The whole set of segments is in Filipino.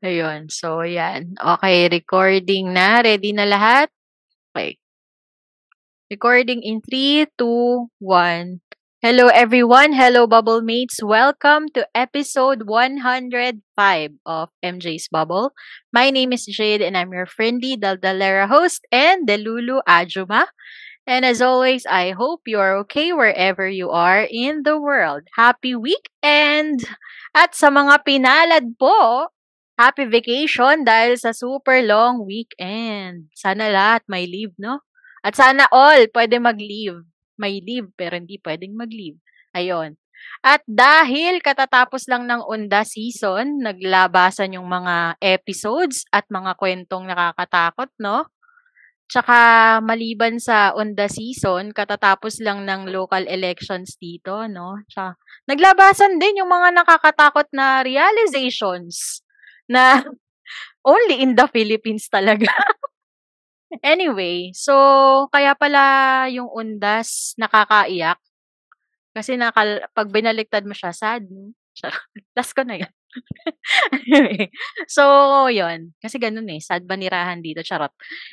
Ayun. So, yan. Okay, recording na. Ready na lahat? Okay. Recording in 3, 2, 1. Hello, everyone. Hello, Bubble Mates. Welcome to episode 105 of MJ's Bubble. My name is Jade, and I'm your friendly Daldalera host and Delulu Ajuma. And as always, I hope you are okay wherever you are in the world. Happy weekend! At sa mga pinalad po, happy vacation dahil sa super long weekend. Sana lahat may leave, no? At sana all pwede mag-leave. May leave pero hindi pwedeng mag-leave. Ayon. At dahil katatapos lang ng Onda season, naglabasan yung mga episodes at mga kwentong nakakatakot, no? Tsaka maliban sa on the season, katatapos lang ng local elections dito, no? Tsaka naglabasan din yung mga nakakatakot na realizations na only in the Philippines talaga. anyway, so kaya pala yung undas nakakaiyak kasi nakal pag binaliktad mo siya sad. Last ko na 'yan. so, yon Kasi ganun eh. Sad banirahan dito. Charot.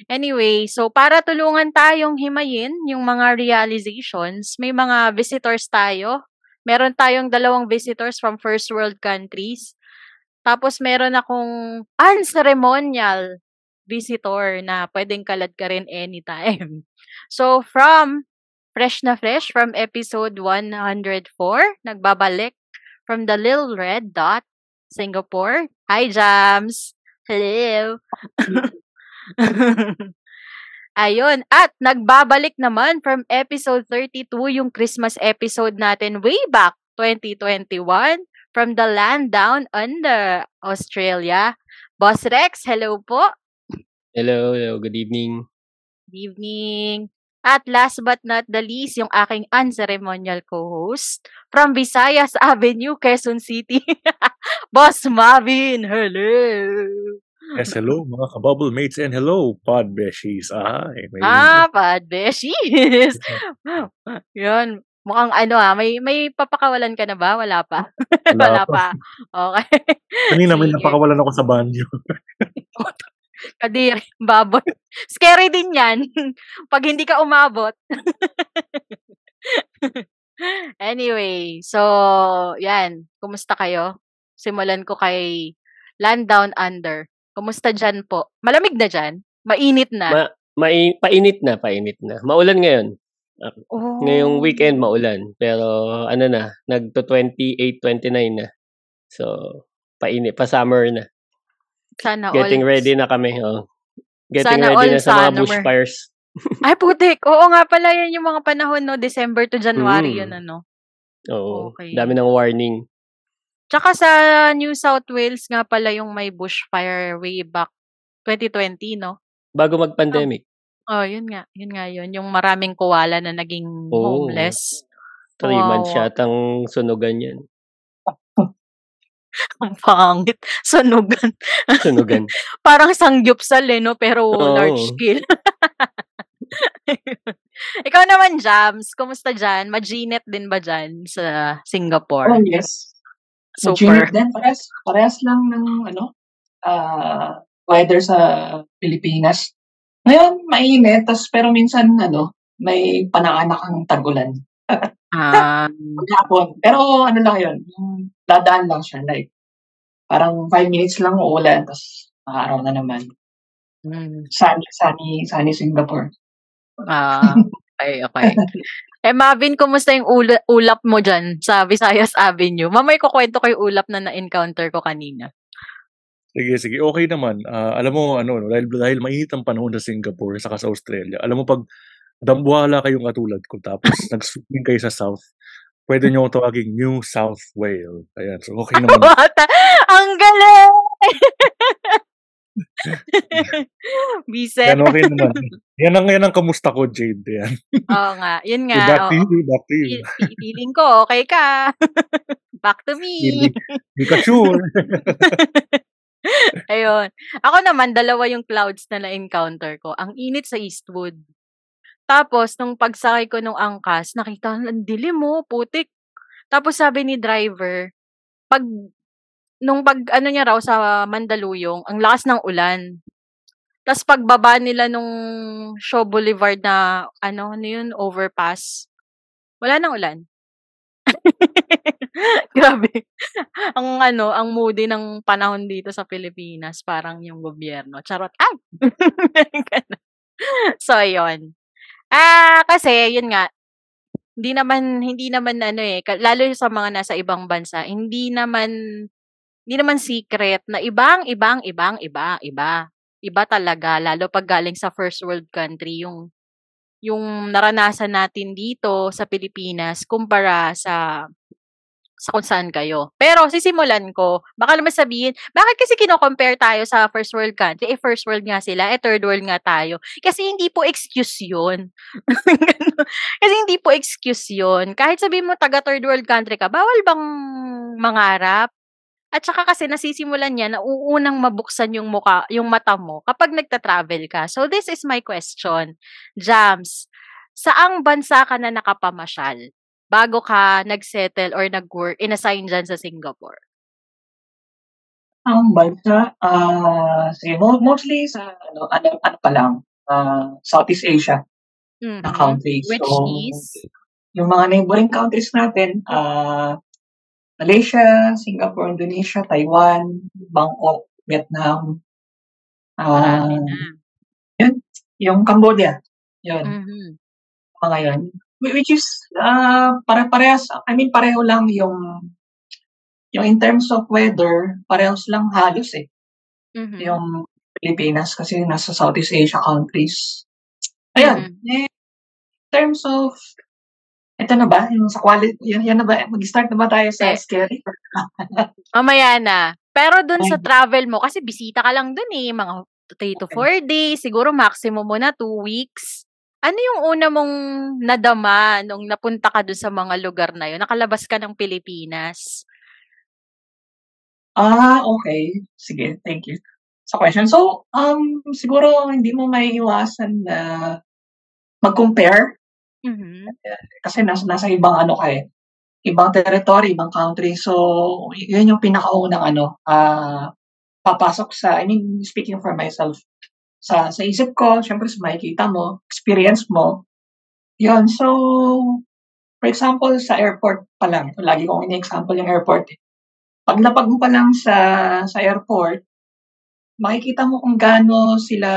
Anyway, so para tulungan tayong himayin yung mga realizations, may mga visitors tayo. Meron tayong dalawang visitors from first world countries. Tapos meron akong unceremonial visitor na pwedeng kalad ka rin anytime. So, from Fresh na Fresh, from episode 104, nagbabalik from the Little Red Dot Singapore. Hi, Jams! Hello! Ayun. At nagbabalik naman from episode 32, yung Christmas episode natin way back 2021 from the land down under Australia. Boss Rex, hello po. Hello, hello. Good evening. Good evening. At last but not the least, yung aking unceremonial co-host from Visayas Avenue, Quezon City. Boss Marvin, hello! Yes, hello mga kabubble mates and hello pod beshies. Ah, may ah, pod beshies. Yun. Mukhang ano ah, may may papakawalan ka na ba? Wala pa. Wala, Wala pa. Okay. Kanina may napakawalan ako sa banyo. Kadiri, baboy. Scary din yan. Pag hindi ka umabot. anyway, so, yan. Kumusta kayo? Simulan ko kay Land Down Under. Kumusta dyan po? Malamig na dyan? Mainit na? Ma, mai, painit na, painit na. Maulan ngayon. Oh. Ngayong weekend maulan. Pero ano na, nagto 28, 29 na. So, painit, pa summer na. Sana Getting all. ready na kami. Oh. Getting Sana ready na sa mga bushfires. Ay, putik. Oo nga pala, yan yung mga panahon, no? December to January, mm. yun, ano? Oo. Okay. Dami ng warning. Tsaka sa New South Wales nga pala yung may bushfire way back 2020, no? Bago mag-pandemic. Oh, yun nga. Yun nga yun. Yung maraming koala na naging oh. homeless. Three wow. months yatang sunugan yan. Ang pangit. Sunugan. Sunugan. Parang sangyupsal eh, no? Pero oh. large scale. Ikaw naman, Jams. Kumusta dyan? Maginit din ba dyan sa Singapore? Oh, yes. Super. Maginit din. Parehas, parehas lang ng ano, uh, weather sa Pilipinas. Ngayon, mainit. Tas, pero minsan, ano, may panaanak ang tagulan. Ah. Maghapon. Pero ano lang yun, dadaan lang siya. Like, parang five minutes lang uulan, tapos araw na naman. Mm. Sunny, sunny, sunny Singapore. Ah, okay, okay. eh, Marvin, kumusta yung ula- ulap mo dyan sa Visayas Avenue? Mamay ko kwento ko yung ulap na na-encounter ko kanina. Sige, sige. Okay naman. Uh, alam mo, ano, dahil, dahil mainit ang panahon sa Singapore saka sa Australia, alam mo pag dambuhala kayong katulad ko tapos nag-swimming kayo sa South, pwede nyo tawaging New South Whale. Ayan, so okay naman. What? Ang galing! Biset. Yan okay naman. Yan ang, yan ang kamusta ko, Jade. Yan. Oo nga. Yun nga. back to you, back to you. Fe- Feeling ko, okay ka. Back to me. hindi ka sure. Ayun. Ako naman, dalawa yung clouds na na-encounter ko. Ang init sa Eastwood. Tapos, nung pagsakay ko nung angkas, nakita ko, ang dilim mo, putik. Tapos sabi ni driver, pag, nung pag, ano niya raw sa Mandaluyong, ang lakas ng ulan. Tapos pagbaba nila nung Shaw Boulevard na, ano, ano yun, overpass, wala nang ulan. Grabe. ang ano, ang moody ng panahon dito sa Pilipinas, parang yung gobyerno. Charot. Ay! So, ayun. Ah, kasi, yun nga, hindi naman, hindi naman ano eh, lalo sa mga nasa ibang bansa, hindi naman, hindi naman secret na ibang, ibang, ibang, iba, iba. Iba talaga, lalo pag galing sa first world country, yung, yung naranasan natin dito sa Pilipinas, kumpara sa sa kung saan kayo. Pero sisimulan ko, baka naman sabihin, bakit kasi kino-compare tayo sa first world country? Eh first world nga sila, eh third world nga tayo. Kasi hindi po excuse 'yun. Kasi hindi po excuse 'yun. Kahit sabihin mo taga third world country ka, bawal bang mangarap? At saka kasi nasisimulan niya na uunang mabuksan yung muka, yung mata mo kapag nagta-travel ka. So this is my question. Jams, saang bansa ka na nakapamasyal? Bago ka nag-settle or nag-work, inassign dyan sa Singapore? Ang bansa, ah, sige, mo mostly sa ano ano ano pa lang, ah, Southeast Asia na Mhm. countries. Which So, is? yung mga neighboring countries natin, ah, Malaysia, Singapore, Indonesia, Taiwan, Bangkok, Vietnam, ah, na. yun, yung Cambodia, yun, Mhm. mga yun. Whi- Which is, ah, pare-parehas, I mean, pareho lang yung, yung in terms of weather, parehas lang halos eh. Mhm. yung Pilipinas kasi nasa Southeast Asia countries. Ayan. Mhm. Eh, in terms of, ito na ba? Yung sa quality, yan, yan na ba? Mag-start na ba tayo sa Eh. scary? Mamaya na. Pero dun sa travel mo, kasi bisita ka lang dun eh, mga 3 to 4 days, siguro maximum mo na 2 weeks. Ano yung una mong nadama nung napunta ka dun sa mga lugar na yun? Nakalabas ka ng Pilipinas? Ah, okay. Sige, thank you sa question. So, um, siguro hindi mo maiiwasan na mag-compare Mhm. kasi nasa, nasa ibang ano ka eh. Ibang territory, ibang country. So, yun yung pinakaunang ano, ah, papasok sa, I mean, speaking for myself, sa, sa isip ko, syempre sa makikita mo, experience mo. Yun, so, for example, sa airport pa lang, lagi kong ini-example yung airport. Eh. Paglapag mo pa lang sa, sa airport, makikita mo kung gaano sila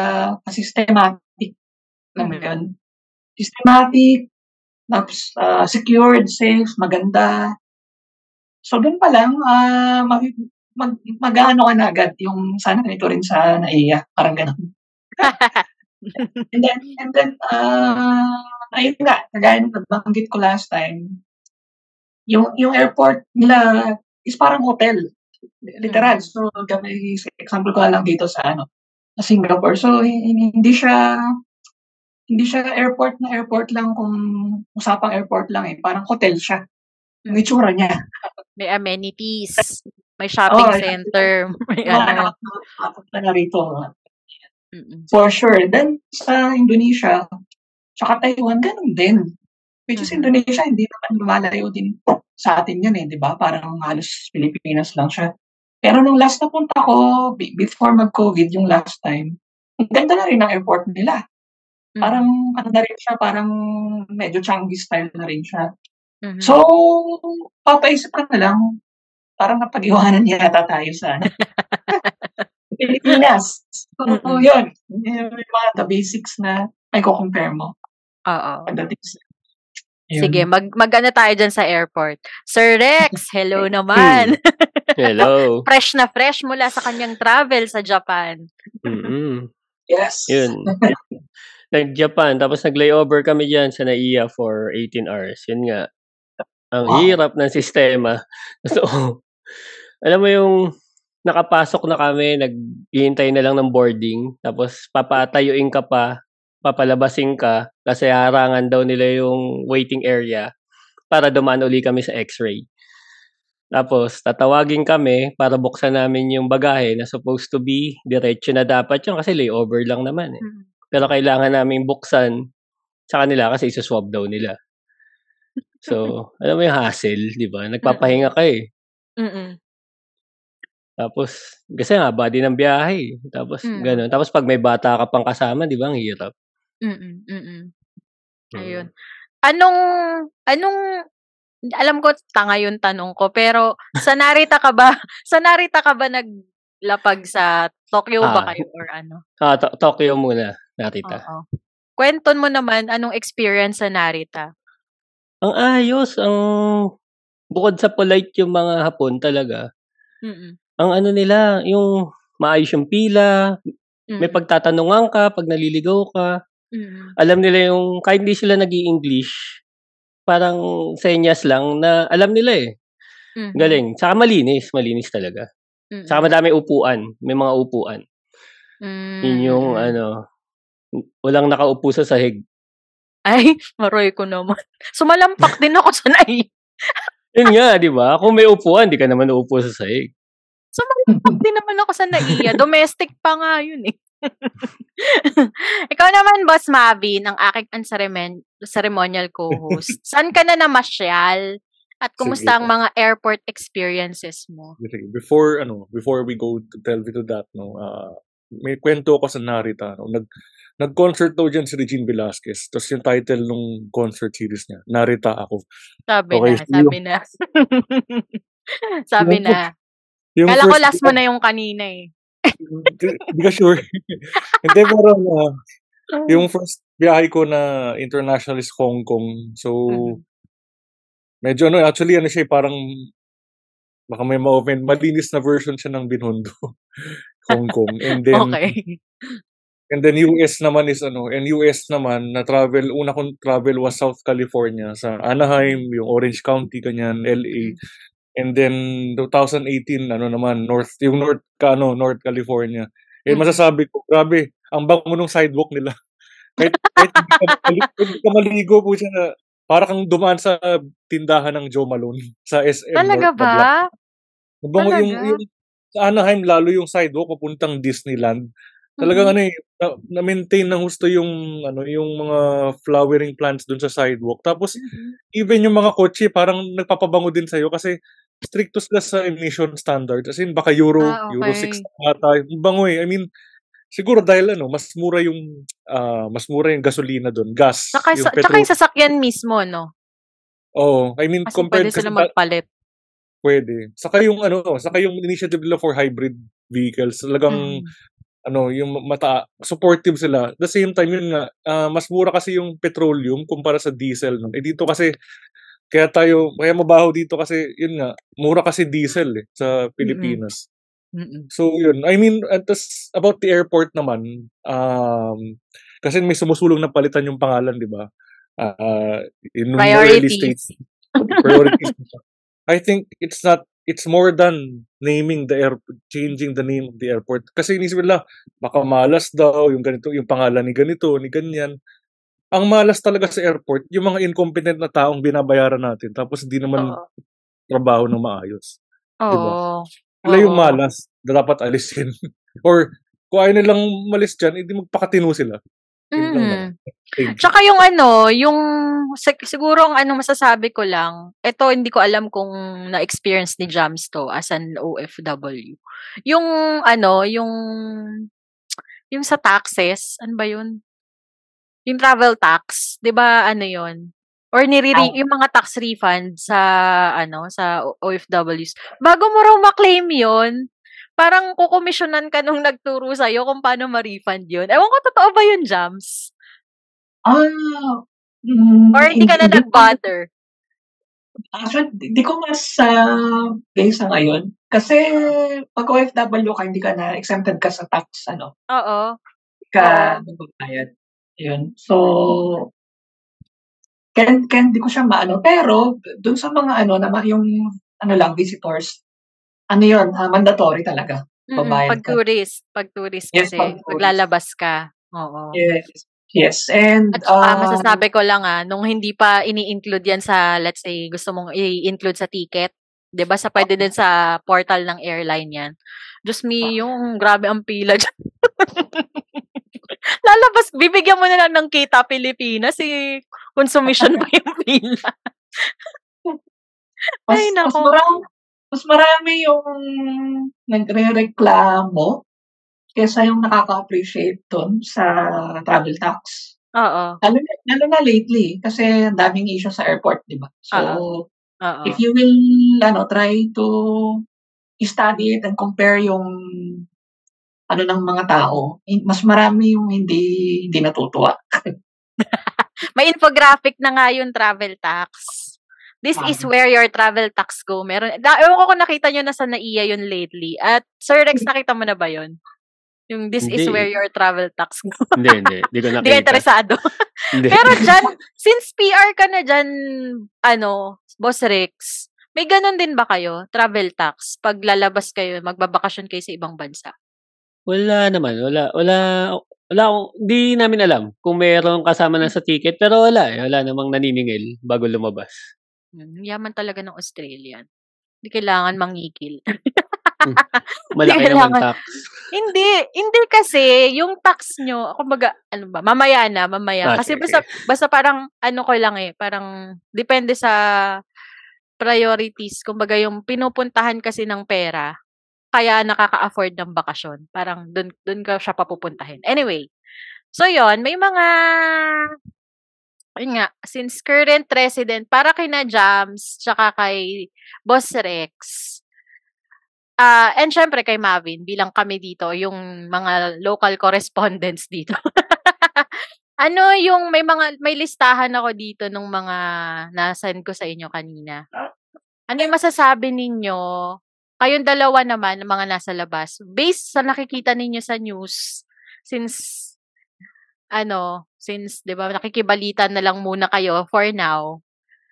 systematic. Alam mo yun? Systematic, tapos ah, secured, safe, maganda. So, dun pa lang, ah, mag, mag, mag-ano ka na agad yung sana ganito rin sa NAIA. Parang ganun. and then, and then, ah, ayun nga, kagaya ng nabanggit ko last time, yung, yung airport nila is parang hotel. Literal. Mhm. So, kami, example ko lang dito sa ano, sa Singapore. So, hin- hindi siya, hindi siya airport na airport lang kung usapang airport lang eh. Parang hotel siya. Yung Mhm. itsura niya. May amenities, may shopping Oo, center, may ano. nakakapunta na rito. For sure. Then, sa Indonesia, tsaka Taiwan, ganun din. Which is. Indonesia, hindi naman lumalayo din sa atin yan eh, di ba? Parang halos Pilipinas lang siya. Pero nung last na punta ko, be- before mag-COVID, yung last time, ang ganda na rin ng airport nila. Parang, ano na rin siya, parang medyo Changi style na rin siya. Mhm. So, papaisip ka na lang, parang napag-iwanan yata tayo sa Pilipinas. So, Mm-mm. yun. Yung mga the basics na ay compare mo Oo. pagdating sa yun. Sige, mag mag-ano tayo dyan sa airport. Sir Rex, hello naman. Hello. fresh na fresh mula sa kanyang travel sa Japan. Mm-mm. Yes. Yun. Nag-Japan, tapos nag-layover kami dyan sa NAIA for 18 hours. Yun nga. Ang Wow. hirap ng sistema. So, alam mo yung nakapasok na kami, naghihintay na lang ng boarding, tapos papatayuin ka pa, papalabasin ka, kasi harangan daw nila yung waiting area para dumaan uli kami sa x-ray. Tapos, tatawagin kami para buksan namin yung bagahe na supposed to be diretso na dapat yun kasi layover lang naman eh. Pero kailangan namin buksan sa kanila kasi isuswab daw nila. So, alam mo yung hassle, di ba? Nagpapahinga ka eh. Mm. Tapos, kasi nga, body ng biyahe. Tapos, Mm. gano'n. Tapos, pag may bata ka pang kasama, di ba, ang hirap. Mm, mm. Mm. Ayun. Anong anong alam ko tanga yung tanong ko, pero sa Narita ka ba sa Narita ka ba naglapag sa Tokyo ba Ah. kayo or ano? Ah, To- Tokyo muna, Narita. Oo. Kwenton mo naman anong experience sa Narita? Ang ayos, ang bukod sa polite yung mga Hapon talaga, Mm. Ang ano nila, yung maayos yung pila, may Mm. pagtatanungan ka pag naliligaw ka. Mm. Alam nila yung, kahit hindi sila nag english parang senyas lang na alam nila eh. Mhm. Galing. Saka malinis, malinis talaga. Mm. Saka madami upuan, may mga upuan. Mm. Yun yung mm. ano, walang nakaupo sa sahig. Ay, maroy ko naman. Sumalampak din ako sa nai. Yun nga, di ba? Kung may upuan, di ka naman uupo sa sahig. Sumalampak din naman ako sa naiya. Domestic pa nga yun eh. Ikaw naman, Boss Mavi, ng aking unceremen- ceremonial co-host. Saan ka na namasyal? At kumusta Sige. ang mga airport experiences mo? Sige, Before ano, before we go to delve into that, no, ah, may kwento ako sa Narita. No, nag nag-concert daw dyan si Regine Velasquez. Tapos yung title nung concert series niya, Narita ako. Sabi Okay, na, so sabi na. sabi Yung- na. Yung Kala ko last mo na yung kanina eh. Hindi ka sure. Hindi, parang ah, yung first biyahe ko na international is Hong Kong. So, Mhm. medyo ano, actually ano siya, eh, parang baka may ma-open, malinis na version siya ng Binondo. Hong Kong. And then, Okay. And then US naman is ano, and US naman na travel, una kong travel was South California sa Anaheim, yung Orange County kanyan, LA. And then 2018 ano naman North yung North ano, North California. Eh Mm. masasabi ko, grabe, ang bango nung sidewalk nila. kahit, kahit hindi ka maligo po siya na para kang dumaan sa tindahan ng Joe Malone sa SM Talaga North na ba? Ang bango yung, Talaga? yung sa Anaheim lalo yung sidewalk papuntang Disneyland. Talagang Mhm. ano eh, na, na-maintain ng husto yung ano yung mga flowering plants dun sa sidewalk. Tapos Mhm. even yung mga kotse parang nagpapabango din sa'yo kasi stricto sila sa emission standards. As in, baka Euro, Ah, Euro 6 okay. na ata. Ang Bango eh. I mean, siguro dahil ano, mas mura yung ah, mas mura yung gasolina doon, gas, Tsaka, yung sa, tsaka petrol. yung sasakyan mismo, no? Oo, I mean Kasi compared pwede sila magpalit. pwede. Saka yung ano, saka yung initiative nila for hybrid vehicles, talagang Mm. ano, yung mata supportive sila. At the same time yun nga, ah, mas mura kasi yung petroleum kumpara sa diesel. No? Eh dito kasi kaya tayo, kaya mabaho dito kasi yun nga, mura kasi diesel eh, sa Pilipinas. Mm-mm. So yun, I mean, at tas, about the airport naman, um, kasi may sumusulong na palitan yung pangalan, di ba? Ah, in Priorities. stage, priorities. I think it's not, it's more than naming the air, changing the name of the airport. Kasi inisip nila, baka malas daw, yung ganito, yung pangalan ni ganito, ni ganyan. Ang malas talaga sa airport, yung mga incompetent na taong binabayaran natin, tapos hindi naman Oo. trabaho ng maayos. Oo. Sila yung malas na dapat alisin. Or kung ayaw nilang malis dyan, hindi magpakatino sila. You. Tsaka yung ano, yung sig- siguro ang ano masasabi ko lang, ito hindi ko alam kung na-experience ni Jams to as an OFW. Yung ano, yung yung sa taxes, ano ba yun? Yung travel tax, 'di ba ano yun? Or nire Ah. yung mga tax refund sa ano, sa OFWs. Bago mo raw ma-claim 'yon, parang kukomisyonan ka nung nagturo sa'yo kung paano ma-refund 'yun. Ewan ko totoo ba 'yun, Jams? Ah, mm, Or hindi ka na hindi nag-bother? actually, di ko mas ah, base sa ngayon. Kasi pag OFW ka, hindi ka na exempted ka sa tax, ano, Oo. hindi ka nagbabayad. Yun. So, kaya, kaya hindi ko siya maano. Pero, dun sa mga ano, na yung ano lang, visitors, ano yun, uh, mandatory talaga. Mm, pag tourist, pag tourist yes, kasi, pag maglalabas ka. Oo. Yes. Yes, and At uh, masasabi ko lang ah, nung hindi pa ini-include yan sa, let's say, gusto mong i-include sa ticket, 'di ba sa pwede din sa portal ng airline yan. Diyos me, yung grabe ang pila dyan. Lalabas, bibigyan mo na lang ng kita Pilipinas, si consumption pa yung pila. Ay, mas, nako. Mas marami, mas marami yung nagre-reklamo kesa yung nakaka-appreciate dun sa travel tax. Oo. Lalo na, lalo na lately, kasi ang daming issue sa airport, di ba? So, Uh-oh. if you will ano, try to study it and compare yung ano ng mga tao, mas marami yung hindi hindi natutuwa. May infographic na nga yung travel tax. This is where your travel tax go. Meron, da, ewan ko kung nakita nyo na sa NAIA yun lately. At Sir Rex, nakita mo na ba yun? Yung this hindi. is where your travel tax go. hindi, hindi. Hindi ko nakita. Hindi interesado. hindi. Pero dyan, since PR ka na dyan, ano, Boss Rex, may ganun din ba kayo, travel tax, pag lalabas kayo, magbabakasyon kayo sa ibang bansa? Wala naman. Wala, wala, wala akong, di namin alam kung mayroong kasama na sa ticket, pero wala eh. Wala namang naniningil bago lumabas. Hmm, yaman talaga ng Australian. Hindi kailangan mangikil. Hmm, malaki naman tax. Hindi, hindi kasi yung tax nyo, kumbaga, ano ba, mamaya na, mamaya. Ah, kasi sige, basta, basta parang, ano ko lang eh, parang, depende sa priorities. Kumbaga, yung pinupuntahan kasi ng pera, kaya nakaka-afford ng bakasyon. Parang, dun, dun ka siya papupuntahin. Anyway, so yon may mga yun nga, since current resident, para kay na Jams, tsaka kay Boss Rex, uh, and syempre kay Mavin, bilang kami dito, yung mga local correspondents dito. ano yung, may mga, may listahan ako dito ng mga nasan ko sa inyo kanina. Ano yung masasabi ninyo, kayong dalawa naman, mga nasa labas, based sa nakikita ninyo sa news, since ano, since 'di ba nakikibalita na lang muna kayo for now,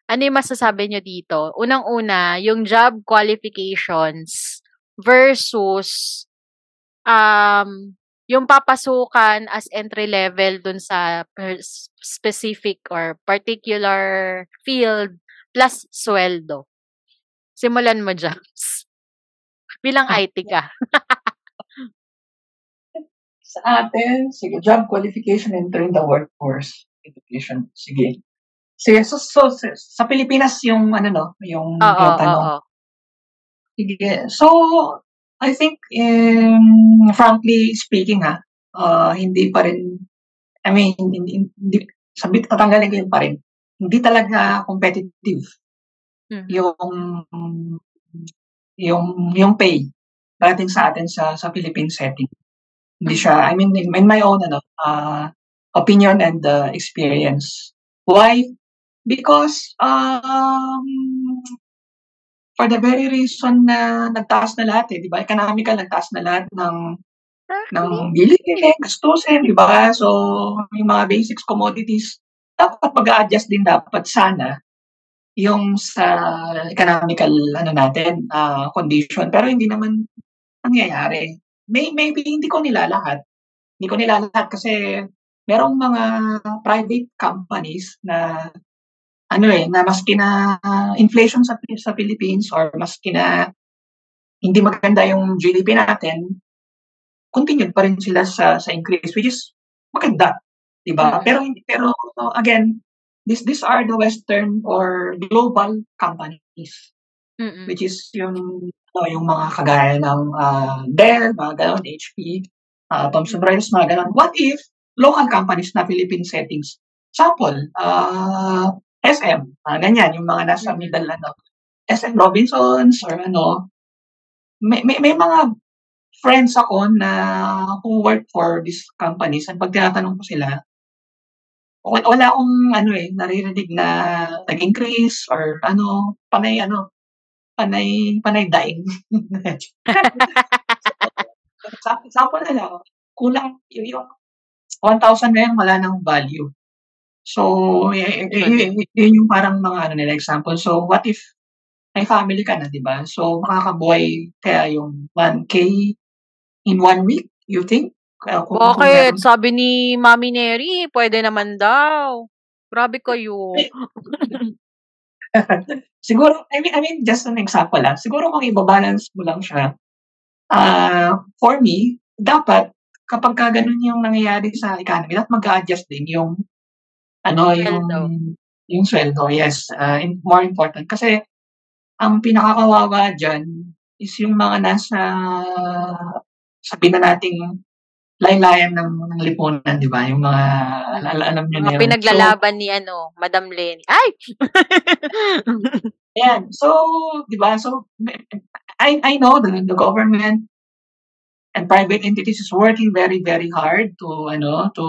ano yung masasabi nyo dito? Unang-una, yung job qualifications versus um, yung papasukan as entry level dun sa specific or particular field plus sweldo. Simulan mo, Jams. Bilang IT ka. Sa atin, sige, job qualification entering the workforce education. Sige. Sige, so, so, so sa Pilipinas yung ano no, yung, oh, yung tanong. Oh, oh. Sige. So, I think, um, frankly speaking ha, uh, hindi pa rin, I mean, hindi, hindi sabit tatanggalin ko yun pa rin. Hindi talaga competitive mm-hmm. yung yung yung pay dating sa atin sa sa Philippine setting. Hindi siya, I mean, in, in my own ano, uh, opinion and uh, experience. Why? Because um, for the very reason na nagtaas na lahat eh, di ba? Economical, nagtaas na lahat ng ng bilihin, gastusin, di ba? So, yung mga basics commodities, dapat mag-adjust din dapat sana yung sa economical ano natin uh, condition pero hindi naman nangyayari may maybe hindi ko nilalahat. Hindi ko nilalahat kasi merong mga private companies na ano eh, na maski na uh, inflation sa, sa Philippines or maski na hindi maganda yung GDP natin, continued pa rin sila sa sa increase which is maganda, 'di ba? Mm-hmm. Pero pero again, this these are the western or global companies. Mm-hmm. Which is yung ano, yung mga kagaya ng uh, Dell, mga ganon, HP, uh, Thomson Reuters, mga ganon. What if local companies na Philippine settings? Sample, uh, SM, uh, ganyan, yung mga nasa middle, ano, SM Robinsons, or ano, may, may, may mga friends ako na who work for these companies and pag tinatanong ko sila, wala akong ano eh, naririnig na nag-increase or ano, panay ano, panay panay dying. sa example na lang, kulang yung, yung 1,000 na yan, wala nang value. So, y- y- y- yun yung parang mga ano nila example. So, what if may family ka na, di ba? So, makakabuhay kaya yung 1K in one week, you think? Kung Bakit? meron, Sabi ni Mami Neri, pwede naman daw. Grabe kayo. siguro, I mean, I mean, just an example lang. Siguro kung ibabalance mo lang siya, ah for me, dapat, kapag ka ganun yung nangyayari sa economy, dapat mag-adjust din yung, ano, yung, Sweldo. yung sweldo, yes. ah, in- more important. Kasi, ang pinakakawawa dyan is yung mga nasa, sabihin na nating laylayan ng, ng lipunan, di ba? Yung mga, al- alam nyo na yun. So, pinaglalaban ni ano, Madam Lenny. Ay! Ayan. So, di ba? So, I, I know the, the government and private entities is working very, very hard to, ano, to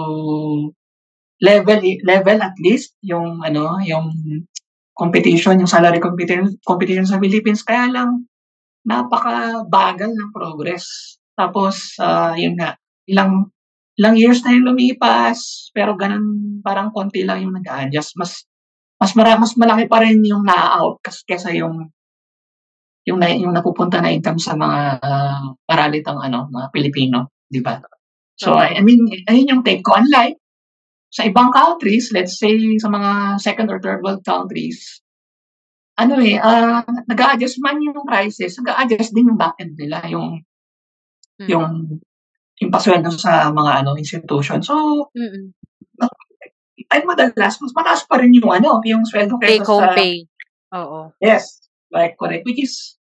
level, level at least yung, ano, yung competition, yung salary competition, competition sa Philippines. Kaya lang, napaka-bagal ng progress. Tapos, ah, yun nga, ilang, ilang years na yung lumipas, pero ganun, parang konti lang yung nag-adjust. Mas, mas mara, mas malaki pa rin yung na-out kasi kesa yung yung na, yung napupunta na income sa mga uh, paralitang ano, mga Pilipino, di ba? So, I, I mean, ayun yung take ko. Unlike sa ibang countries, let's say sa mga second or third world countries, ano eh, uh, nag-a-adjust man yung prices, nag-a-adjust din yung backend nila, yung Mm. yung yung pasweldo sa mga ano institution. So, Mm-mm. ay madalas, mas mataas pa rin yung ano, yung sweldo kaysa sa pay. Oo. Yes, like correct. Which is,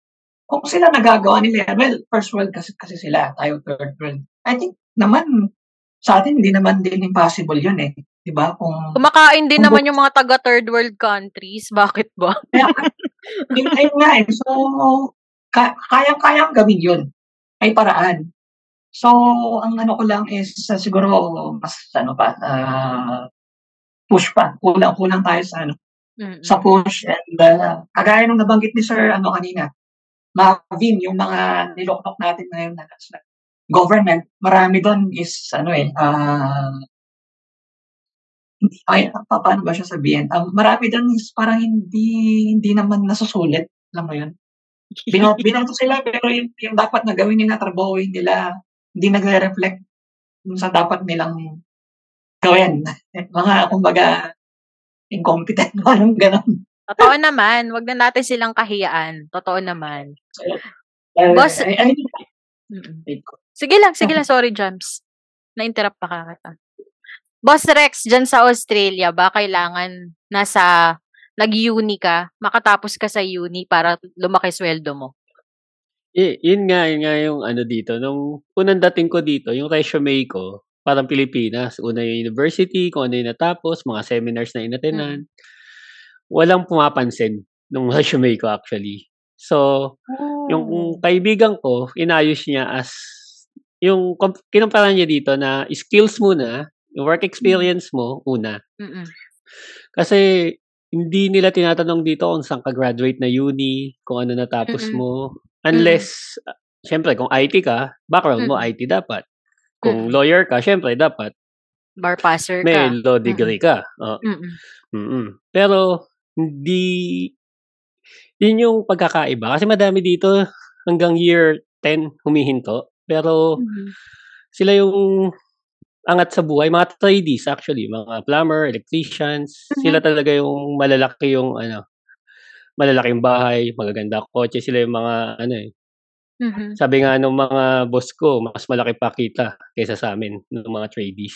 kung sila nagagawa nila, well, first world kasi, kasi sila, tayo third world. I think naman, sa atin, hindi naman din impossible yun eh. Di ba? Kung, Kumakain din Kung naman yung mga taga third world countries. Bakit ba? kaya, yun, ayun nga eh. So, ka, kayang-kayang gawin yun. May paraan. So, ang ano ko lang is, uh, siguro, mas, ano pa, uh, push pa. Kulang-kulang tayo sa, ano, Mm-mm. sa push. And, uh, kagaya nung nabanggit ni Sir, ano kanina, Marvin, yung mga niloknok natin ngayon na sa government, marami doon is, ano eh, hindi, ay, pa, paano ba siya sabihin? Um, marami doon is parang hindi, hindi naman nasusulit. Alam mo yun? Bino, binoto sila, pero yung, yung dapat na gawin nila, trabaho nila, hindi nagre-reflect dun sa dapat nilang gawin. mga, kumbaga, incompetent, parang ganun. Totoo naman. Wag na natin silang kahiyaan. Totoo naman. Uh, Boss- I, I, Sige lang, sige lang. Sorry, Jams. Na-interrupt pa ka kita. Boss Rex, dyan sa Australia, ba kailangan nasa nag-uni ka, makatapos ka sa uni para lumaki sweldo mo? Eh, yun nga, yun nga yung ano dito. Nung unang dating ko dito, yung resume ko, parang Pilipinas. Una yung university, kung ano yung natapos, mga seminars na inatenan. Walang pumapansin nung resume ko actually. So, yung kaibigan ko, inayos niya as, yung kinumpara niya dito na skills muna, yung work experience mo, una. Mm-mm. Kasi, hindi nila tinatanong dito kung saan ka graduate na uni, kung ano natapos Mm-mm. mo. Unless, uh, syempre, kung IT ka, background mo Mm-mm. IT dapat. Kung Mm-mm. lawyer ka, syempre, dapat Bar passer may ka. law degree ka. Oh, Mm-mm. mm Pero, hindi, yun yung pagkakaiba. Kasi madami dito hanggang year 10 humihinto. Pero, Mhm. sila yung angat sa buhay. Mga tradies actually, mga plumber, electricians, Mhm. sila talaga yung malalaki yung ano, malalaki yung bahay, magaganda kotse, sila yung mga ano eh. Mhm. Sabi nga nung mga boss ko, mas malaki pa kita kaysa sa amin ng mga tradies.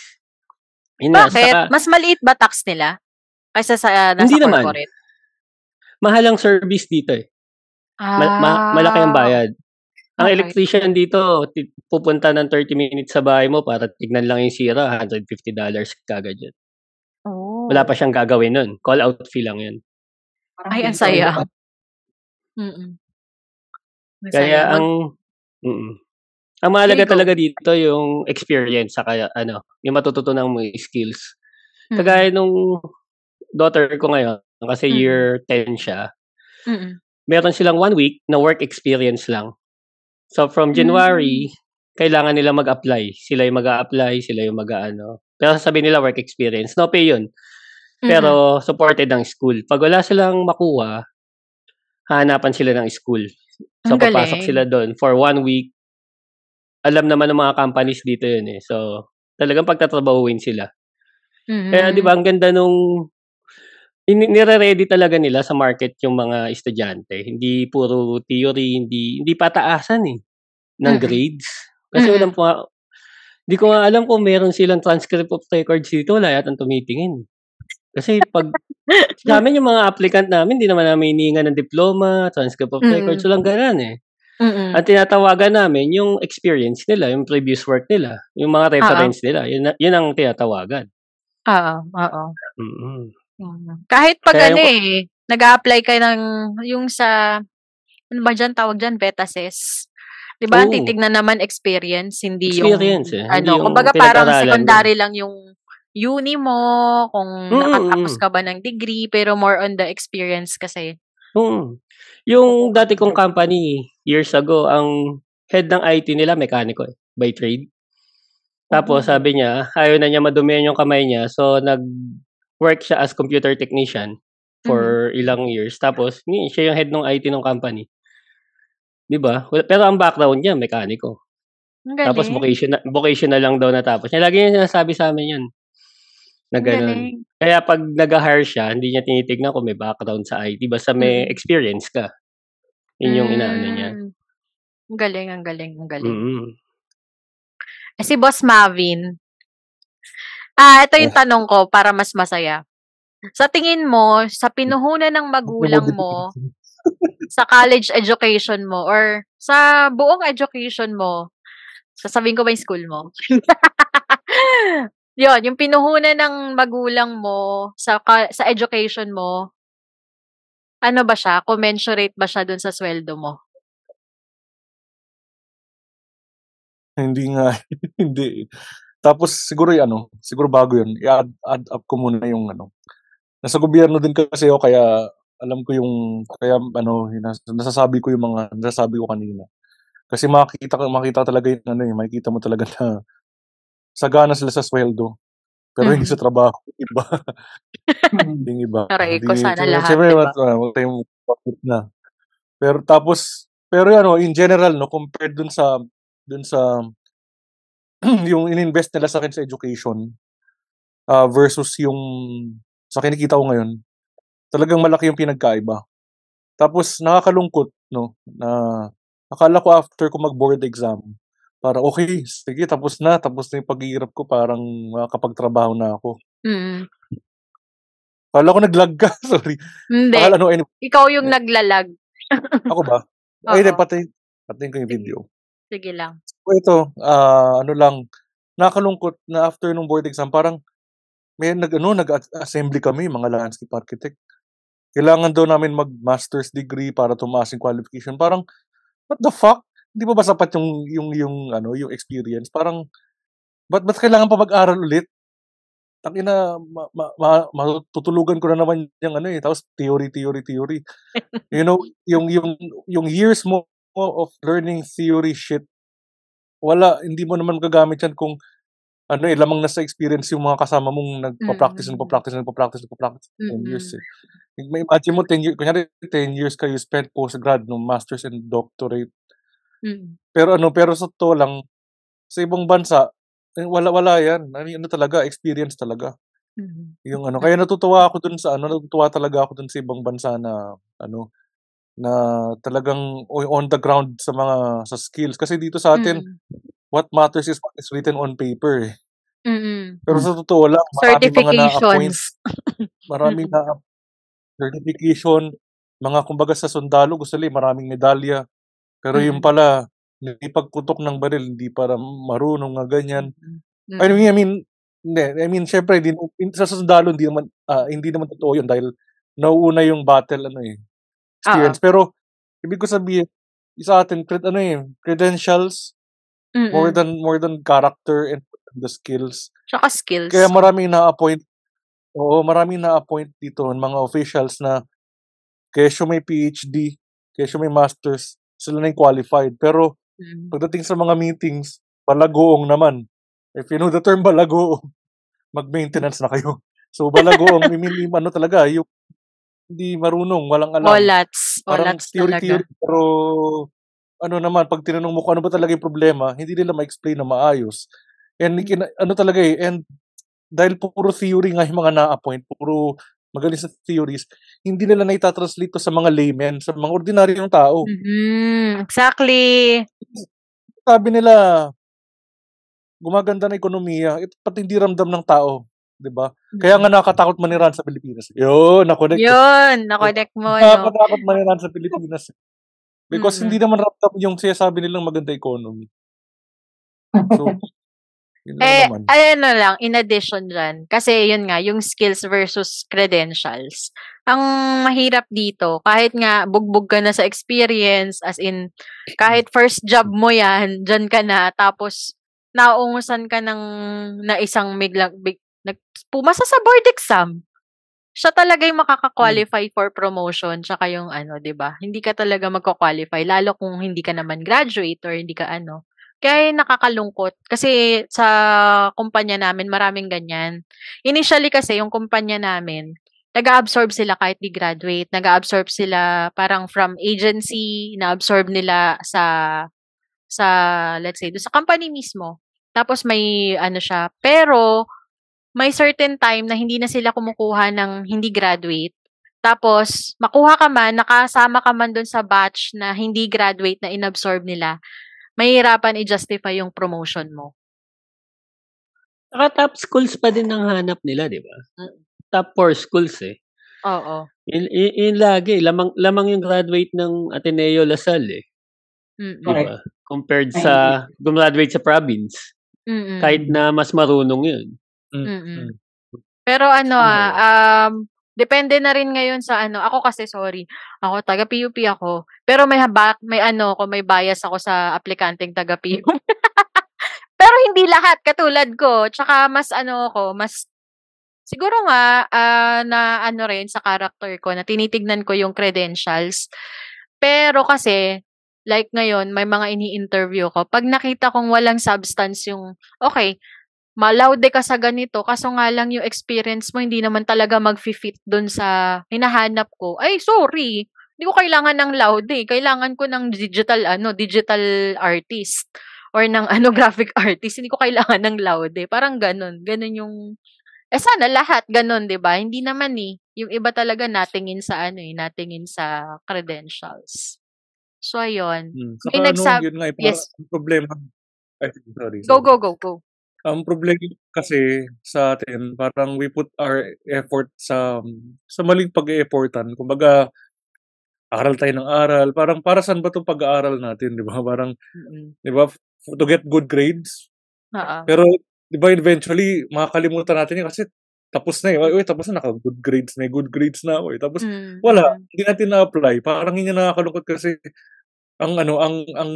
Yun Bakit? saka, Mas maliit ba tax nila? Kaysa sa uh, nasa Hindi naman. corporate? mahal ang service dito eh. Ma- ma- malaki ang bayad. Ang Ah, Okay. electrician dito, ti- pupunta ng 30 minutes sa bahay mo para tignan lang yung sira, $150 kagad yun. Oh. Wala pa siyang gagawin nun. Call out fee lang yun. Parang Ay, ang saya. diba? Mm-mm. Masaya. Kaya ang mm, ang mahalaga talaga dito yung experience sa kaya ano, yung matututunan mo yung skills. Mm-mm. Kagaya nung daughter ko ngayon, kasi Mm. year 10 siya, Mm-mm. meron silang one week na work experience lang. So from. January, kailangan nila mag-apply. Sila yung mag-a-apply, sila yung mag-ano. Pero sasabihin nila work experience. No pay yun. Pero supported ng school. Pag wala silang makuha, hahanapan sila ng school. So, Ang papasok sila doon for one week. Alam naman ng mga companies dito yun eh. So, talagang pagtatrabahuin sila. Kaya 'di ba ang ganda nung ini nire-ready talaga nila sa market yung mga estudyante. Hindi puro theory, hindi hindi pataasan eh ng Mm. grades. Kasi Mm. walang pa di ko nga alam kung meron silang transcript of records dito, wala yatang tumitingin. Kasi 'pag sa'min yung mga applicant namin, di naman namin hinihingan ng diploma, transcript of records, Mm. walang gano'n eh. Mm. Ang tinatawagan namin yung experience nila, yung previous work nila, yung mga reference nila, yun yun ang tinatawagan. Oo, oo. Mm. Kahit 'pag Kaya ano, yung eh, nag-a-apply ka ng yung sa ano ba diyan, tawag diyan, Betases. 'Di ba titignan naman experience, hindi yung Experience eh, hindi ano, yung kumbaga parang mo. secondary lang yung uni mo, kung Mm, nakatapos ka ba ng degree, pero more on the experience kasi. Mm. Yung dati kong company, years ago, ang head ng IT nila mekaniko eh, by trade. Tapos Oh. sabi niya, ayaw na niya madumihan yung kamay niya, so nag-work siya as computer technician for ilang years. Tapos ni siya yung head ng IT ng company. 'Di ba? Pero ang background niya mekaniko. Ang Tapos galing. vocational lang daw natapos niya. Lagi niya sinasabi sa'min 'yan. Na galing. Kaya 'pag nagha-hire siya, hindi niya tinitignan kung may background sa IT, basta may Mm. experience ka. Yun yung inaano niya. Hmm. Ang galing, ang galing, ang galing. Mm. Eh, si Boss Mavin, ah, ito yung Oh. tanong ko para mas masaya. Sa tingin mo, sa pinuhunan ng magulang mo, sa college education mo, or sa buong education mo, sasabihin ko ba yung school mo? Yun, yung pinuhunan ng magulang mo sa ka- sa education mo, ano ba siya? Commensurate ba siya dun sa sweldo mo? Hindi nga, hindi. Tapos siguro yung ano, siguro bago yun, i-add add up ko muna yung ano. Nasa gobyerno din kasi ako kaya alam ko yung kaya ano, nasasabi ko yung mga nasasabi ko kanina. Kasi makikita makita talaga yung ano eh, makikita mo talaga na sagana sila sa sweldo. Pero hindi Mhm. sa trabaho, iba. Mm. yung iba. Aray ko, sana lahat, siyempre, di ba? wag wag tayong na. Pero tapos, pero ano, in general, no, compared dun sa, dun sa, yung ininvest nila sa akin sa education, ah, versus yung sa kinikita ko ngayon, talagang malaki yung pinagkaiba. Tapos nakakalungkot, no, na akala ko after ko mag-board exam, para okay, sige, tapos na, tapos na yung paghihirap ko, parang makakapagtrabaho na ako. Mm. Akala ko naglag ka, sorry. Hindi. Akala, no, anyway, Ikaw yung naglalag. ako ba? Ay, hindi, Oo. patay, patayin ko yung video. Sige lang. So ito, ah, ano lang, nakakalungkot na after nung board exam, parang may nag, ano, nag-assembly kami, mga landscape architect. Kailangan daw namin mag-master's degree para tumaas yung qualification. Parang, what the fuck? Hindi ba ba sapat yung, yung, yung, ano, yung experience? Parang, ba't, ba't kailangan pa mag-aral ulit? Tangina, ma, ma, ma, matutulugan ko na naman yung ano eh, tapos theory, theory, theory. you know, yung, yung, yung years mo of learning theory shit, wala, hindi mo naman gagamit yan kung ano eh, lamang na sa experience yung mga kasama mong nagpa-practice, Mm. nagpa-practice, nagpa-practice, nagpa-practice, 10 years eh. May imagine mo, 10 years, kunyari 10 years kayo spent postgrad, no, master's and doctorate. Mm. Pero ano, pero sa to lang, sa ibang bansa, eh, wala, wala yan. Ano, ano talaga, experience talaga. Mm. Yung ano, kaya natutuwa ako dun sa ano, natutuwa talaga ako dun sa ibang bansa na ano na talagang on the ground sa mga sa skills kasi dito sa atin Mm. what matters is what is written on paper eh. Mm. Pero sa totoo lang, marami mga na-appoint, marami Mm. na certification, mga kumbaga sa sundalo, gusto nila eh, maraming medalya. Pero yung Mm. pala, hindi pagputok ng baril, hindi para marunong nga ganyan. Mm. I mean, I mean, hindi, I mean, syempre, hindi, in- sa sundalo, hindi naman, ah, hindi naman totoo yun dahil nauuna yung battle, ano eh, experience. Pero, ibig ko sabihin, sa atin, cred, ano eh, credentials, more Mm. than, more than character and the skills. Tsaka skills. Kaya maraming na-appoint, oo, maraming na-appoint dito, mga officials na, kesyo may PhD, kesyo may masters, sila na yung qualified. Pero, Mm. pagdating sa mga meetings, balagoong naman. If you know the term balagoong, mag-maintenance na kayo. So, balagoong, I mean, ano talaga, yung, hindi marunong, walang alam. Olats. Parang Olats theory, talaga. theory, pero ano naman, pag tinanong mo kung ano ba talaga yung problema, hindi nila ma-explain na maayos. And kina, ano talaga eh, and dahil puro theory nga yung mga na-appoint, puro magaling sa theories, hindi nila na itatranslate to sa mga laymen, sa mga ordinaryong tao. Mhm. Exactly. Sabi nila, gumaganda na ekonomiya, ito pati hindi ramdam ng tao. 'di ba? Kaya nga nakatakot maniran sa Pilipinas. Yun, na-connect. Yun, na-connect mo, no? Nakakatakot maniran sa Pilipinas. Because Mm. hindi naman ramdam yung sinasabi nilang maganda economy. So, yun Eh, naman. ayan na lang, in addition dyan, kasi yun nga, yung skills versus credentials. Ang mahirap dito, kahit nga bugbog ka na sa experience, as in, kahit first job mo yan, dyan ka na, tapos naungusan ka ng, na isang biglang, big, nag, pumasa sa board exam. Siya talaga yung makaka-qualify for promotion, tsaka yung ano, 'di ba? Hindi ka talaga magko-qualify lalo kung hindi ka naman graduate or hindi ka ano. Kaya nakakalungkot kasi sa kumpanya namin maraming ganyan. Initially kasi yung kumpanya namin, nag-absorb sila kahit di graduate, nag-absorb sila parang from agency, na-absorb nila sa sa let's say do sa company mismo. Tapos may ano siya, pero may certain time na hindi na sila kumukuha ng hindi graduate. Tapos, makuha ka man, nakasama ka man dun sa batch na hindi graduate na inabsorb nila, mahirapan i-justify yung promotion mo. Saka top schools pa din ang hanap nila, di ba? Top four schools eh. Oo. Yun, yun, yun lagi, lamang, lamang yung graduate ng Ateneo Lasal eh. Mm-mm. Di ba? Compared sa gumraduate sa province. Mm-mm. Kahit na mas marunong yun. Mm-mm. Pero ano ah, um, depende na rin ngayon sa ano. Ako kasi, sorry. Ako, taga PUP ako. Pero may habak, may ano ko, may bias ako sa aplikanteng taga PUP. Pero hindi lahat katulad ko. Tsaka mas ano ko, mas siguro nga ah, na ano rin sa character ko na tinitignan ko yung credentials. Pero kasi like ngayon may mga ini-interview ko. Pag nakita kong walang substance yung okay, malaude ka sa ganito kaso nga lang yung experience mo hindi naman talaga mag-fit dun sa hinahanap ko. Ay, sorry. Hindi ko kailangan ng laude. Kailangan ko ng digital ano, digital artist or ng ano graphic artist. Hindi ko kailangan ng laude. Parang ganun. Ganun yung eh sana lahat ganun, 'di ba? Hindi naman eh. Yung iba talaga natingin sa ano eh, natingin sa credentials. So ayun. Hmm. May Saka ano, nagsab- yun nga, eh, yes. problema. Ay, sorry. Go, sorry. go, go, go. Ang problema kasi sa atin, parang we put our effort sa sa maling pag-e-effortan. Kumbaga, aral tayo ng aral. Parang para saan ba 'tong pag-aaral natin, 'di ba? Parang Mm. 'di ba, to get good grades. Oo. Pero 'di ba eventually makakalimutan natin 'yan kasi tapos na eh. Uy, tapos na naka good grades, may good grades na ako eh. Tapos Mm, wala, mm. hindi natin na-apply. Parang yun yung nakakalungkot kasi ang ano, ang ang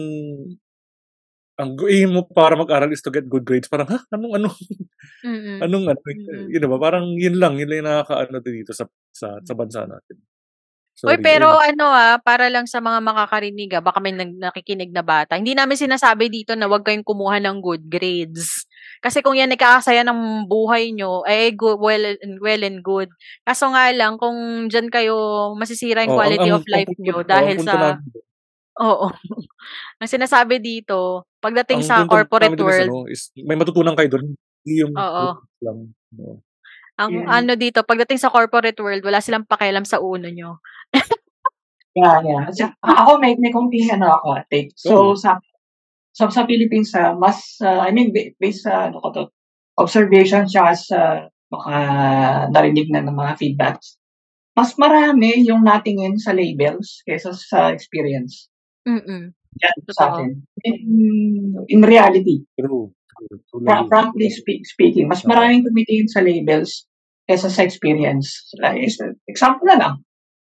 ang aim mo para mag-aral is to get good grades. Parang, ha? Anong, ano? Mm. Anong, ano? Mm. Yun ba? Parang yun lang. Yun lang yung nakakaano dito sa, sa, sa bansa natin. Sorry. pero ayun. ano ah, para lang sa mga makakarinig ah, baka may nakikinig na bata. Hindi namin sinasabi dito na huwag kayong kumuha ng good grades. Kasi kung yan ikakasaya ng buhay nyo, eh good, well, and- well and good. Kaso nga lang, kung dyan kayo masisira yung Oh, ang- quality ang- of life ang nyo punto- dahil ang sa... namin Oo. ang sinasabi dito, pagdating ang sa punto corporate namin is, world, ano, is may matutunan kayo doon. Hindi yung Oo. lang. No. ang Yeah. ano dito, pagdating sa corporate world, wala silang pakialam sa uno nyo. Yeah, yeah. Sa- ako may may konting ano ako take. Oo. So sa so sa Philippines ah, mas ah, I mean ba- based sa ano ko to observation siya sa baka narinig na ng mga feedbacks. Mas marami yung natingin sa labels kaysa sa experience. Yan Totoo. atin. In, in reality, True. True. True. fra- frankly spe- speaking, mas maraming tumitingin sa labels kaysa sa experience. Like, is- example na lang,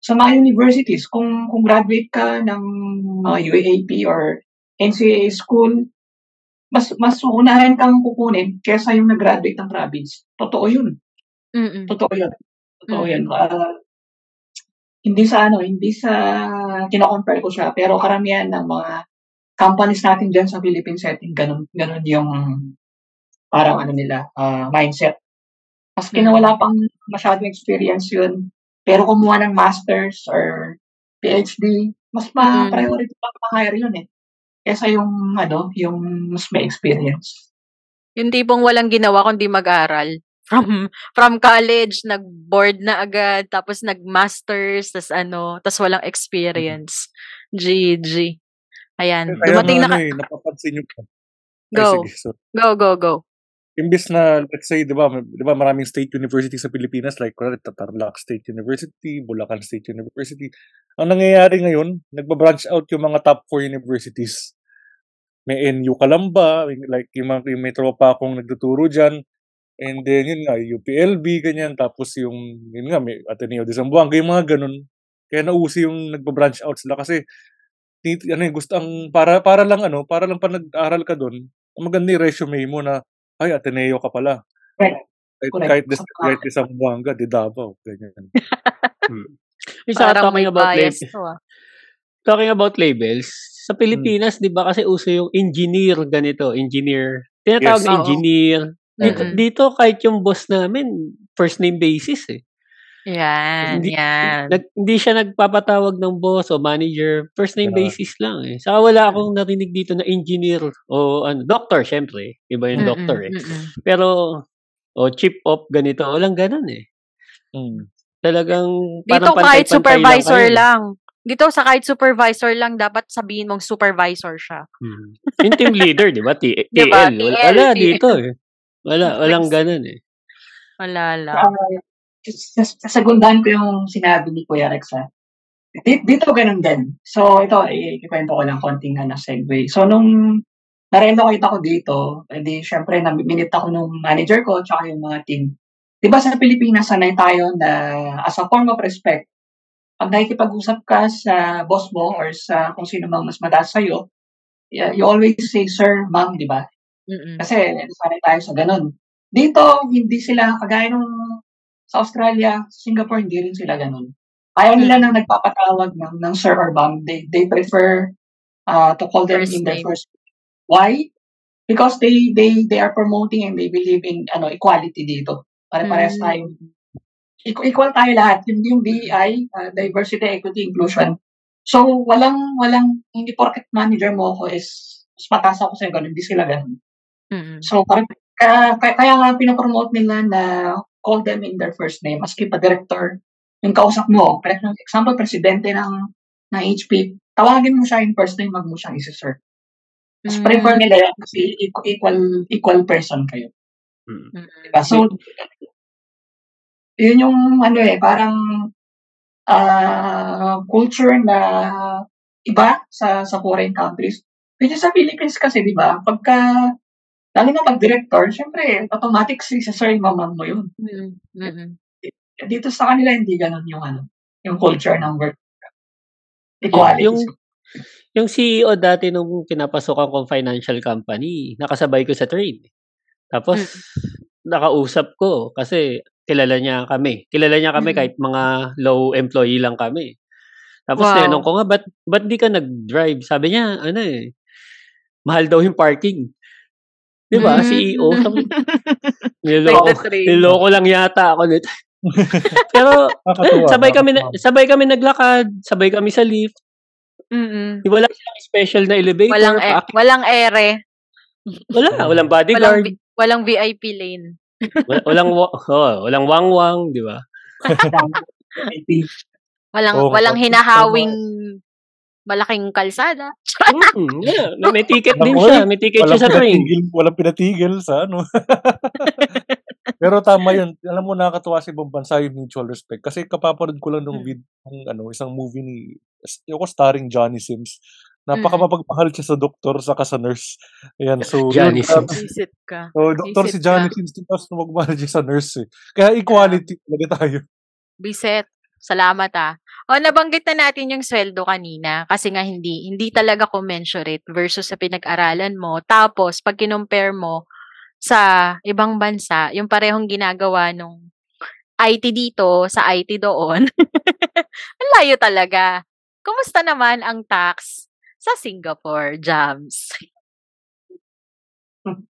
sa mga universities, kung kung graduate ka ng mga UAAP or NCAA school, mas mas unahin kang kukunin kaysa yung nag-graduate ng province. Totoo yun. Mm-mm. Totoo yun. Totoo Mm. yun. Ah, hindi sa ano, hindi sa kino-compare ko siya, pero karamihan ng mga companies natin diyan sa Philippine setting, ganun ganun yung parang ano nila, ah, mindset. Na Mm. wala pang masyadong experience yun, pero kumuha ng masters or PhD, mas ma-priority pa ma-hire yun eh. Kesa yung ano, yung mas may experience. Yung tipong walang ginawa kundi mag-aral. From from college, nag-board na agad, tapos nag-masters, tas ano, tas walang experience. GG. Ayan. Kaya Dumating nga na ano eh, napapansin nyo pa. Ay, Go. sige, sorry. Go, go, go. Imbis na, let's say, di ba, di ba maraming state university sa Pilipinas, like, kunwari, Tarlac State University, Bulacan State University. Ang nangyayari ngayon, nagba-branch out yung mga top four universities. May NU Calamba, like, yung, mga, yung may tropa akong nagtuturo dyan. And then, yun nga, UPLB, ganyan. Tapos yung, yun nga, may Ateneo de Zamboanga, yung mga ganun. Kaya nauso yung nagba-branch out sila kasi ano yung gusto ang para para lang ano, para lang pa nag-aral ka doon, maganda yung resume mo na ay Ateneo ka pala. Correct. Kahit Correct. kahit des, kahit isang Buanga, di Davao, ganyan. Sa Parang may talking about bias labels, to ah. talking about labels, sa Pilipinas, di ba kasi uso yung engineer ganito, engineer. Tinatawag Yes. engineer. Dito, Mm-mm. dito kahit yung boss namin, first name basis eh. Yan, Hindi, yan. nag, hindi siya nagpapatawag ng boss o manager. First name Yeah. basis lang eh. Saka wala akong narinig dito na engineer o ano, doctor syempre. Iba yung doctor eh. mm-mm. Pero o chip op ganito, walang ganun eh. Mm. Talagang Dito parang kahit supervisor lang. kayo. lang. Dito sa kahit supervisor lang, dapat sabihin mong supervisor siya. Hmm. Yung team leader, di ba? T- TL. Diba? Wala, TL, wala TL. dito eh. Wala, walang ganun eh. Wala lang. Uh, sasagundahan ko yung sinabi ni Kuya Rex ha. Dito, dito ganun din. So ito, ikikwento ko lang konting ano, segue. So nung na-relocate ako dito, edi syempre na-minute ako nung manager ko tsaka yung mga team. Di ba sa Pilipinas, sanay tayo na as a form of respect, pag nakikipag-usap ka sa boss mo or sa kung sino mang mas mataas sa'yo, you always say, sir, ma'am, di ba? Mm-mm. Kasi sanay tayo sa ganun. Dito, hindi sila, kagaya nung sa Australia, Singapore, hindi rin sila ganun. Ayaw nila nang nagpapatawag ng, ng sir or ma'am. They, they prefer uh, to call them First in their name. first Why? Because they they they are promoting and they believe in ano equality dito. Pare-parehas Mm. tayo. Equal, equal tayo lahat. Yung, yung DEI, uh, Diversity, Equity, Inclusion. So, walang, walang, hindi porket manager mo ako is, mas mataas ako sa'yo, ganun. Hindi sila ganun. Mm-mm. So, parang, kaya, kaya, kaya nga pinapromote nila na call them in their first name. Maski pa director, yung kausap mo, for example, presidente ng, ng HP, tawagin mo siya in first name, wag mo siyang isi-sir. Mas Mm. prefer nila yan kasi equal, equal, person kayo. Hmm. Mm-mm. Diba? So, yun yung ano eh, parang ah culture na iba sa sa foreign countries. Which is sa Philippines kasi, di ba? Pagka, lalo na pag director, syempre, automatic si sa sir, mamam mo yun. Mm-mm. Mm-mm. Dito sa kanila, hindi ganun yung ano, yung culture ng work. Equality. Yung, yung CEO dati nung pinapasokan kong financial company, nakasabay ko sa trade. Tapos, nakausap ko kasi kilala niya kami. Kilala niya kami Mm. kahit mga low employee lang kami. Tapos Wow. tinanong ko nga, ba't, ba't di ka nag-drive? Sabi niya, ano eh, mahal daw yung parking. Di ba? Mm. CEO. Sabi, like niloko, niloko lang yata ako nito. Pero, Nakakatuwa. sabay kami, na, sabay kami naglakad, sabay kami sa lift. Mm-mm. Wala silang special na elevator. Walang, e- paakit- walang ere. wala, walang Walang, bodyguard. vi- walang VIP lane. Wala, walang, wa- oh, walang wangwang, di ba? Walang, Oo, walang hinahawing malaking kalsada. Mm, yeah. May, may ticket din siya. May ticket siya walang sa train. walang pinatigil sa ano. Pero tama yun. Alam mo, nakakatuwa sa ibang bansa yung mutual respect. Kasi kapapanood ko lang nung Mm. vid, ng, ano, isang movie ni, yung ko starring Johnny Sims. Napaka mapagmahal siya sa doktor saka sa nurse. Ayan, so, Johnny. Sims. Visit ka. So, doktor si Johnny ka. Sims, tapos magmahal siya sa nurse eh. Kaya equality talaga tayo. Biset. Salamat ah. O, nabanggit na natin yung sweldo kanina kasi nga hindi, hindi talaga commensurate versus sa pinag-aralan mo. Tapos, pag kinumpare mo sa ibang bansa, yung parehong ginagawa nung IT dito sa IT doon, ang layo talaga. Kumusta naman ang tax sa Singapore, Jams?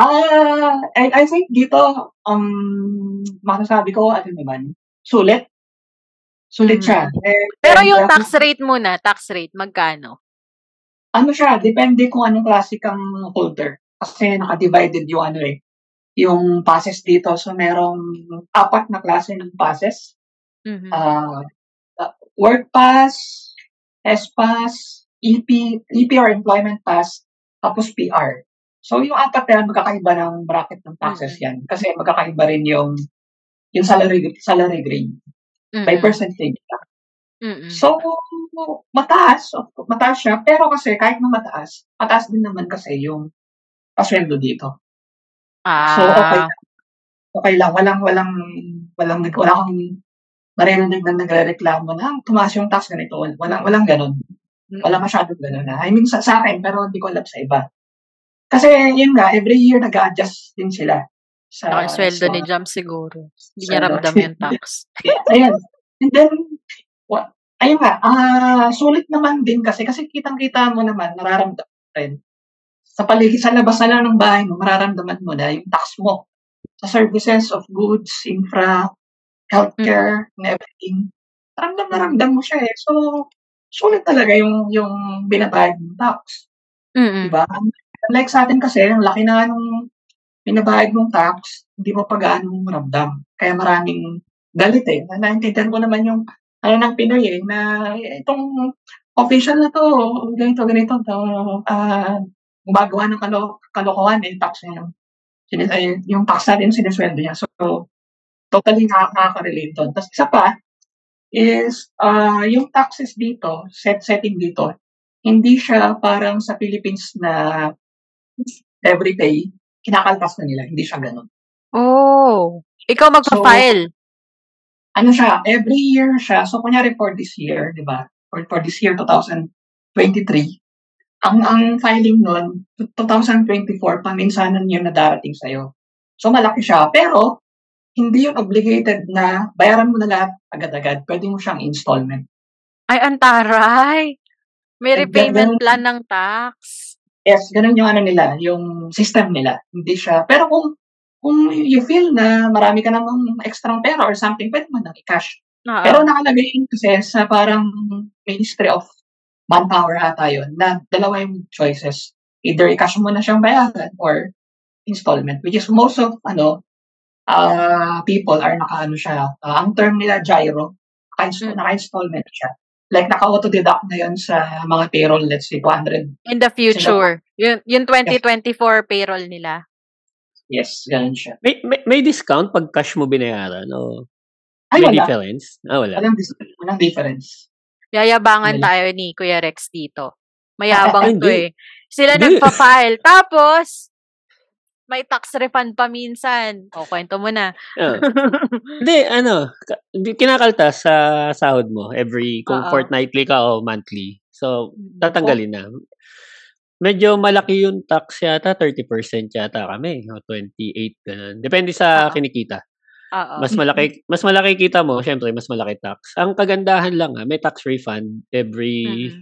Ah, I, I think dito, um, masasabi ko, ano naman, sulit. Sulit siya. Eh, Pero yung tax rate muna, tax rate, magkano? ano siya, depende kung anong klase kang holder. Kasi naka-divided yung ano eh, yung passes dito. So, merong apat na klase ng passes. Mhm. Uh, uh, work pass, S-pass, EP, EP or employment pass, tapos PR. So, yung apat na yan, magkakaiba ng bracket ng passes Mhm. yan. Kasi magkakaiba rin yung yung salary salary grade by Mm-mm. percentage. Mm-mm. So, mataas. Mataas siya. Pero kasi kahit na mataas, mataas din naman kasi yung pasweldo dito. So, okay. Ah. Okay lang. Walang, walang, walang, nag- wala akong narinig na nagre-reklamo na "Ah, tumaas yung tax ganito. Walang, walang ganun. Wala masyadong ganun na. I mean, sa, sa akin, pero hindi ko alam sa iba. Kasi, yun nga, every year nag-adjust din sila. Sa, Ang sweldo sa- ni Jam siguro. Hindi niya ramdam yung tax. Ayan. And then, wa- ayun nga, ah sulit naman din kasi, kasi kitang-kita mo naman, nararamdaman rin. Sa paligid, sa labas na lang ng bahay mo, mararamdaman mo na yung tax mo. Sa services of goods, infra, healthcare, and everything. Ramdam na ramdam mo siya eh. So, sulit talaga yung, yung binabayad ng tax. Mm-mm. Diba? Like sa atin kasi, ang laki na nung binabayad mong tax, hindi mo pa gaano ramdam. Kaya maraming galit eh. Na- Naintindihan ko naman yung ano ng Pinoy eh, na itong official na to, ganito, ganito, to, ah, gumagawa ng kalo, kalokohan eh, tax niya. Sinis, ay, yung tax natin sinisweldo niya. So, totally nakaka- nakaka-relate doon. Tapos isa pa, is ah yung taxes dito, set setting dito, hindi siya parang sa Philippines na everyday, kinakaltas na nila. Hindi siya ganun. Oh. Ikaw magpa-file. Ano siya, every year siya. So, kunyari for this year, di ba? For, for this year, 2023, ang ang filing nun, 2024, paminsanan yun na darating sa'yo. So, malaki siya. Pero, hindi yun obligated na bayaran mo na lahat agad-agad. Pwede mo siyang installment. Ay, antaray. May Ay, repayment plan ng tax. Yes, ganun yung ano nila, yung system nila. Hindi siya, pero kung kung you feel na marami ka namang extra pera or something, pwede mo nang i-cash. Oo. Pero nakalagay yun kasi sa parang Ministry of Manpower ata yun, na dalawa yung choices. Either i-cash mo na siyang bayaran or installment, which is most of, ano, uh, people are naka-ano siya, uh, ang term nila gyro, naka-install, Mm. naka-installment siya. Like, naka-auto-deduct na yun sa mga payroll, let's say, 200 In the future. Yun, yung 2024 payroll nila. Yes, ganun siya. May, may, may discount pag cash mo binayaran? O Ay, may wala. difference? Ah, wala. Walang, walang difference. Yayabangan Wala. tayo ni Kuya Rex dito. Mayabang Ay, to eh. Sila nagpa-file. Tapos, may tax refund pa minsan. O, kwento mo na. Ah. Hindi, ano, ka- di- kinakaltas sa sahod mo every, kung Oo. fortnightly ka o monthly. So, tatanggalin na. Medyo malaki yung tax yata, 30% yata kami, o 28, ganun. Depende sa Oo. kinikita. Oo. Mas malaki, mas malaki kita mo, syempre, mas malaki tax. Ang kagandahan lang, ah, may tax refund every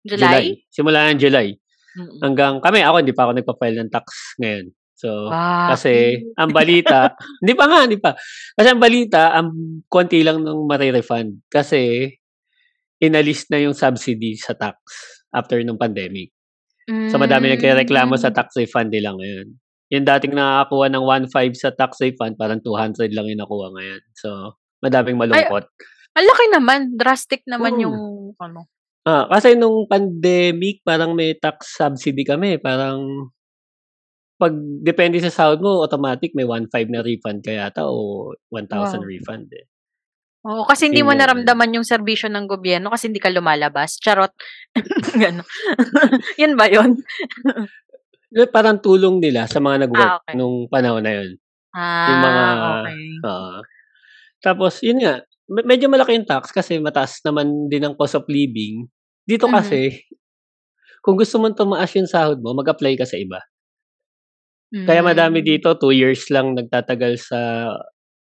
Mm. July? Simula ng July. Mm-mm. Hanggang kami, ako hindi pa ako nagpa-file ng tax ngayon. So, Wow. kasi ang balita, hindi pa nga, hindi pa. Kasi ang balita, ang konti lang nung marirefund. Kasi inalis na yung subsidy sa tax after nung pandemic. So, madami nagreklamo sa Mm. tax refund nila ngayon. Yung dating nakakakuha ng 1.5 sa tax refund, parang 200 lang yung nakuha ngayon. So, madaming malungkot. Ang laki naman. Drastic naman Oo. yung ano. Ah, kasi nung pandemic, parang may tax subsidy kami. Parang, pag depende sa sahod mo, automatic may 1.5 na refund ka yata o 1,000 Wow. refund eh. Oo, kasi hindi mo naramdaman yung serbisyo ng gobyerno kasi hindi ka lumalabas. Charot. Gano. yun ba yun? Parang tulong nila sa mga nag-work Ah, okay. nung panahon na yun. Ah, Yung mga, okay. Oo. tapos, yun nga, me- medyo malaki yung tax kasi mataas naman din ang cost of living. Dito Mhm. kasi, kung gusto mong tumaas yung sahod mo, mag-apply ka sa iba. Kaya madami Mm. dito, two years lang nagtatagal sa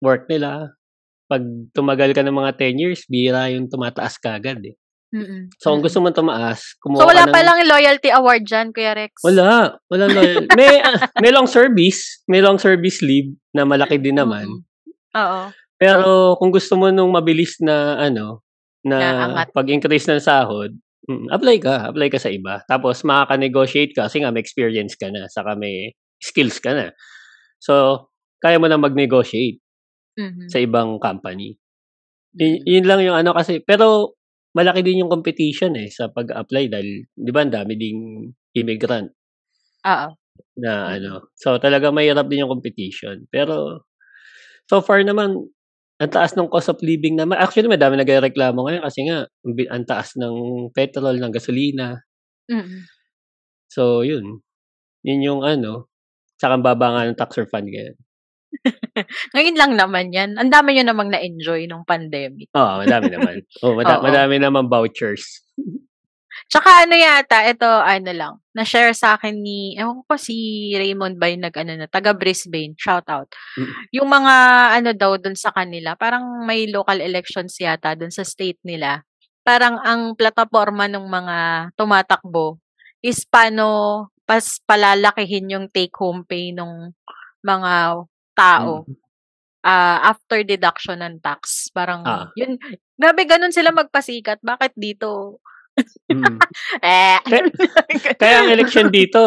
work nila. Pag tumagal ka ng mga 10 years, bira yung tumataas ka agad eh. Mm-mm. So, kung Mm-mm. gusto mong tumaas, kumuha So, wala ka ng... pa lang loyalty award dyan, Kuya Rex? Wala. Wala loyal. may, ah, may long service. May long service leave na malaki din naman. Mm. Oo. Pero kung gusto mo nung mabilis na ano, na Na pag-increase ng sahod, mm, apply ka, apply ka sa iba. Tapos makaka-negotiate ka kasi nga may experience ka na, saka may skills ka na. So, kaya mo na mag-negotiate Mhm. sa ibang company. Y- Mm. yun lang yung ano kasi, pero malaki din yung competition eh sa pag-apply dahil, di ba, ang dami ding immigrant Oo. na Mm. ano. So, talaga mahirap din yung competition. Pero, so far naman, ang taas ng cost of living naman. Actually, madami nagrereklamo ngayon kasi nga, ang taas ng petrol, ng gasolina. Mm. So, yun. Yun yung ano, tsaka baba nga ng tax refund ngayon. Ngayon lang naman 'yan. Ang dami niyo namang na-enjoy nung pandemic. Oo, madami naman. Oo, mada- Oo. madami naman vouchers. Tsaka ano yata, ito ano lang, na-share sa akin ni, ewan ko pa si Raymond ba yung nag-ano na, taga Brisbane, shout out. Mm. Yung mga ano daw dun sa kanila, parang may local elections yata dun sa state nila. Parang ang plataforma ng mga tumatakbo is paano pas palalakihin yung take-home pay ng mga tao Mm. ah, after deduction ng tax. Parang, Ah. yun, grabe ganun sila magpasikat. Bakit dito? Mm. Eh. Kaya ang election dito,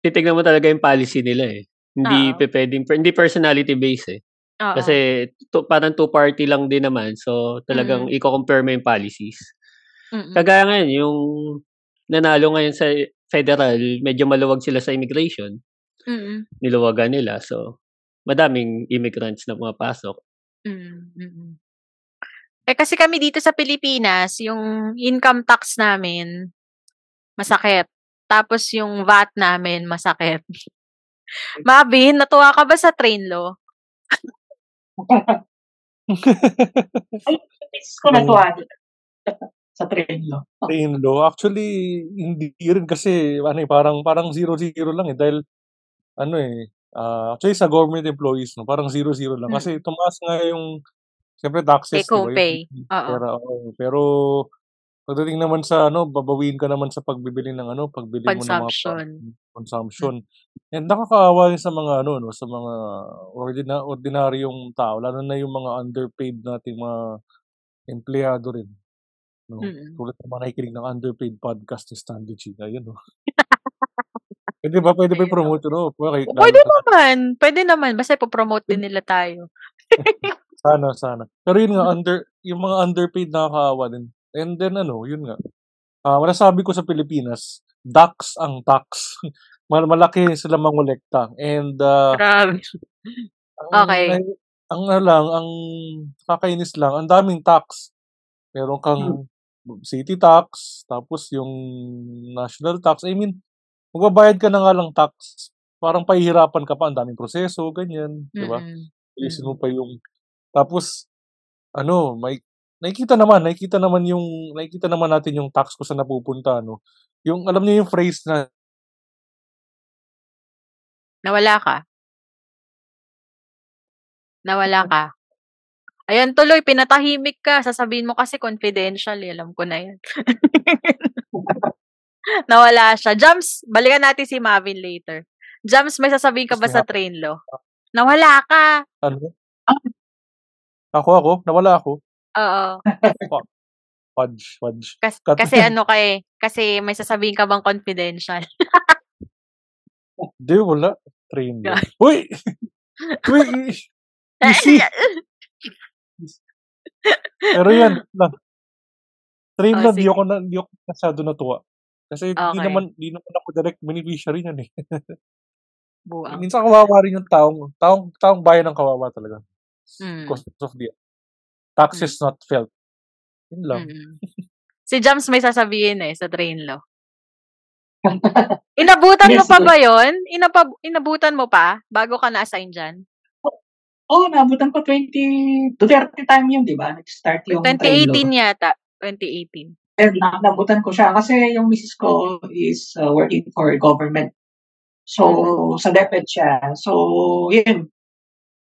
titignan mo talaga yung policy nila eh. Hindi pe pwedeng, hindi personality based eh. Oo. Kasi to, parang two-party lang din naman. So, talagang Mm. i-compare mo yung policies. Mm-mm. Kagaya ngayon, yung nanalo ngayon sa federal, medyo maluwag sila sa immigration. Mm-mm. Niluwagan nila. So, madaming immigrants na pumapasok. Mm, mm. Eh kasi kami dito sa Pilipinas, yung income tax namin masakit. Tapos yung VAT namin masakit. Mabin, natuwa ka ba sa train law? Ay, ko natuwa din. sa no? Train law. Actually, hindi rin kasi ano eh, parang parang zero-zero lang eh dahil ano eh ah, actually sa government employees no, parang zero-zero lang Mm. kasi tumaas nga yung siyempre taxes, Take di ba? home Yung pay. Oo. pera, oo. Pero pagdating naman sa ano, babawiin ka naman sa pagbibili ng ano, pagbili mo ng mga Consumption. consumption. And nakakaawa sa mga ano no, sa mga ordina ordinaryong tao, lalo na yung mga underpaid nating mga empleyado rin. No? Mm. Tulad ng mga nakikinig ng underpaid podcast ni Stanley G. Ayun, no? Pwede ba? Pwede ba i-promote yun? No? Pwede, Pwede naman. Pwede naman. Basta ipopromote din nila tayo. Sana, sana. Pero yun nga, under, yung mga underpaid nakakaawa din. And then ano, yun nga. Ah, masasabi ko sa Pilipinas, tax ang tax. Mal- Malaki sila mangolekta. And uh, Grabe. ang, Okay. nai- ang ano lang, ang kakainis lang, ang daming tax. Meron kang city tax, tapos yung national tax. I mean, magbabayad ka na nga lang tax. Parang pahihirapan ka pa, ang daming proseso, ganyan. Di ba? Mm-mm. Ilisin mo pa yung... Tapos, ano, may nakikita naman, nakikita naman yung, nakikita naman natin yung tax ko sa napupunta, no? Yung, alam niyo yung phrase na, Nawala ka. Nawala ka. Ayan, tuloy, pinatahimik ka. Sasabihin mo kasi confidential. Eh. Alam ko na yan. Nawala siya. Jams, balikan natin si Marvin later. Jams, may sasabihin ka ba sa train law? Nawala ka. ano? Ako, ako? Nawala ako? Oo. Fudge, fudge. Kas- kasi ano ka eh. Kasi may sasabihin ka bang confidential? Hindi, wala. Train lang. Uy! Uy! Easy! Pero yan, lang. Train Oh, lang, di sige. ako, na, di ako masyado natuwa. Kasi di Okay. naman, di naman ako direct beneficiary yan eh. Buang. Minsan kawawa rin yung taong, taong, taong bayan ng kawawa talaga. Mm. Cost of the taxes not felt. Yun lang. Mm. Si Jams may sasabihin eh sa train law. Inabutan mo pa ba yon? Inapa, inabutan mo pa bago ka na-assign dyan? Oo, oh, nabutan ko 20, Duterte time yun, di ba? Nag-start yung train law. 2018 yata. 2018. And na, nabutan ko siya kasi yung misis ko is uh, working for government. So, sa DepEd siya. So, yun.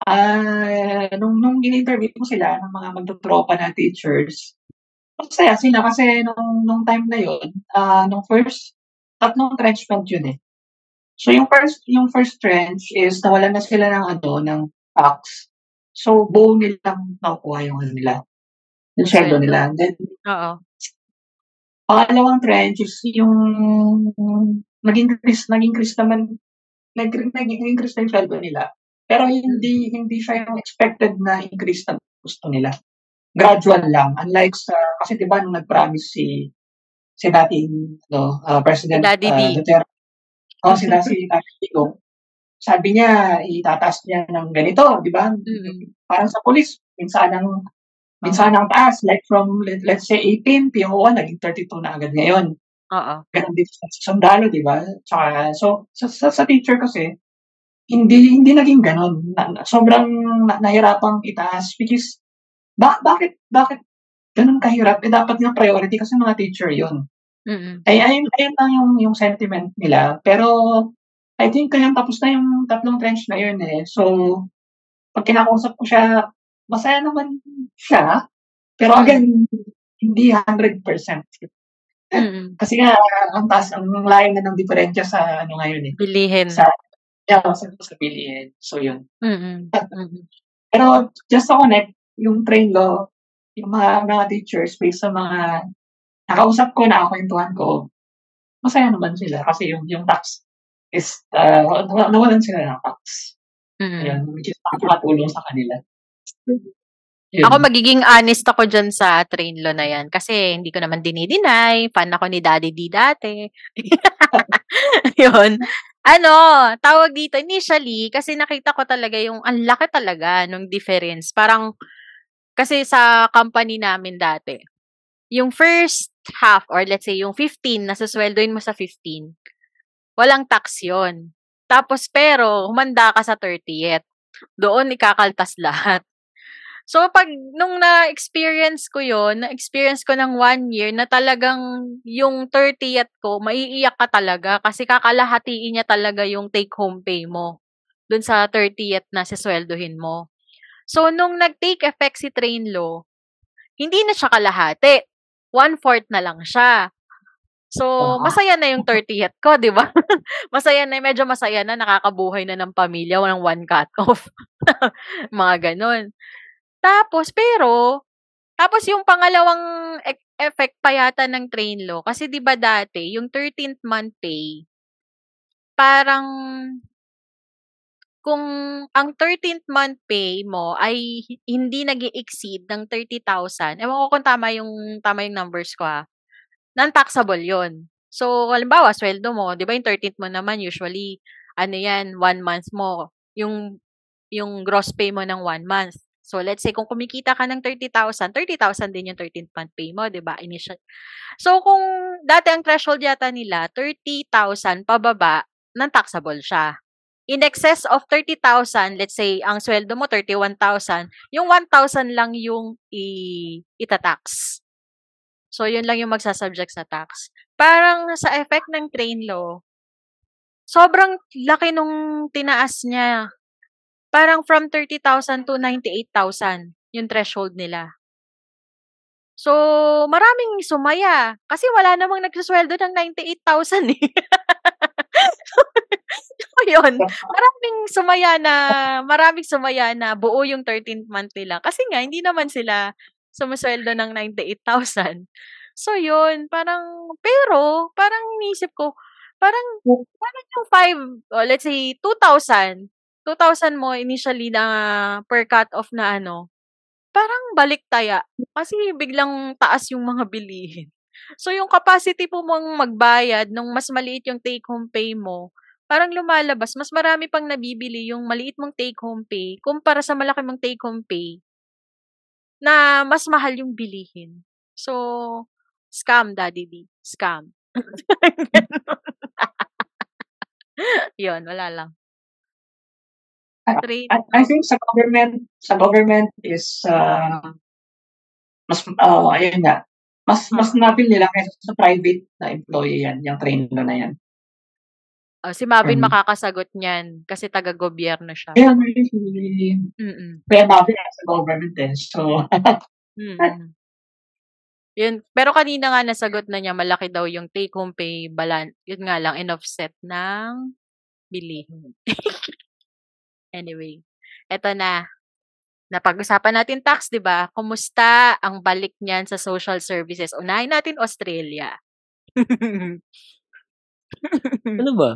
Ah, nung, nung in-interview ko sila ng mga magtutropa na teachers, masaya sila kasi nung, nung time na yun, ah, nung first, tatlong trenchment yun eh. So, yung first, yung first trench is nawalan na sila ng ano, ng tax. So, buo nilang nakukuha yung ano nila, yung sweldo nila. Then, Oo. pangalawang trench is yung naging increase, naging increase naman, nag, naging increase na yung sweldo nila. Pero hindi hindi siya yung expected na increase na gusto nila. Gradual lang. Unlike sa, kasi di ba nung nag-promise si si dating no, uh, President Daddy uh. Duterte, oh, sila si Daddy Digong, sabi niya, itataas niya ng ganito, di ba? Mm. Parang sa police, minsan ang minsan ang taas, like from, let, let's say, 18, PO1, naging 32 na agad ngayon. Oo. Ganun din sa sundalo, di ba? Tsaka, so, sa, sa, sa teacher kasi, hindi hindi naging ganun. Na, sobrang na, nahirapang itaas because ba, bakit bakit ganun kahirap? Eh dapat nga priority kasi mga teacher 'yon. Mm. Ay ayun, ayun lang yung yung sentiment nila. Pero I think kaya tapos na yung tatlong trench na yun eh. So pag kinakausap ko siya, masaya naman siya. Pero again, hindi 100%. Mm. Kasi nga ang taas ang layo na ng diferensya sa ano ngayon eh. Bilihin. Sa yeah, sa, sa bilihin. So yun. Mm. Mm. Pero just to connect, yung train law, yung mga, mga teachers based sa mga nakausap ko, nakakwentuhan ko, masaya naman sila kasi yung, yung tax is, uh, nawalan sila ng tax. Mm. Ayun, which is nakakatulong sa kanila. Yun. Ako magiging honest ako dyan sa train law na yan. Kasi hindi ko naman dinideny. Fan ako ni Daddy D dati. Yun. Ano, tawag dito, initially, kasi nakita ko talaga yung, ang laki talaga nung difference. Parang, kasi sa company namin dati, yung first half, or let's say, yung 15, nasusweldoin mo sa 15, walang tax yon Tapos, pero, humanda ka sa 30th. Doon, ikakaltas lahat. So, pag nung na-experience ko yon na-experience ko ng one year na talagang yung 30th ko, maiiyak ka talaga kasi kakalahatiin niya talaga yung take-home pay mo dun sa 30th na sisweldohin mo. So, nung nag-take effect si train law, hindi na siya kalahati. One-fourth na lang siya. So, masaya na yung 30th ko, di ba? masaya na, medyo masaya na, nakakabuhay na ng pamilya, walang one cut-off. Mga ganon. Tapos, pero, tapos yung pangalawang e- effect pa yata ng train law, kasi di ba dati, yung 13th month pay, parang, kung ang 13th month pay mo ay hindi nag exceed ng 30,000, ewan ko kung tama yung, tama yung numbers ko ha, non-taxable yon So, halimbawa, sweldo mo, di ba yung 13th mo naman, usually, ano yan, one month mo, yung, yung gross pay mo ng one month. So, let's say, kung kumikita ka ng 30,000, 30,000 din yung 13th month pay mo, di ba? Initial. So, kung dati ang threshold yata nila, 30,000 pababa, non-taxable siya. In excess of 30,000, let's say, ang sweldo mo, 31,000, yung 1,000 lang yung i- itatax. So, yun lang yung magsasubject sa tax. Parang sa effect ng train law, sobrang laki nung tinaas niya parang from 30,000 to 98,000 yung threshold nila. So, maraming sumaya. Kasi wala namang nagsusweldo ng 98,000 eh. so, yun. Maraming sumaya na, maraming sumaya na buo yung 13th month nila. Kasi nga, hindi naman sila sumusweldo ng 98,000. So, yun. Parang, pero, parang nisip ko, parang, parang yung 5, oh, let's say, 2,000, 2,000 mo initially na per cut off na ano, parang balik taya. Kasi biglang taas yung mga bilihin. So, yung capacity po mong magbayad nung mas maliit yung take-home pay mo, parang lumalabas, mas marami pang nabibili yung maliit mong take-home pay kumpara sa malaki mong take-home pay na mas mahal yung bilihin. So, scam, Daddy D. Scam. Yun, wala lang. I, I, I think sa government, sa government is, uh, mas, uh, ayun nga, mas, mas nabil nila kaysa sa private na employee yan, yung train na yan. Oh, si Mavin Um, makakasagot niyan kasi taga-gobyerno siya. Kaya really, Mm. kaya nabil sa government eh. So, Mm. Yun. Pero kanina nga nasagot na niya malaki daw yung take home pay balan. Yun nga lang in offset ng bilihin. anyway, eto na. napag-usapan natin tax, 'di ba? Kumusta ang balik niyan sa social services? Unahin natin Australia. ano ba?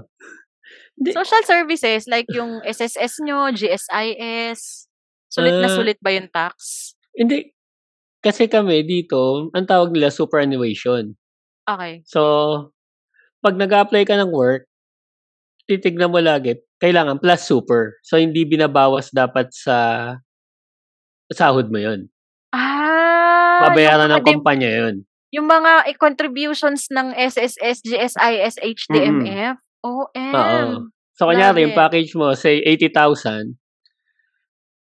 Di, social services like yung SSS nyo, GSIS. Sulit uh, na ah. sulit ba yung tax? Hindi. Kasi kami dito, ang tawag nila superannuation. Okay. So, pag nag-apply ka ng work, titignan mo lagi, kailangan plus super. So, hindi binabawas dapat sa sahod mo yon Ah! Babayaran ng kumpanya yon Yung mga contributions ng SSS, GSIS, HDMF. Mm-hmm. OM. Oo. So, kanyari, yung package mo, say, 80,000,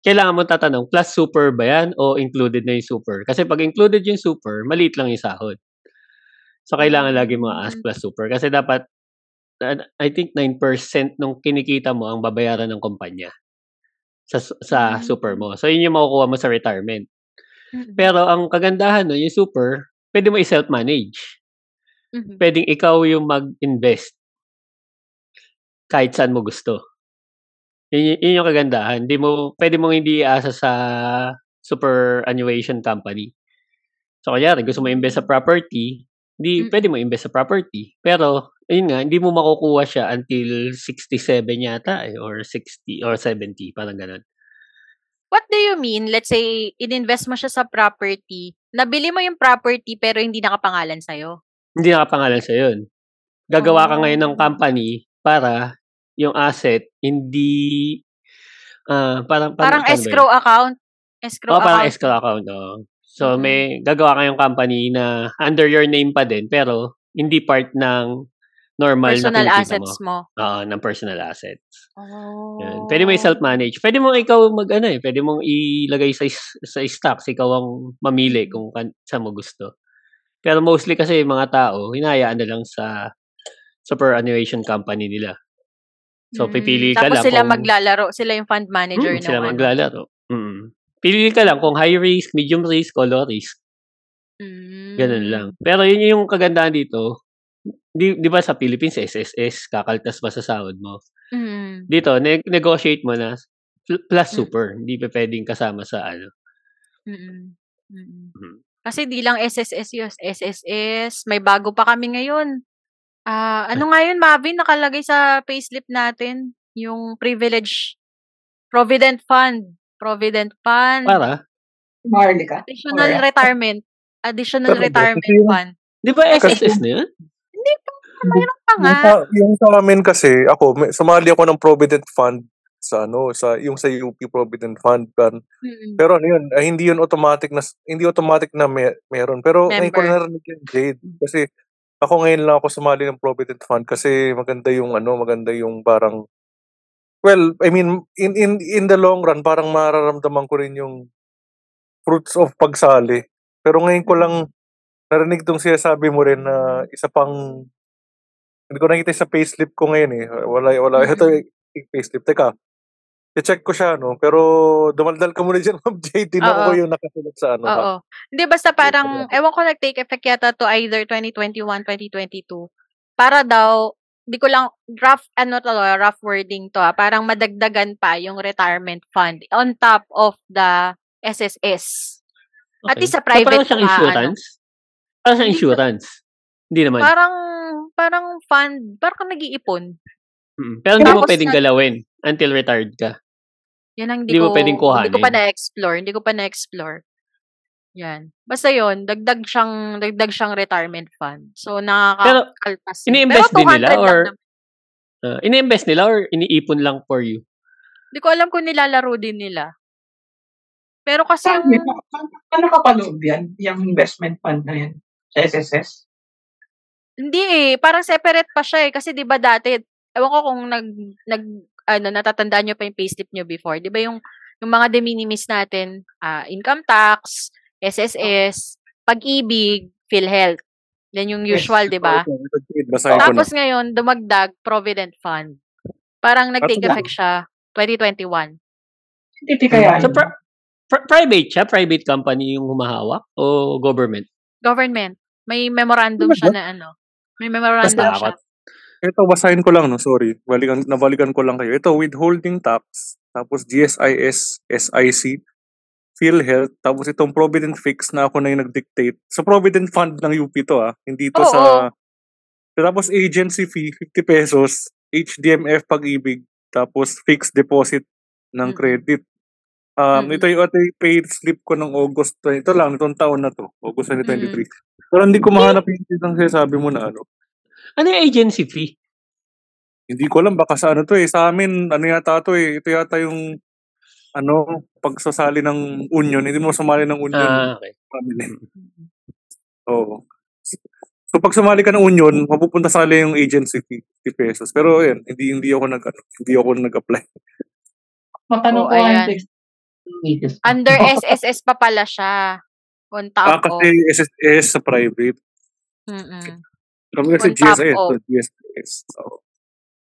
kailangan mo tatanong, plus super ba yan o included na yung super? Kasi pag included yung super, maliit lang yung sahod. So, kailangan lagi mo ask mm. plus super. Kasi dapat, I think 9% nung kinikita mo ang babayaran ng kumpanya sa, sa mm. super mo. So, yun yung makukuha mo sa retirement. Pero ang kagandahan no, yung super, pwede mo i-self-manage. Mm-hmm. Pwedeng ikaw yung mag-invest kahit saan mo gusto. Yun, yun yung kagandahan. Hindi mo, pwede mong hindi iasa sa superannuation company. So, kaya gusto mo invest sa property, hindi, mm. pwede mo invest sa property. Pero, ayun nga, hindi mo makukuha siya until 67 yata eh, or 60 or 70, parang ganun. What do you mean? Let's say, ininvest mo siya sa property, nabili mo yung property pero hindi nakapangalan sa'yo? Hindi nakapangalan sa'yo yun. Gagawa oh. ka ngayon ng oh. company para yung asset hindi uh, parang parang, parang escrow account escrow oh, account. parang escrow account oh. so mm-hmm. may gagawa kayong company na under your name pa din pero hindi part ng normal personal na assets mo. mo. Oo, ng personal assets. Oh. Yan. Pwede mo i-self-manage. Pwede mo ikaw mag ano eh, pwede mong ilagay sa sa stocks, ikaw ang mamili kung kan, saan mo gusto. Pero mostly kasi mga tao, hinayaan na lang sa superannuation company nila. So, mm, pipili ka Tapos lang sila kung... maglalaro. Sila yung fund manager mm, sila maglalaro. Mm. Pili ka lang kung high risk, medium risk, o low risk. Mm. Ganun lang. Pero yun yung kagandahan dito. Di, di ba sa Philippines, SSS, kakaltas pa sa sahod mo. Mm. Dito, ne- negotiate mo na plus mm. super. Mm. Hindi pa pwedeng kasama sa ano. Mm. Mm. Mm. Kasi di lang SSS yun. SSS. May bago pa kami ngayon. Ah, ano nga yun, Mavin, nakalagay sa payslip natin, yung privilege provident fund. Provident fund. Para? Maharlika? Additional Or, retirement. Additional Pero, retirement fund. Di ba SSS na yun? Mayroon pa nga. Yung sa, yung sa amin kasi, ako, may, sumali ako ng Provident Fund sa ano sa yung sa UP Provident Fund kan. Mm-hmm. Pero ano yun, eh, hindi yun automatic na hindi automatic na may, meron. Pero ngayon ko narinig yung Jade kasi ako ngayon lang ako sumali ng Provident Fund kasi maganda yung ano, maganda yung parang well, I mean in in in the long run parang mararamdaman ko rin yung fruits of pagsali. Pero ngayon ko lang narinig tong sinasabi mo rin na isa pang hindi ko nakita sa payslip ko ngayon eh. Wala wala ito mm-hmm. payslip. Teka, I-check ko siya, no? Pero dumaldal ka muna dyan, Ma'am Jade. Tinan ko yung nakasulat sa ano. Oo. Hindi, basta parang, ewan ko nag-take effect yata to either 2021, 2022. Para daw, di ko lang, rough, ano to, rough wording to, ha? parang madagdagan pa yung retirement fund on top of the SSS. Okay. At least sa private. So, parang siyang insurance? ano, parang siyang insurance? Hindi naman. Parang, parang fund, parang nag-iipon. Mm-hmm. Pero hindi mo pwedeng galawin until retired ka. Yan ang hindi, hindi ko, mo pwedeng kuhanin. Hindi ko pa na-explore. Hindi ko pa na-explore. Yan. Basta yon dagdag siyang, dagdag siyang retirement fund. So, nakakakaltas. Pero, ini-invest din nila or, uh, ini-invest nila or iniipon lang for you? Hindi ko alam kung nilalaro din nila. Pero kasi yung... Ano nakapaloob yan? Yung investment fund na yan? Sa SSS? Hindi eh. Parang separate pa siya eh. Kasi di ba dati, ewan ko kung nag, nag ano, natatandaan nyo pa yung payslip nyo before. Di ba yung, yung mga de minimis natin, uh, income tax, SSS, pag-ibig, PhilHealth. Yan yung usual, yes, di ba? Tapos ngayon, dumagdag Provident Fund. Parang nag-take effect siya 2021. Hindi kaya. So, pr- pr- private siya? Private company yung humahawak? O government? Government. May memorandum siya na ano. May memorandum siya. Ito, basahin ko lang, no? Sorry. Balikan, nabalikan ko lang kayo. Ito, withholding tax, tapos GSIS, SIC, PhilHealth, tapos itong Provident Fix na ako na yung nag-dictate. Sa Provident Fund ng UP to ah, hindi to Oo. sa... Tapos agency fee, 50 pesos, HDMF pag-ibig, tapos fixed deposit ng Mm. credit. Um, Mm. Ito yung ito yung paid slip ko ng August. Ito lang, itong taon na to. August 2023. Mm. Pero hindi ko mahanap yung yung sinasabi mo na ano. Ano yung agency fee? Hindi ko alam, baka sa ano to eh. Sa amin, ano yata to eh. Ito yata yung ano, pagsasali ng union. Hindi mo sumali ng union. Ah, okay. Oo. So pag sumali ka ng union, mapupunta sa yung agency fee, 50 pesos. Pero yan, hindi hindi ako nag ano, hindi ako nag-apply. Matanong Oo, ko ayan. Under SSS pa pala siya. On Ah, top of. kasi SSS sa private. Mm-mm. Kami kasi GSIS. So GSIS. So,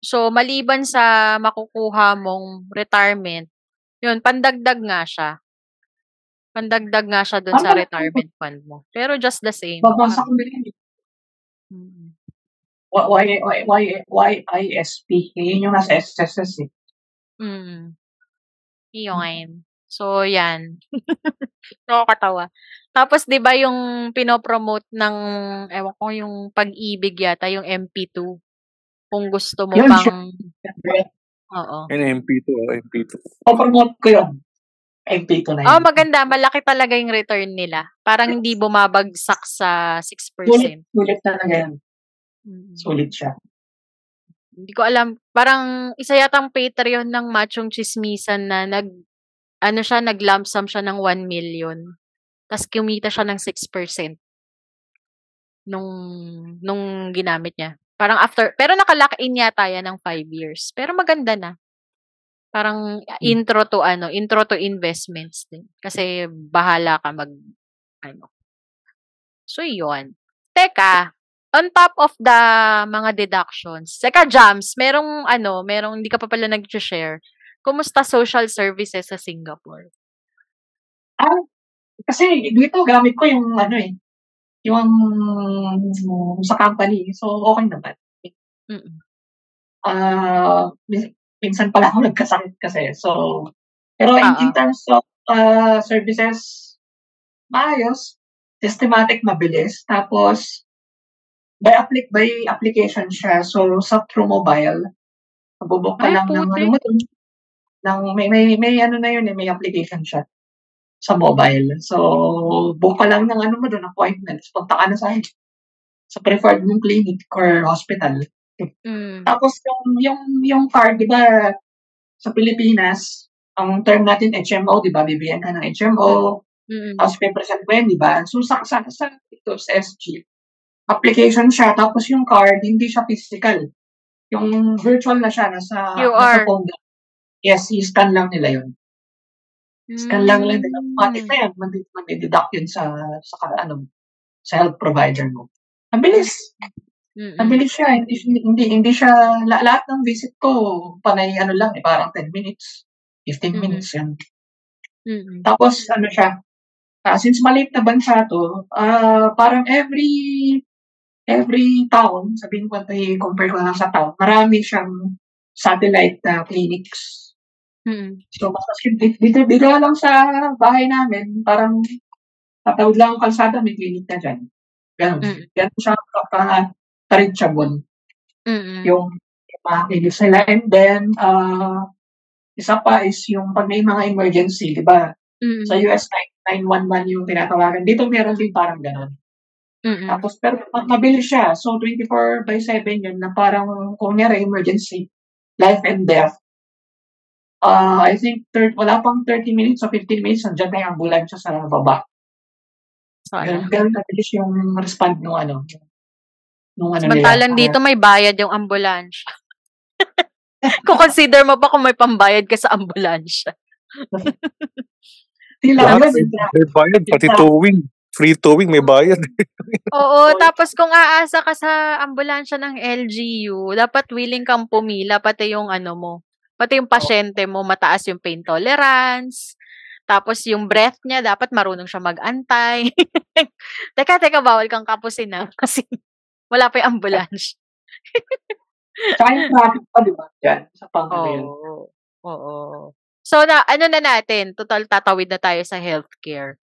So, maliban sa makukuha mong retirement, yun, pandagdag nga siya. Pandagdag nga siya dun sa Ah, retirement fund mo. Pero just the same. Babasa ko din yun. Mm. Y, y, y, YISP. Yun yung nasa SSS eh. Mm. Yun. So, yan. Nakakatawa. Tapos, di ba yung pinopromote ng, ewan ko, yung pag-ibig yata, yung MP2. Kung gusto mo Yun, pang, oo. yun MP2. oh, MP2. O-promote ko yun. MP2 na yun. Oh, maganda. Malaki talaga yung return nila. Parang hindi bumabagsak sa 6%. Sulit, sulit talaga yan. Mm. Sulit siya. Hindi ko alam. Parang isa yatang Patreon ng Machong Chismisan na nag, ano siya, nag-lump sum siya ng 1 million. Tapos kumita siya ng 6% nung, nung ginamit niya. Parang after, pero nakalock in yata yan ng 5 years. Pero maganda na. Parang intro to ano, intro to investments din. Kasi bahala ka mag, ano. So, yun. Teka, on top of the mga deductions, teka, Jams, merong ano, merong hindi ka pa pala nag-share. Kumusta social services sa Singapore? Ah, kasi dito gamit ko yung ano eh, yung sa company. So, okay naman. Mm. Ah, min- minsan pala ako nagkasakit kasi. So, pero in, in Oo. terms of ah, services, maayos, systematic, mabilis. Tapos, by, applic by application siya. So, sa through mobile, mabubok ka Ay, lang ng, ano mo dun, ng, may, may, may ano na yun eh, may application siya sa mobile. So, book ka lang ng ano mo doon, appointments. Punta ka na sa sa preferred mong clinic or hospital. Mm. Tapos yung yung yung card, 'di ba, sa Pilipinas, ang term natin HMO, 'di ba? Bibigyan ka ng HMO, Mm. tapos may present yan, 'di ba? So sa sa, sa ito sa SG, application siya tapos yung card hindi siya physical. Yung virtual na siya nasa QR. nasa phone. lang. Yes, i-scan lang nila 'yun. Scan lang nila. Automatic Mm. na yan. Mandi- Mandi-deduct yun sa sa ano sa health provider mo. Ang bilis. Mm. Ang bilis siya. Hindi, hindi, hindi siya, la- lahat ng visit ko, panay ano lang, eh, parang 10 minutes, 15 Mhm. minutes yan. Mm. Tapos, ano siya, ah, since maliit na bansa to, ah, parang every, every town, sabihin ko, ay compare ko lang sa town, marami siyang satellite na clinics. Mm. So, mas dito, dito, dito lang sa bahay namin, parang tatawid lang ang kalsada, may clinic na dyan. Ganun. Mm. Ganun siya ka, ka-reachable. Mm. yung yung mga clinics nila. And then, uh, isa pa is yung pag may mga emergency, di ba? Mm. Sa US, 911 yung tinatawagan. Dito meron din parang ganun. Mm. Tapos, pero ma- mabilis siya. So, 24 by 7 yun na parang kung meron emergency, life and death. Uh, I think thir- wala pang 30 minutes o 15 minutes, nandiyan na yung ambulansya sa baba. Sana. Ganun, kabilis yung respond nung ano. Nung ano Samantalang dito may bayad yung ambulansya. kung consider mo pa kung may pambayad ka sa ambulansya. Naman, may, may bayad, pati towing. Free towing, may bayad. Oo, tapos kung aasa ka sa ambulansya ng LGU, dapat willing kang pumila pati yung ano mo, pati yung pasyente mo mataas yung pain tolerance. Tapos yung breath niya dapat marunong siya mag-antay. teka, teka, bawal kang kapusin na kasi wala pa yung ambulansya. Tsaka yung traffic pa, di ba? Yan, sa pang yun. Oo. Oo. So, na, ano na natin, total tatawid na tayo sa healthcare.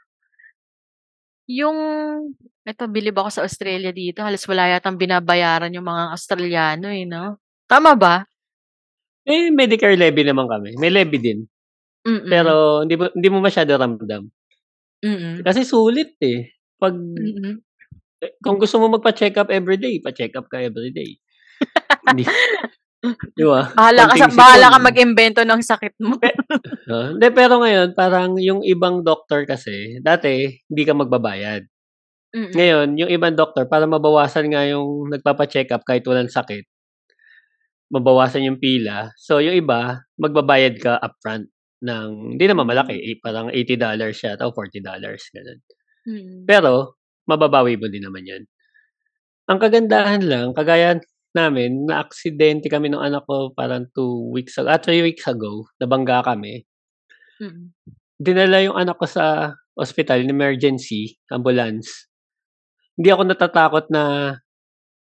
Yung, eto, bilib ako sa Australia dito. Halos wala yatang binabayaran yung mga Australiano eh, no? Tama ba? Eh, Medicare levy naman kami. May levy din. Mm-mm. Pero hindi mo, hindi mo masyado ramdam. Mm-mm. Kasi sulit eh. Pag, eh, kung gusto mo magpa-check up everyday, pa-check up ka everyday. Hindi. Di ba? Bahala ka, sa, Konting bahala ka sipon. mag-invento ng sakit mo. Ah, Hindi, pero ngayon, parang yung ibang doctor kasi, dati, hindi ka magbabayad. Mm-mm. Ngayon, yung ibang doctor, para mabawasan nga yung nagpapa-check up kahit walang sakit, mabawasan yung pila. So, yung iba, magbabayad ka upfront ng, hindi naman malaki, eh, parang $80 siya o $40, ganun. Mm-mm. Pero, mababawi mo din naman yun. Ang kagandahan lang, kagaya namin, na-aksidente kami ng anak ko parang two weeks ago, ah, three weeks ago, nabangga kami. Mm-mm. Dinala yung anak ko sa hospital, in emergency, ambulance. Hindi ako natatakot na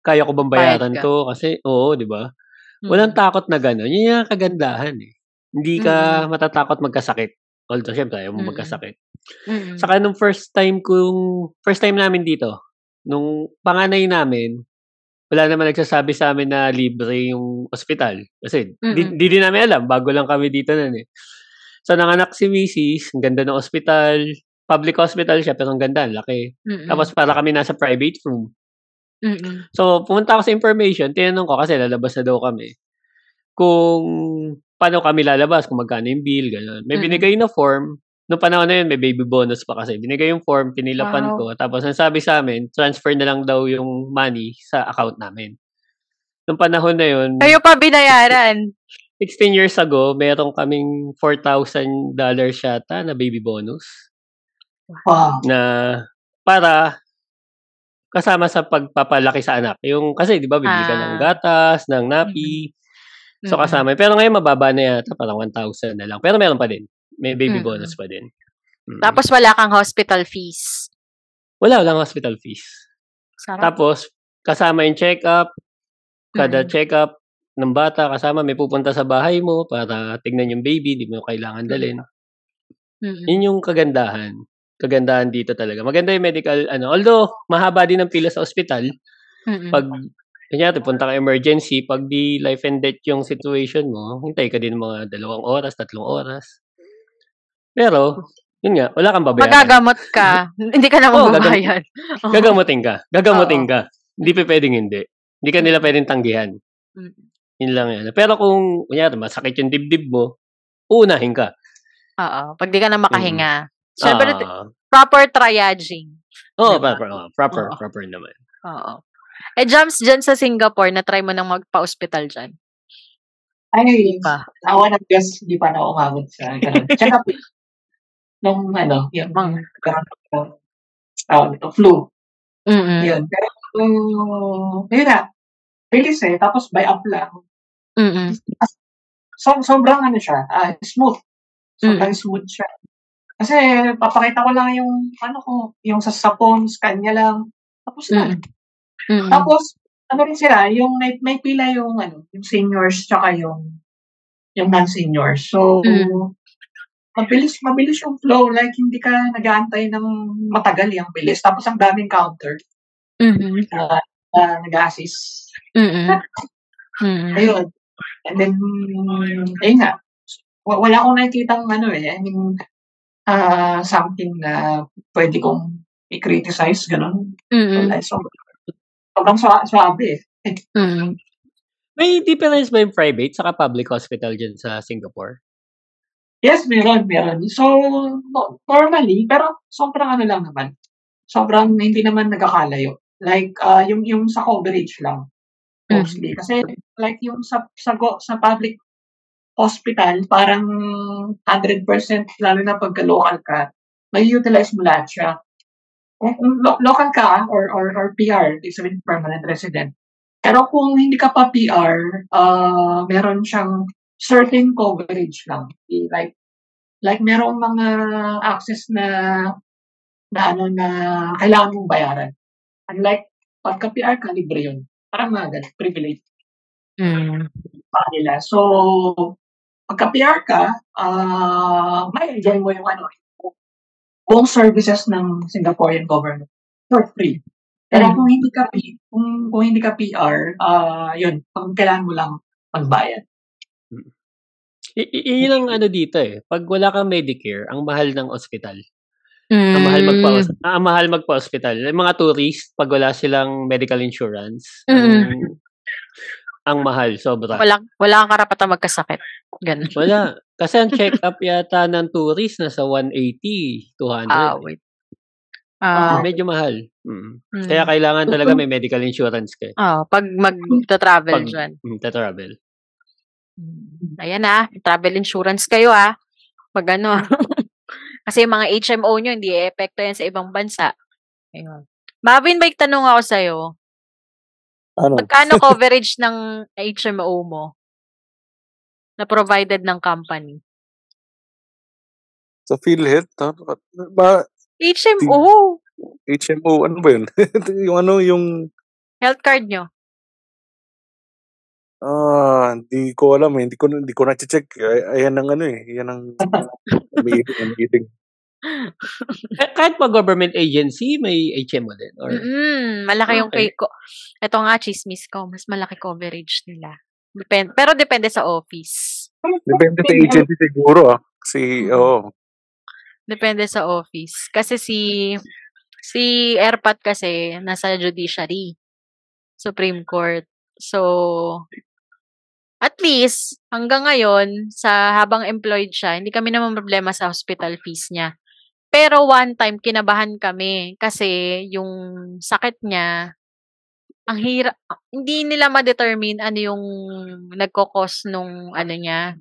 kaya ko bang bayaran to kasi oo, 'di ba? Walang Mm-mm. takot na gano'n. Yun yung kagandahan eh. Hindi ka Mm. matatakot magkasakit. Although syempre ayaw mo Mm. magkasakit. Mm-mm. Saka nung first time kong first time namin dito, nung panganay namin, wala naman nagsasabi sa amin na libre yung ospital. Kasi di, Mm. di din namin alam, bago lang kami dito nun eh. So nanganak si Mrs., ang ganda ng ospital, public hospital siya pero ang ganda, laki. Mm-mm. Tapos para kami nasa private room. Mm-mm. So, pumunta ako sa information, tinanong ko kasi lalabas na daw kami. Kung paano kami lalabas, kung magkano yung bill, gano'n. May Mm. binigay na form. Noong panahon na yun, may baby bonus pa kasi. Binigay yung form, pinilapan Wow. ko. Tapos, ang sabi sa amin, transfer na lang daw yung money sa account namin. Noong panahon na yun, Kayo pa binayaran. 16 years ago, meron kaming $4,000 yata na baby bonus Wow. na para kasama sa pagpapalaki sa anak. Yung kasi 'di ba bibili ka ng Ah. gatas, ng napi. So Mm-mm. kasama. Pero ngayon mababa na yata, parang 1,000 na lang. Pero meron pa din. May baby Mm-mm. bonus pa din. Mm. Tapos wala kang hospital fees. wala lang hospital fees. Sarap. Tapos kasama yung check-up, kada Mm-mm. check-up ng bata kasama may pupunta sa bahay mo para tignan yung baby, di mo kailangan dalhin. Mm-mm. Yun yung kagandahan. Kagandahan dito talaga. Maganda yung medical ano. Although mahaba din ang pila sa ospital, Mm-mm. pag kunyari punta ka emergency, pag di life and death yung situation mo, hintay ka din mga dalawang oras, tatlong oras. Pero, yun nga, wala kang babayaran. Magagamot ka. Hindi ka na gagam- magbabayad. Oo. Gagamutin ka. Gagamutin ka. Hindi pa pwedeng hindi. Hindi ka nila pwedeng tanggihan. Mm. Yun lang yan. Pero kung, kunyari, masakit yung dibdib mo, uunahin ka. Oo. Pag di ka na makahinga. Siyempre, Ah. proper triaging. Oo, Diba? proper, oh, proper, Oo. proper naman. Oo. Eh, Jams, dyan sa Singapore, na-try mo nang magpa-hospital dyan. Ay, Pa. awa ng Diyos, hindi pa na ako umabot sa ganun. Check up nung ano, yung karoon ko, tawag ito, flu. Mm-mm. Yun. Pero, um, yun na, bilis eh, tapos by up lang. Mm-mm. So, sobrang ano siya, ah, smooth. Sobrang smooth siya. Kasi, papakita ko lang yung, ano ko, yung sa sapon, scan niya lang. Tapos na. Mm. Mm-mm. Tapos, ano rin sila, yung may, may pila yung, ano, yung seniors, tsaka yung, yung non-seniors. So, Mm. mabilis, mabilis yung flow. Like, hindi ka nag-aantay ng matagal yung bilis. Tapos, ang daming counter Mhm. na na nag-assist. Mm-mm. Mm-mm. Ayun. And then, ayun nga. Wa- Wala akong nakikita ano eh. I mean, ah something na pwede kong i-criticize, ganun. Mm-mm. Wala. So, sobrang swa- swabe eh. Mm-mm. May difference ba yung private saka public hospital dyan sa Singapore? Yes, meron, meron. So, no- normally, pero sobrang ano lang naman. Sobrang hindi naman nagkakalayo. Like, ah yung, yung sa coverage lang. Mostly. Kasi, like, yung sa, sa, go, sa public hospital, parang 100% lalo na pagka local ka, may utilize mo lahat siya. Kung, kung lo- local ka or, or, or PR, ibig sabihin permanent resident. Pero kung hindi ka pa PR, ah meron siyang certain coverage lang. Like, like merong mga access na na ano na kailangan mong bayaran. Unlike pagka PR ka, libre yun. Parang mga ganun, privilege Mm. pa nila. So, pagka PR ka, uh, may enjoy mo yung ano, buong services ng Singaporean government for free. Pero mm. kung hindi ka kung, kung hindi ka PR, uh, yun, kung kailangan mo lang magbayad. Mm. I- i- yun ang ano dito eh. Pag wala kang Medicare, ang mahal ng ospital. Mm. Ang mahal magpa ang mahal magpa-hospital. Yung mga tourist pag wala silang medical insurance, mm. ang, ang mahal sobra. Wala wala kang karapatan magkasakit. Ganun. Wala. Kasi ang check-up yata ng tourist nasa 180, 200. Ah, wait. Ah, medyo mahal. Mm. Mm. Kaya kailangan talaga may medical insurance ka. Oh, pag magta-travel pag, diyan. Mm, travel Ayan na, travel insurance kayo ah. Pag ano. Kasi yung mga HMO nyo, hindi e-epekto yan sa ibang bansa. Ayun. Marvin, may tanong ako sa'yo. Ano? Magkano coverage ng HMO mo? Na provided ng company? Sa PhilHealth? Ba, HMO? HMO, ano ba yun? yung ano, yung... Health card nyo? Ah, hindi ko alam eh. Hindi ko hindi ko na-check. Ay, ayan ang ano eh. Yan ang meeting. Kahit pa government agency, may HMO din? Or... Mm, malaki yung okay. ko. Ito nga, chismis ko. Mas malaki coverage nila. Depende, pero depende sa office. Depende sa agency siguro ah. Kasi, oo. Oh. Depende sa office. Kasi si si Airpat kasi nasa judiciary. Supreme Court. So, at least, hanggang ngayon, sa habang employed siya, hindi kami naman problema sa hospital fees niya. Pero one time, kinabahan kami kasi yung sakit niya, ang hirap, hindi nila ma-determine ano yung nagkakos nung ano niya,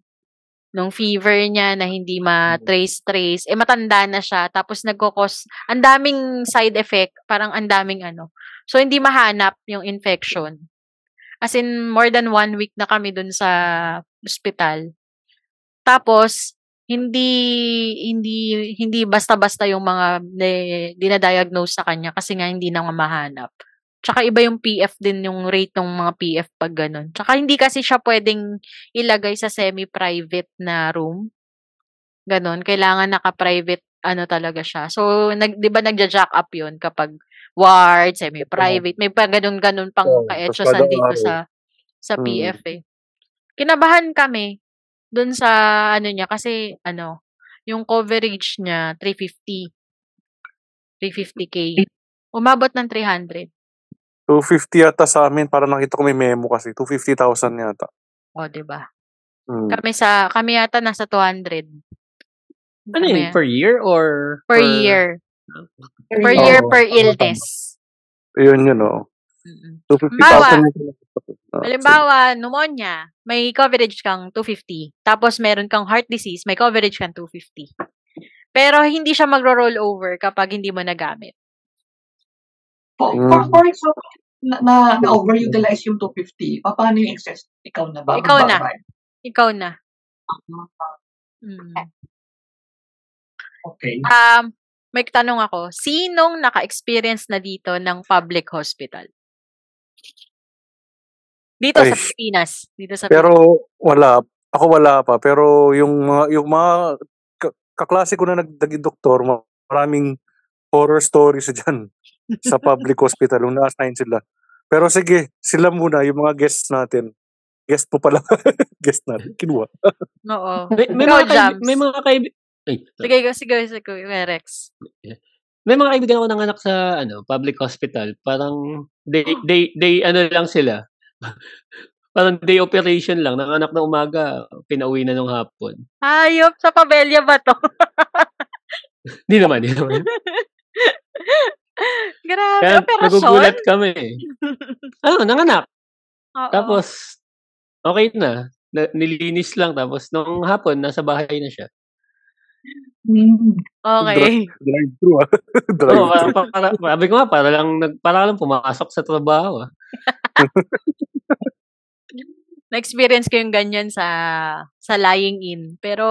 nung fever niya na hindi ma-trace-trace. Eh, matanda na siya. Tapos nagkakos, ang daming side effect, parang ang daming ano. So, hindi mahanap yung infection. As in, more than one week na kami dun sa hospital. Tapos, hindi hindi hindi basta-basta yung mga dinadiagnose sa kanya kasi nga hindi na mahanap. Tsaka iba yung PF din yung rate ng mga PF pag ganun. Tsaka hindi kasi siya pwedeng ilagay sa semi-private na room. Ganon. Kailangan naka-private ano talaga siya. So, nag, di ba nagja-jack up yun kapag ward, semi-private. May pa ganun-ganun pang oh, kaetyosan dito sa sa mm. PF eh. Kinabahan kami dun sa ano niya kasi ano, yung coverage niya 350. 350k. Umabot ng 300. 250 yata sa amin para nakita ko may memo kasi 250,000 yata. O, oh, 'di ba? Hmm. Kami sa kami yata nasa 200. Ano yun? Per year or? Per, per... year. Per year, oh, per illness. Yun yun, oh. Mm-mm. 250,000. Halimbawa, pneumonia, may coverage kang 250. Tapos meron kang heart disease, may coverage kang 250. Pero hindi siya magro-roll over kapag hindi mo nagamit. For, mm. for, for example, na, na, na overutilize yung 250, paano yung excess? Ikaw na ba? Ikaw na. Ikaw na. Mm. Okay. Um, may tanong ako, sinong naka-experience na dito ng public hospital? Dito Ay, sa Pilipinas. Dito sa Pero wala. Ako wala pa. Pero yung mga, yung mga kaklase ko na nagdaging doktor, maraming horror stories dyan sa public hospital nung na-assign sila. Pero sige, sila muna, yung mga guests natin. Guest po pala. guest natin. Kinuha. Oo. may, may, mga kaib- may mga kaibigan, ay, sige, sige, sige, Rex. May mga kaibigan ako ng anak sa ano, public hospital. Parang they they they ano lang sila. Parang day operation lang. Ng anak na umaga, pinauwi na nung hapon. Hayop, sa pabelya ba to? Hindi naman, hindi naman. Grabe, Kaya operasyon. nagugulat kami. ano, nanganak. Oo. Tapos, okay na. na. Nilinis lang. Tapos, nung hapon, nasa bahay na siya. Mm. Okay. Drive-thru ah. Drive-thru. Oh, para, para, sabi ko nga, para lang, para lang pumasok sa trabaho ah. Na-experience ko yung ganyan sa sa lying in. Pero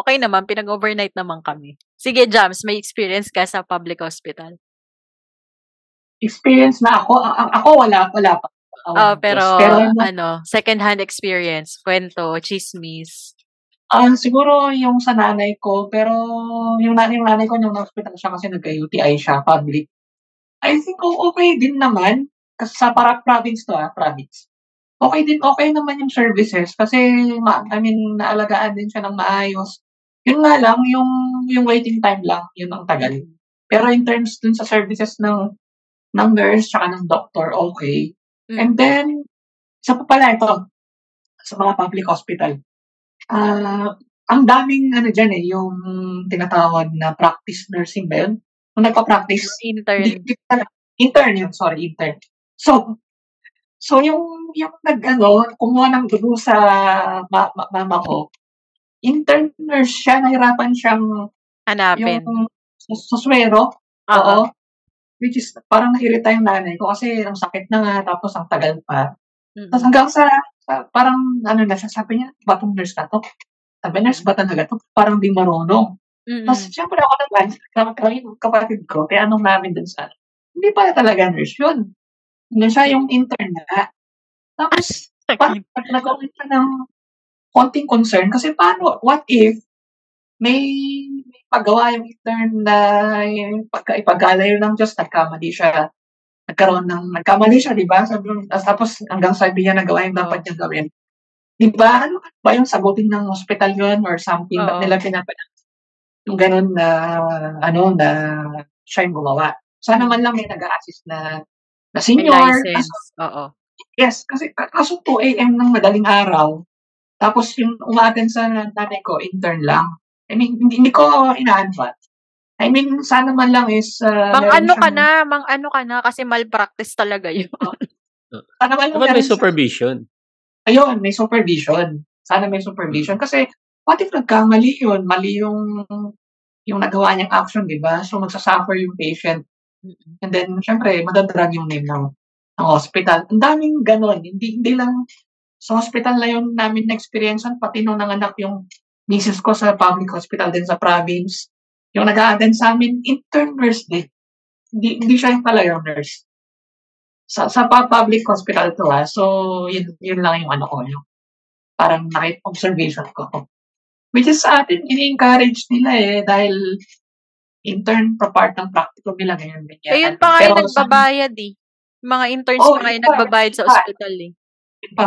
okay naman, pinag-overnight naman kami. Sige, Jams, may experience ka sa public hospital? Experience na ako? A- ako wala, wala pa. Oh, pero, pero ano, second-hand experience, kwento, chismis. Ah, siguro yung sa nanay ko, pero yung nanay yung nanay ko nung na-hospital siya kasi nagka-UTI siya, public. I think o okey din naman, sa para province 'to, ah, province. Okey din okey naman yung services kasi ma I mean naalagaan din siya ng maayos. Yun nga lang yung yung waiting time lang, yun ang tagal. Pero in terms dun sa services ng ng nurse tsaka ng doctor. And Mm. then, isa pa pala ito, sa mga public hospital. Ah, ang daming ano diyan, eh, yung tinatawag na practice nursing ba yun? Kung nagpa-practice, Intern. intern yun, sorry intern. So so yung yung nag-ano, kumuha ng dugo sa ma ma mama ko, intern nurse siya, nahirapan siyang yung Hanapin. sa suwero, Oo. Which is parang nairita yung nanay ko kasi ang sakit na nga tapos ang tagal pa. Tas Mm. hanggang sa sa parang ano na siya, sabi niya, "Ba 'tong nurse na 'to?" Sabi, "Nurse ba talaga 'to? Parang di marunong." Tas Mm. siyempre ako naman, kami yung kapatid ko, tinanong namin dun sa hindi pala talaga nurse yun. Ano siya, yung intern nga. Tapos parang Sakit. nagkaroon siya ng konting concern kasi paano what if may may pagawa yung intern na yung pagka ipagkaloob ng Diyos nagkamali siya, nagkaroon ng nagkamali siya, 'di ba? Sabi tapos hanggang sabi niya nagawa yung dapat Oo. niyang gawin. 'Di ba, ano ba yung sagutin ng ospital yun or something, ba't Oo. nila pinapadala yung gano'n na ano, na siya yung gumawa. Sana man lang may nag-a-assist na na senior, license, oo. yes, kasi ka kaso 2 AM ng madaling araw, tapos yung uma-attend sa nanay ko intern lang. I mean, hindi hindi ko ina-advance. I mean, sana man lang is, meron Mang-ano ka siyang na, mang-ano ka na kasi malpractice talaga yun. Sana man lang may supervision. ayun, may supervision. Sana may supervision kasi what if nagkamali yun, mali yung yung nagawa niyang action, 'di ba? So magsa-suffer yung patient. And then siyempre mada-drag yung name ng ng hospital. Ang daming gano'n, hindi hindi lang sa hospital na yun namin na-experiencean, pati nung nanganak yung misis ko sa public hospital din sa province. Yung nag-a-attend sa'min, intern nurse din. Hindi hindi siya yung talagang nurse. Sa sa public hospital 'to, ah. So yun yun lang yung ano ko, yung parang naki observation ko. Which is sa atin ini-encourage nila, eh, dahil intern pa part ng practicum nila ngayon, ganyan. Ayun pa yung Pero sa nagbabayad, eh. Mga interns Oo, pa pa, nagbabayad sa pa. ospital, eh. Yun pa,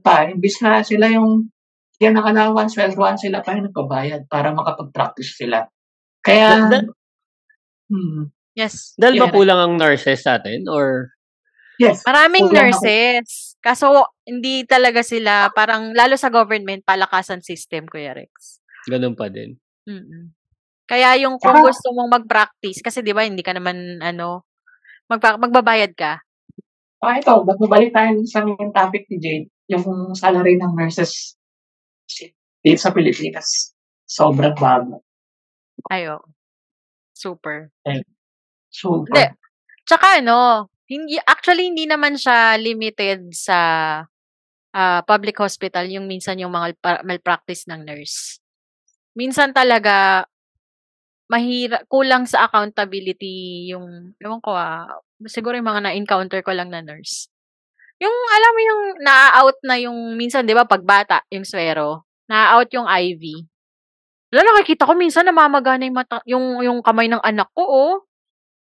pa. Imbis na sila yung bigyan ng allowance, swelduhan sila pa yung nagbabayad para makapag-practice sila. Kaya da hmm. Yes, dahil ba kulang ang nurses sa'tin or Yes, Maraming kulang ako. nurses. Kaso hindi talaga sila parang lalo sa government palakasan system, Kuya Rex. gano'n pa din? Mm. Kaya yung kung Tsaka gusto mong mag-practice kasi 'di ba hindi ka naman ano, magpa magbabayad ka. Ah, ito, magbabalik tayo sa main topic ni Jade, yung salary ng nurses dito sa Pilipinas. Sobrang bago. Ay, oo. Super. Hindi. super. Tsaka ano, hindi actually hindi naman siya limited sa ah, public hospital yung minsan yung mga malpractice ng nurse. Minsan talaga mahira kulang sa accountability yung ewan ko, ah, siguro yung mga na-encounter ko lang na nurse. Yung alam mo yung naa-out na yung minsan 'di ba 'pag bata yung suwero, naa-out yung IV. Hala, nakikita ko minsan namamaga na yung mata yung yung kamay ng anak ko, oh.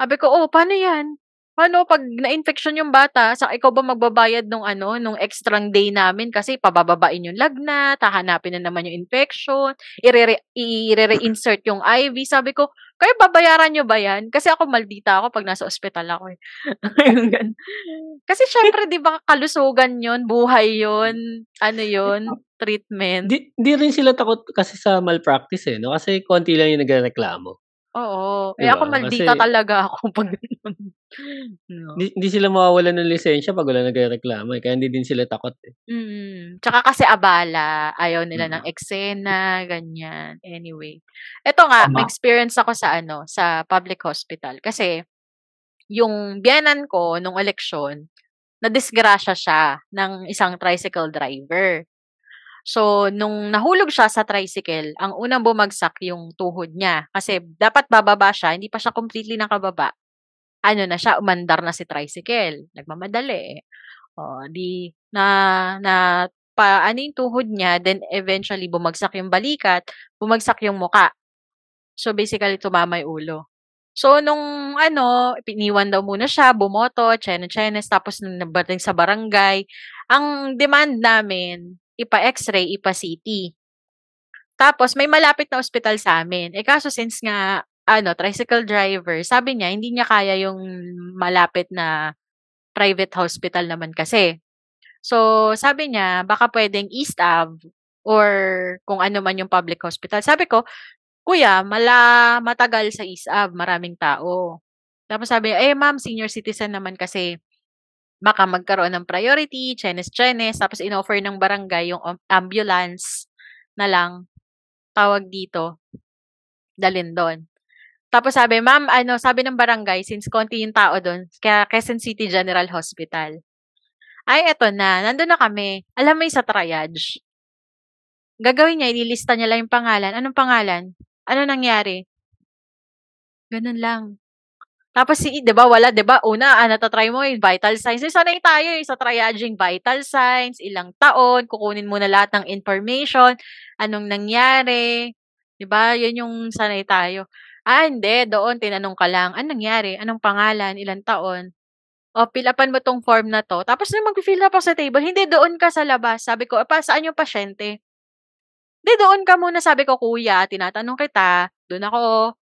Sabi ko, "Oh, paano 'yan? Paano 'pag na-infeksyon yung bata, sa ikaw ba magbabayad nung ano, nung extrang day namin kasi pabababain yung lagnat, hahanapin na naman yung infection, irere ire-reinsert yung IV." Sabi ko, "Kayo babayaran niyo ba 'yan?" Kasi ako maldita ako 'pag nasa ospital ako, eh. Kasi siyempre 'di ba kalusugan 'yun, buhay 'yun, ano 'yun, treatment. Di di rin sila takot kasi sa malpractice, eh, 'no? Kasi konti lang yung nagrereklamo. Oo. Eh, ako ba? maldita Kasi talaga ako 'pag gano'n. No. Sila mawawalan ng lisensya 'pag walang nagrereklamo, eh, kaya hindi din sila takot, eh. Mm. Tsaka kasi abala, ayaw nila ng Mm. eksena, ganyan. Anyway, eto nga, Tama. experience ako sa ano, sa public hospital. Kasi yung biyenan ko nung eleksyon, nadisgrasya siya ng isang tricycle driver. So, nung nahulog siya sa tricycle, ang unang bumagsak yung tuhod niya. Kasi dapat bababa siya, hindi pa siya completely nakababa. Ano na siya, umandar na si tricycle. Nagmamadali, eh. Oh, 'di na na pa ano yung tuhod niya, then eventually bumagsak yung balikat, bumagsak yung muka. So, basically tumama yung ulo. So, nung ano, iniwan daw muna siya, bumoto, chenes-chenes, tapos nung nabating sa barangay, ang demand namin, ipa-x-ray, ipa-CT. Tapos, may malapit na ospital sa amin. Eh, kaso since nga, ano, tricycle driver, sabi niya, hindi niya kaya yung malapit na private hospital naman kasi. So, sabi niya, baka pwedeng East Ave or kung ano man yung public hospital. Sabi ko, Kuya, mala matagal sa East Ave, maraming tao. Tapos sabi eh ma'am, senior citizen naman kasi baka magkaroon ng priority, chenes-chenes, tapos inoffer ng barangay yung ambulance na lang, tawag dito, dalin doon. Tapos sabi, ma'am, ano, sabi ng barangay, since konti yung tao doon, kaya Quezon City General Hospital. Ay, eto na, nandun na kami. Alam mo sa triage. Gagawin niya, ililista niya lang yung pangalan. Anong pangalan? Ano nangyari? Ganun lang. Tapos si, 'di ba, wala, 'di ba? Una, ah, natatry mo yung vital signs. Eh, sanay tayo eh, sa triaging vital signs, ilang taon, kukunin mo na lahat ng information, anong nangyari, 'di ba? 'Yun yung sanay tayo. Ah, hindi, doon tinanong ka lang, anong nangyari? Anong pangalan? Ilang taon? O, upan mo tong form na to. Tapos nung mag-fill up sa table, hindi doon ka sa labas. Sabi ko, pa, saan yung pasyente? Hindi, doon ka muna. Sabi ko, kuya, tinatanong kita, doon ako,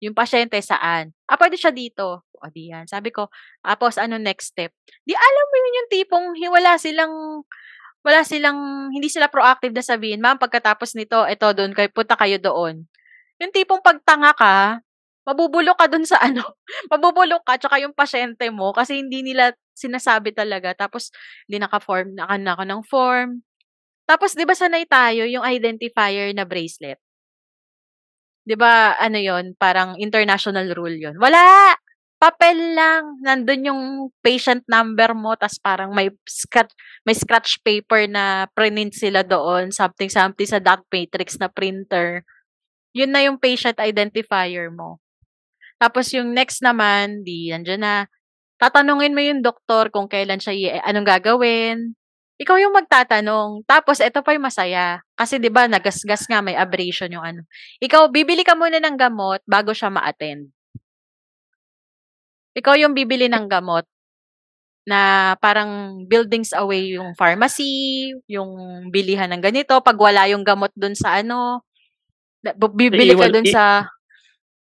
yung pasyente saan? Ah, pwede siya dito. O, di yan. Sabi ko, tapos ano next step? Di alam mo yun yung tipong wala silang, wala silang, hindi sila proactive na sabihin, ma'am, pagkatapos nito, ito, doon kayo, punta kayo doon. Yung tipong pagtanga ka, mabubulok ka doon sa ano, mabubulok ka, tsaka yung pasyente mo, kasi hindi nila sinasabi talaga. Tapos, hindi naka-form, naka, naka ng form, tapos 'di ba sanay tayo yung identifier na bracelet? 'Di ba ano 'yon, parang international rule 'yon. Wala! Papel lang. Nandun yung patient number mo tas parang may scratch may scratch paper na print sila doon, something something sa dot matrix na printer. Yun na yung patient identifier mo. Tapos yung next naman, di nandiyan na. Tatanungin mo yung doktor kung kailan siya anong gagawin, ikaw yung magtatanong. Tapos, ito pa yung masaya. Kasi, di ba, nagasgas nga, may abrasion yung ano. Ikaw, bibili ka muna ng gamot bago siya ma-attend. Ikaw yung bibili ng gamot na parang buildings away yung pharmacy, yung bilihan ng ganito. Pag wala yung gamot dun sa ano, bibili ka dun sa...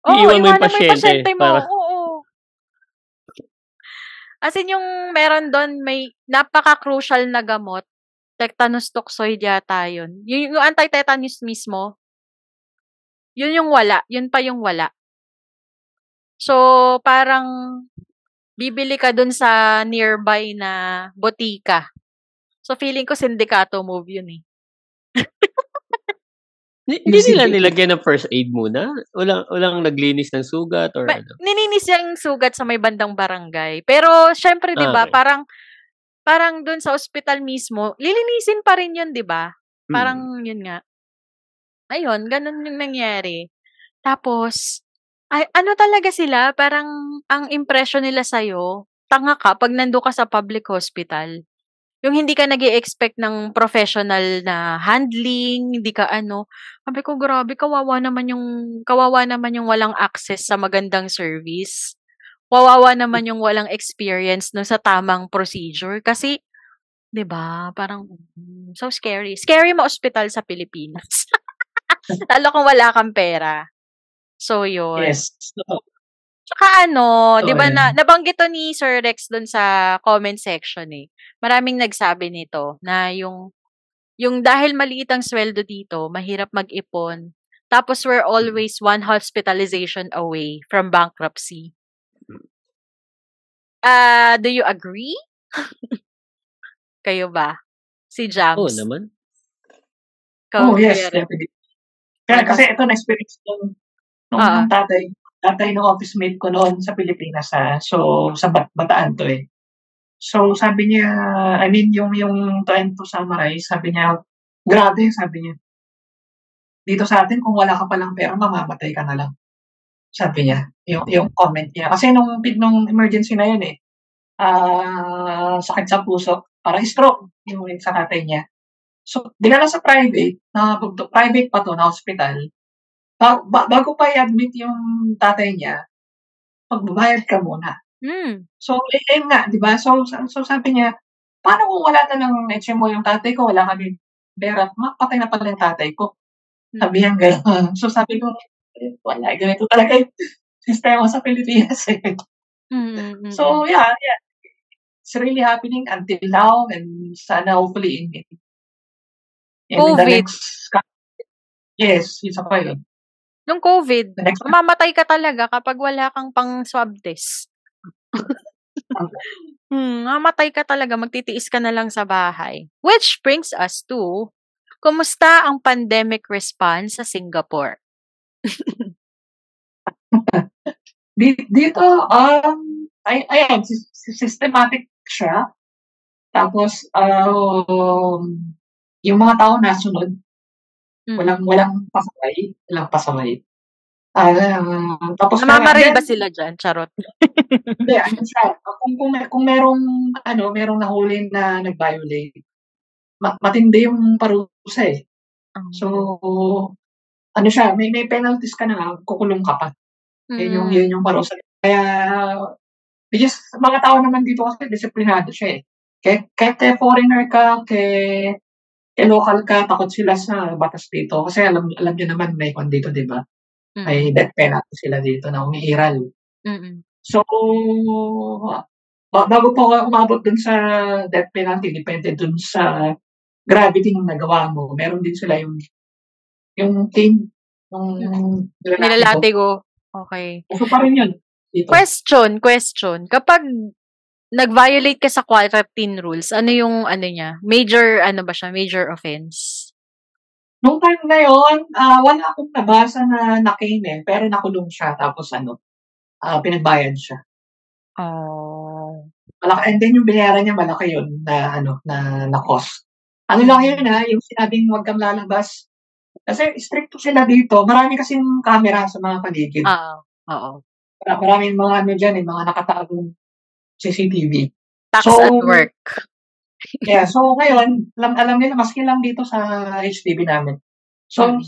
Oo, oh, iwan mo yung pasyente. pasyente mo. Para... Oo, As in, yung meron doon, may napaka-crucial na gamot. Tetanus toxoid yata yun. Yung, yung anti-tetanus mismo, yun yung wala. Yun pa yung wala. So, parang bibili ka dun sa nearby na botika. So, feeling ko sindikato move yun eh. Hindi nila nilagyan ng first aid muna? Walang, walang naglinis ng sugat or ba, ano? Nininis yung sugat sa may bandang barangay. Pero, syempre, di ba, okay. parang, parang dun sa ospital mismo, lilinisin pa rin yun, di ba? Parang, hmm. yun nga. Ayun, ganun yung nangyari. Tapos, ay, ano talaga sila, parang, ang impression nila sa'yo, tanga ka pag nando ka sa public hospital. Yung hindi ka nag expect ng professional na handling, hindi ka ano. Sabi ko, grabe, kawawa naman yung, kawawa naman yung walang access sa magandang service. Kawawa naman yung walang experience no sa tamang procedure. Kasi, di ba, parang, mm, so scary. Scary ma-hospital sa Pilipinas. Lalo kung wala kang pera. So, yun. Yes. Tsaka ano, 'di ba na nabanggit 'to ni Sir Rex dun sa comment section eh. Maraming nagsabi nito na yung yung dahil maliit ang sweldo dito, mahirap mag-ipon. Tapos we're always one hospitalization away from bankruptcy. Uh, do you agree? Kayo ba? Si Jams. Oo naman. oh, yes, definitely. Kaya kasi ito na-experience nung, nung uh, tatay tatay ng office mate ko noon sa Pilipinas ha. So, sa Bat Bataan to eh. So, sabi niya, I mean, yung, yung trying to summarize, sabi niya, grabe, sabi niya. Dito sa atin, kung wala ka palang pera, mamamatay ka na lang. Sabi niya, yung, yung comment niya. Kasi nung, nung emergency na yun eh, uh, sakit sa puso, parang stroke, yung sa tatay niya. So, dinala sa private, na private pa 'to na hospital. Ba ba bago pa i-admit yung tatay niya, magbabayad ka muna. Hmm. So, eh, ayun nga, 'di ba? So so sabi niya, "Paano kung wala na ng HMO yung tatay ko, wala kaming pera, ma patay na pala yung tatay ko." Sabi niyang gano'n. So sabi ko, eh, wala, ganito talaga yung sistema sa Pilipinas, eh. Mm, mm. So, yeah, yeah. It's really happening until now and sana hopefully in in in the COVID. next yes, isa pa yun. Nung COVID, mamamatay ka talaga kapag wala kang pang-swab test. Hmm, mamatay ka talaga, magtitiis ka na lang sa bahay. Which brings us to, kumusta ang pandemic response sa Singapore? Di dito, um, ay ayan, sys systematic siya. Tapos, um, yung mga tao nasunod. Mm. Walang walang pasaway, walang pasaway. Ah, tapos Namamaril ba sila diyan? Charot. Hindi, ano siya, kung kung may kung merong ano, merong nahuli na nag-violate, ma matindi yung parusa, eh. So, Oh. ano siya, may may penalties ka na, kukulong ka pa. Yun yung Mm. yun yung parusa. Kaya which is mga tao naman dito kasi disiplinado siya, eh. Kahit kahit kay foreigner ka, kay kay local ka, takot sila sa batas dito. Kasi alam alam niyo naman may kwan dito, 'di ba? May Mm. death penalty sila dito na umiiral. Mm. So, ba bago pa ako umabot dun sa death penalty, depende dun sa gravity ng nagawa mo. Meron din sila yung yung cane, yung. Nilalatigo. Okey. Uso pa rin yun dito. Question, question. Kapag nag-violate ka sa quarantine rules, ano yung ano niya, major ano ba siya, major offense? Nung time na yun, ah, wala akong nabasa na na-cane, eh, pero nakulong siya tapos ano, ah, pinagbayad siya. Oh. Malaki and then yung binayaran niya malaki yun na ano, na na cost. Ano lang yun, ah, yung sinabing huwag kang lalabas. Kasi stricto sila dito. Marami kasing camera sa mga paligid. Oo, oo. Mara maraming mga ano diyan, eh, mga nakatagong CCTV. Tax So at work. yeah, so ngayon, alam alam nila maski lang dito sa HDB namin. So Mm.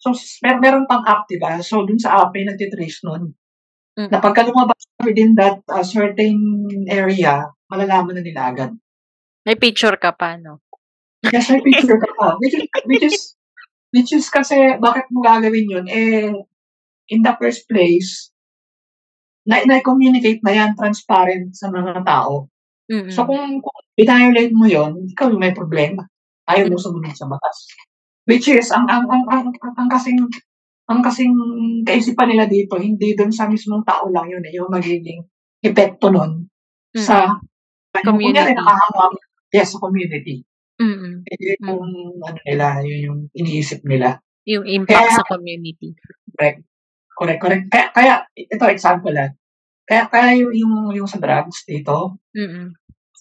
so mer meron pang app, 'di ba? So dun sa app may nagte-trace nun. Mm. Na pagka lumabas within that, ah, certain area, malalaman na nila agad. May picture ka pa, no? Yes, may picture ka pa. Which is which is which is kasi bakit mo gagawin yun, eh, in the first place, na nai-communicate na yan, transparent sa mga tao. So Mm. kung kung violate mo yun, ikaw yung may problema. Ayaw mo sumunod sa batas. Which is ang ang ang ang ang kasing ang kasing kaisipan nila dito, hindi dun sa mismong tao lang yun, eh, yung magiging epekto nun Mm. sa ano, kunyari Community. nakahawak yes, sa community. Mm. Eh, Mm. kung ano nila, yun yung iniisip nila. Yung impact Kaya sa community. correct. Correct, correct. Kaya kaya ito example, ah. Kaya kaya yung yung yung sa drugs dito, Mm.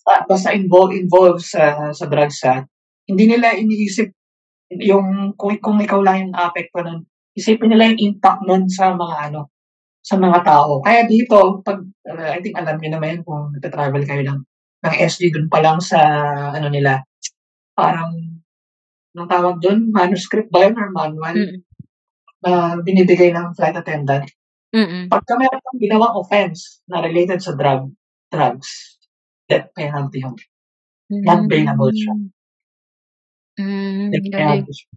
ah, basta involve involved sa sa drugs, ah, hindi nila iniisip yung kung kung ikaw lang yung naapektuhan nun. Isipin nila yung impact nun sa mga ano, sa mga tao. Kaya dito 'pag, ah, I think alam niyo naman yun kung nagta-travel kayo ng ng SG dun pa lang sa ano nila, parang anong tawag dun, manuscript ba yun or manual? Mm. Na binibigay ng flight attendant. Mm. Pagka meron kang ginawang offense na related sa drug drugs, death penalty yun. Siya. Hmm, Death galing. penalty siya.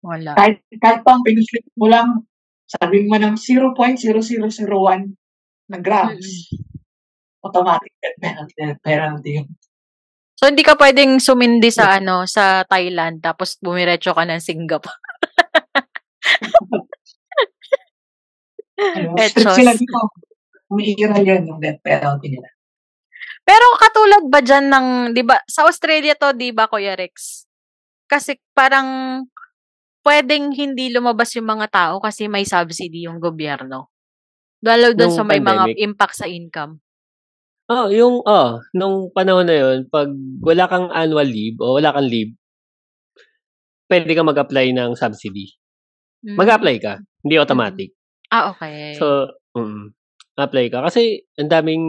Wala. Kahit kahit pang pinu-slip mo lang, sabihin mo ng 0.0001 na Mm. grams, automatic death penalty death penalty yun. So hindi ka puwedeng sumindi sa ano, sa Thailand tapos bumiretso ka ng Singapore. Ano, strict sila dito. Umiiral yan yung death penalty nila. Pero katulad ba diyan ng 'di ba sa Australia 'to 'di ba Kuya Rex? Kasi parang puwedeng hindi lumabas yung mga tao kasi may subsidy yung gobyerno. Lalo dun Nung sa may mga pandemic? impact sa income. Oo, yung oo, nung panahon na yun 'pag wala kang annual leave o wala kang leave puwede kang mag-apply ng subsidy. Mag-a-apply ka, hindi Mm. automatic. Ah, okey. So mm, apply ka kasi ang daming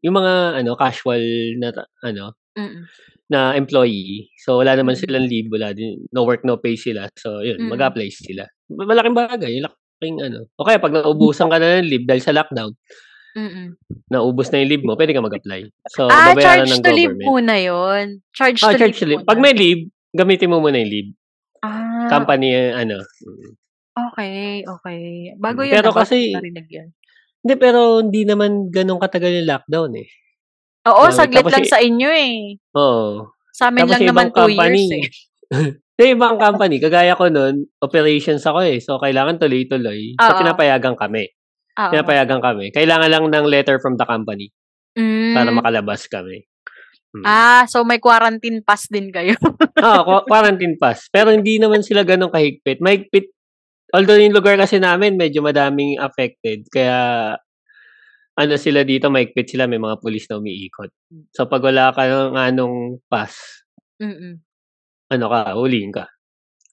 yung mga ano, casual na ano, Mm. na employee. So, wala naman Mm. silang leave, wala din no work, no pay sila. So, yun, Mm. mag-a-apply sila. Malaking bagay, laking ano. O kaya 'pag naubusan ka na ng leave dahil sa lockdown, Mm. naubos na yung leave mo, pwede kang mag-apply. So, Ah, babayaran charge ng to leave government. muna yun. Charge Ah, to charge leave leave. 'Pag may leave, gamitin mo muna yung leave. Ah, Company ano, mm. Okey, okey. Bago Mm, yun, pero bago ko kasi narinig yun. hindi, pero hindi naman gano'n katagal yung lockdown, eh. Oo, So, saglit tapos lang sa inyo, eh. Oo. Sa'min Tapos lang yung naman ibang 2 years, company eh. sa ibang company, kagaya ko nun, operations ako, eh. So, kailangan tuloy-tuloy. So, Oo. pinapayagan kami. Oo. Pinapayagan kami. Kailangan lang ng letter from the company para Hmm. makalabas kami. Mm. Ah, so may quarantine pass din kayo? Oo, qua quarantine pass. Pero hindi naman sila gano'n kahigpit. Mahigpit although yung lugar kasi namin medyo madaming affected kaya ano sila dito, mahigpit sila, may mga pulis na umiikot. So, 'pag wala ka ng anong pass Mm. ano ka, hulihin ka.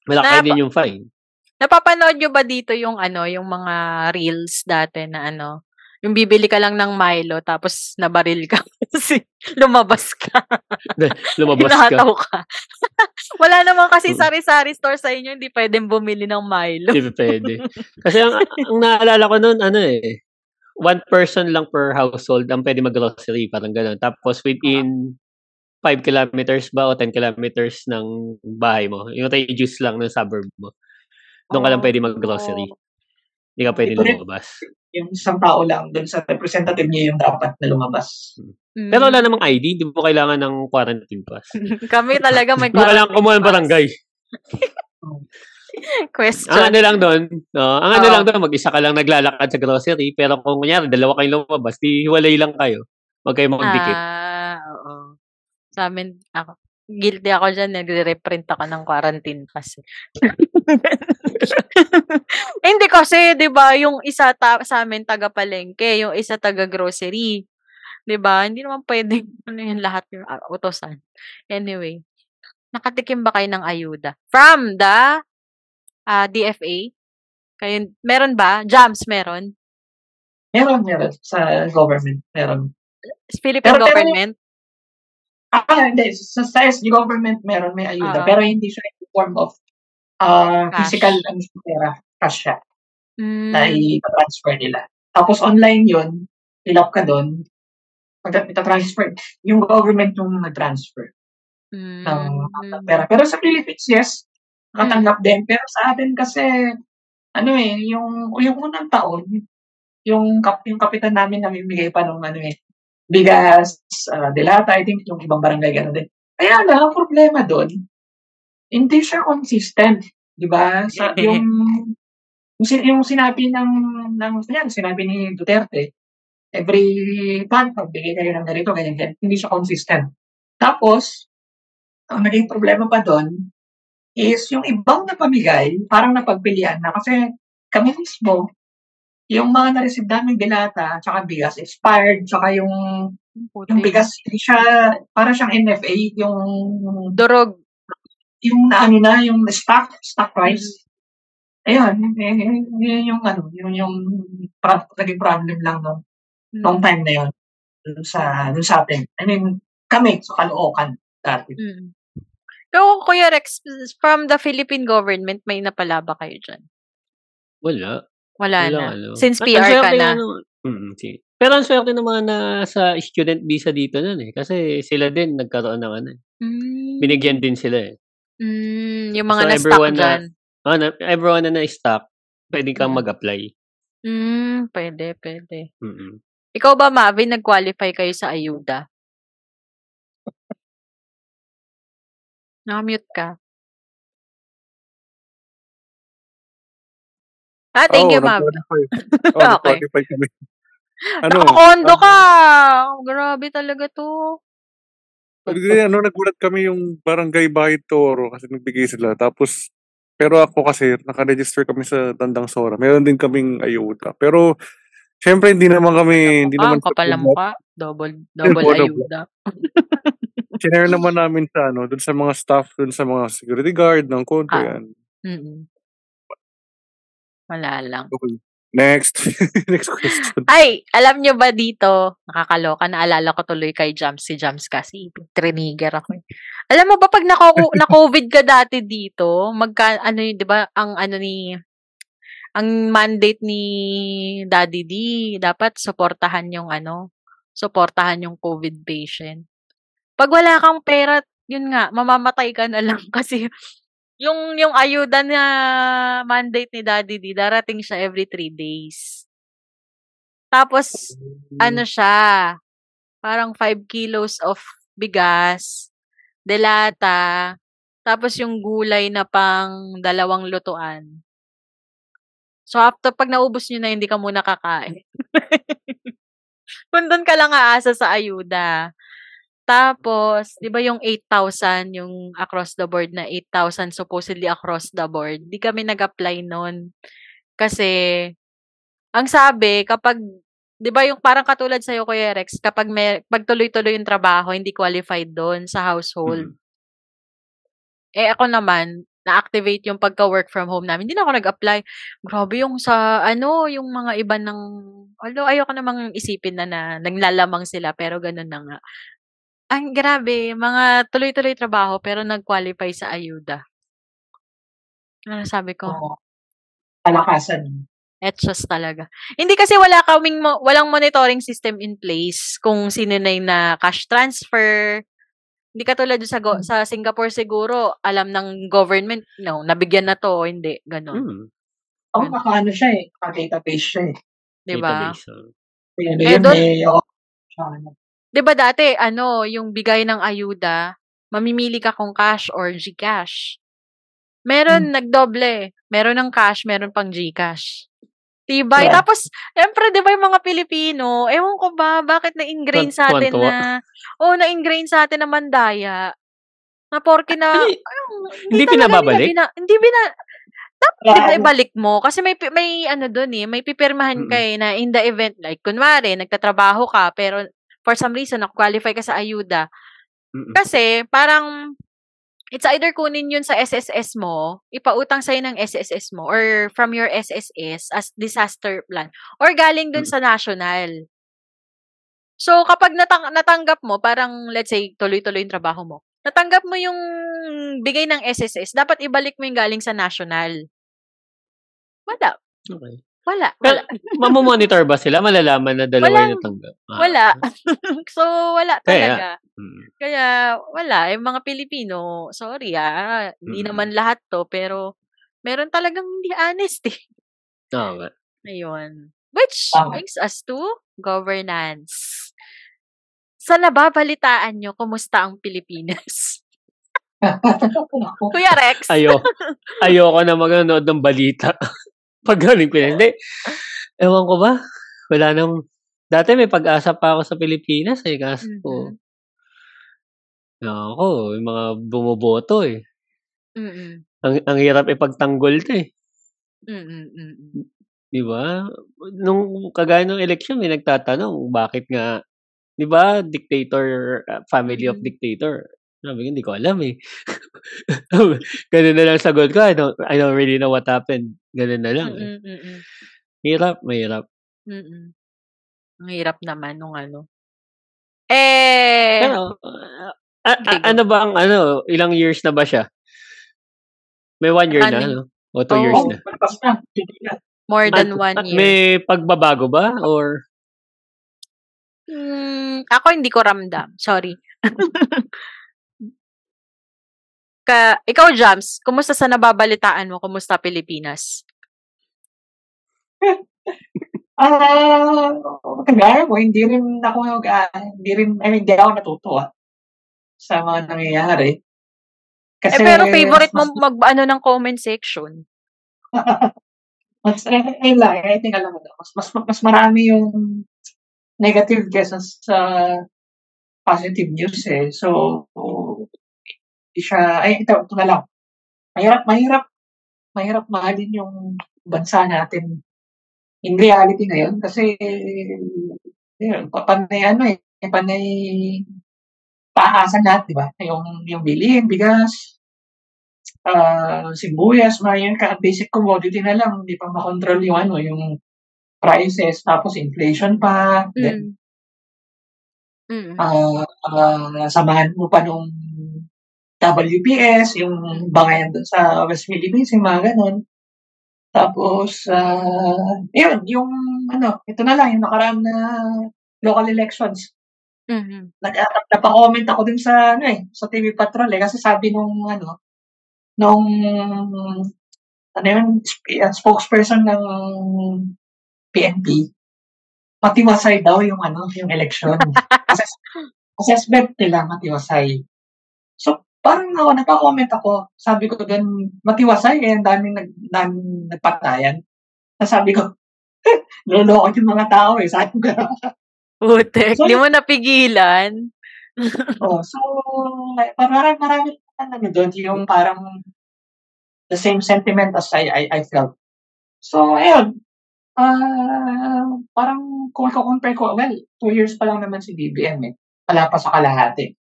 Malaki Napa din yung fine. napapanood niyo ba dito yung ano, yung mga reels dati na ano, yung bibili ka lang ng Milo tapos nabaril ka kasi lumabas ka. Lumabas ka. Ka. Wala naman kasi Mm. sari-sari store sa inyo, hindi puwedeng bumili ng Milo. Hindi puwede. Kasi ang ang naalala ko nun ano, eh, one person lang per household ang puwede mag-grocery, parang gano'n. Tapos within 5 kilometers ba o 10 kilometers ng bahay mo, yung radius lang ng suburb mo, dun ka lang puwede mag-grocery. Oh. Hindi ka Correct. lumabas. Yung isang tao lang dun sa representative niya yung dapat na lumabas. Pero wala namang ID, hindi mo kailangan ng quarantine pass. Kami talaga may Hindi mo kailangan quarantine kumuha ng pass. barangay. Oh. Ang Question. ano lang dun, oo, ang ano Oo. lang dun, mag-isa ka lang naglalakad sa grocery, pero kung kunyari dalawa kayong lumabas, 'di hiwalay lang kayo. Huwag kayong magdikit. Ah, oo. Sa'min ako guilty ako diyan, nagre-reprint ako ng quarantine pass, eh. Hindi kasi 'di ba yung isa ta sa'min taga-palengke, yung isa taga-grocery. 'Di ba? Hindi naman puwedeng ano yun lahat yung, ah, utusan. Anyway, nakatikim ba kayo ng ayuda from the, ah, DFA? Kayo meron ba? Jams meron? Meron, meron sa government, meron. Philippine Pero yung government? Ah, hindi sa sa government meron, may ayuda, Oo. pero hindi siya in form of, physical Cash. ano siya pera, cash siya. Na Hmm. ita-transfer nila. Tapos online yun, fill ka dun, pagka ita-transfer yung government yung nag-transfer ng ng Hmm. pera. Pero sa Philippines, yes, nakatanggap din. Pero sa atin kasi ano, eh, yung yung unang taon, yung kap yung kapitan namin namimigay pa nung ano, eh, bigas, ah, delata, I think yung ibang barangay gano'n din. Kaya lang ang problema dun, hindi siya consistent, 'di ba? Sa yung yung yung sinabi ng ng kunyari sinabi ni Duterte, every month magbigay kayo ng ganito, ganyan, ganyan. Hindi siya consistent. Tapos, ang naging problema pa dun is yung ibang napamigay, parang napagpilian na kasi kami mismo, yung mga na-receive naming delata tsaka bigas expired, tsaka yung yung Puti. bigas hindi siya para siyang NFA, yung Durog. yung naano na, yung stock, stock Mm. price. Ayun, eh, yun yung ano, yun yung pro naging problem lang nung nung Mm. time na yun, dun sa dun sa'tin. I mean, kami sa Caloocan dati. Mm. Pero Kuya Rex, from the Philippine government, may napala ba kayo diyan? Wala. Wala Walang na. ano. Since At PR ka na. nung mm, si pero ang swerte ng mga nasa student visa dito nun, eh, kasi sila din nagkaroon ng ano, eh, Hmm. binigyan din sila, eh. Hmm, yung mga So, na-stuck everyone na oo, na everyone na na-stuck, puwede kang Mm. mag-apply. Hmm, puwede, puwede. Mm. Ikaw ba, Mavin, nag-qualify kayo sa ayuda? Naka-mute ka. Ah, thank Oo, you. Oo, Okey. nag-qualify kami. Ano, Naka-condo ah ka. Grabe talaga 'to. Hindi, ano, nagulat kami yung Barangay Bahid Toro kasi nagbigay sila. Tapos, pero ako kasi, naka-register kami sa Tandang Sora. Meron din kaming ayuda. Pero, syempre, hindi naman kami, hindi Ah, naman ang kapal mukha. Double double ayuda. Shinare naman namin sa ano, dun sa mga staff, dun sa mga security guard ng condo Ah. yan. Mm. Wala lang. Okay. Next. Next question. Ay, alam nyo ba dito, nakakaloka, naalala ko tuloy kay Jams, si Jams kasi, triniger ako. Eh. Alam mo ba, pag nako- na-COVID ka dati dito, magka, ano yun, di ba, ang ano ni, ang mandate ni Daddy D, dapat suportahan yung ano, suportahan yung COVID patient. Pag wala kang pera, yun nga, mamamatay ka na lang kasi yung yung ayuda na mandate ni Daddy D, darating siya every three days. Tapos, ano siya, parang 5 kilos of bigas, delata, tapos yung gulay na pang dalawang lutuan. So, after pag naubos nyo na, hindi ka muna kakain. Kung doon ka lang aasa sa ayuda. Tapos, 'di ba yung 8,000 yung across the board na 8,000 supposedly across the board. Di kami nag-apply noon. Kasi ang sabi kapag 'di ba yung parang katulad sa iyo Kuya Rex, kapag may pagtuloy-tuloy yung trabaho, hindi qualified doon sa household. Mm. Eh ako naman, na-activate yung pagka-work from home namin. Hindi na ako nag-apply. Grabe yung sa ano, yung mga iba ng although ayoko namang isipin na na naglalamang sila pero ganun na nga. Ang grabe, mga tuloy-tuloy trabaho pero nag-qualify sa ayuda. Ano sabi ko? Oo. Palakasan. Etchos talaga. Hindi kasi wala kaming mo, walang monitoring system in place kung sino na yung na cash transfer. Hindi katulad sa go, Hmm. sa Singapore siguro, alam ng government, no, nabigyan na to, hindi, ganun. Hmm. Oo, Ganun. kakaano siya eh. Kaka-database siya eh. 'Di ba? Database. oh. Eh, doon- oo. 'Di ba dati ano, yung bigay ng ayuda, mamimili ka kung cash or GCash. Meron nagdoble, meron ng cash, meron pang GCash. Tibay. Yeah. Tapos, syempre, 'di ba yung mga Pilipino, ewan ko ba, bakit na-ingrain sa atin Tuwan-tuwa. na, oh, na-ingrain sa atin na mandaya. Na porke na, Hindi- ayun, hindi nila pinababalik? bina- hindi bina, dapat Yeah. di ba ibalik mo? Kasi may, may ano dun eh, may pipirmahan ka eh, na in the event, like, kunwari, nagtatrabaho ka, pero for some reason, qualify ka sa ayuda, Mm-mm. kasi, parang, it's either kunin yun sa SSS mo, ipautang sa'yo ng SSS mo, or from your SSS as disaster plan, or galing dun Mm. sa national. So, kapag natang- natanggap mo, parang, let's say, tuloy-tuloy yung trabaho mo, natanggap mo yung bigay ng SSS, dapat ibalik mo yung galing sa national. Wala. Okay. Wala. Wala. mamomonitor ba sila? Malalaman na dalawa Walang- yung natanggap? Ah, Wala. so, wala Kaya, talaga. mm. Kaya, wala. Yung mga Pilipino, sorry ah, hindi Mm. naman lahat to, pero meron talagang hindi honest eh. Oo. Ayun. Which Tama. brings us to governance. Sa nababalitaan nyo, kumusta ang Pilipinas? Kuya Rex? Ayo, ayoko na maganood ng balita. Pag galing ko Hindi. Ewan ko ba? Wala nang... Dati may pag-asa pa ako sa Pilipinas eh. Kaso, Mhm. ako, yung mga bumoboto eh. Mm-mm. Ang, ang hirap ipagtanggol to eh. Mm-mm. Di ba? Nung kagaya ng election, may nagtatanong, bakit nga, di ba, dictator, uh, family of Mhm. dictator. Sabi ko, hindi ko alam eh. Ganun na lang sagot ko. I don't, I don't really know what happened. Ganun na lang eh. Mm-mm. Mm-mm. Hirap, mahirap. Mm-mm. Ang hirap naman nung ano. Eh, Pero, uh, a- Okay, a- ano ba ang ano, ilang years na ba siya? May one year na, Running. no? O two Oo. years Oh, na. na. Na. more than At- one at year. May pagbabago ba? Or, Hmm, ako hindi ko ramdam. Sorry. Ka, ikaw, Jams, kumusta sa nababalitaan mo? Kumusta Pilipinas? Ah, kagaya mo, hindi rin ako, ah, hindi rin, I mean, hindi ako natutuwa sa mga nangyayari. Eh, pero favorite mo mag, ano, ng comment section. mas, eh, eh, lang, I think alam mo na, mas, mas, mas marami yung negative kesa sa positive news eh. So, siya, ay, ito, ito na lang. Mahirap, mahirap, mahirap mahalin yung bansa natin in reality ngayon kasi yun, pa- panay ano eh, panay taasan lahat, di ba? Yung, yung bilihin, bigas, ah sibuyas, mga yun, basic commodity na lang, hindi pa makontrol yung ano, yung prices, tapos inflation pa, then Mm. Mm. ah, ah, samahan mo pa nung WPS, yung bangayan dun sa West Philippines, yung mga gano'n. Tapos, ah, yun, yung ano, ito na lang, yung nakaraan na local elections. Mhm. Nag napa-comment ako dun sa ano, eh, sa TV Patrol, eh, kasi sabi nung ano, nung ano yun, sp ah, spokesperson ng PNP, matiwasay daw yung ano, yung eleksyon. Assess assessment nila matiwasay. So, parang ako napa-comment ako, sabi ko dun, matiwasay, eh, ang daming nag daming nagpatayan. Sabi ko, niloloko yung mga tao, eh, sabi ko. Putek, So, di mo napigilan? oh, so, marami marami ano dun, yung parang the same sentiment as I I I felt. So, ayun, ah, parang kung iko-compare ko, well, 2 years pa lang naman si BBM, eh, wala pa sa kalahati.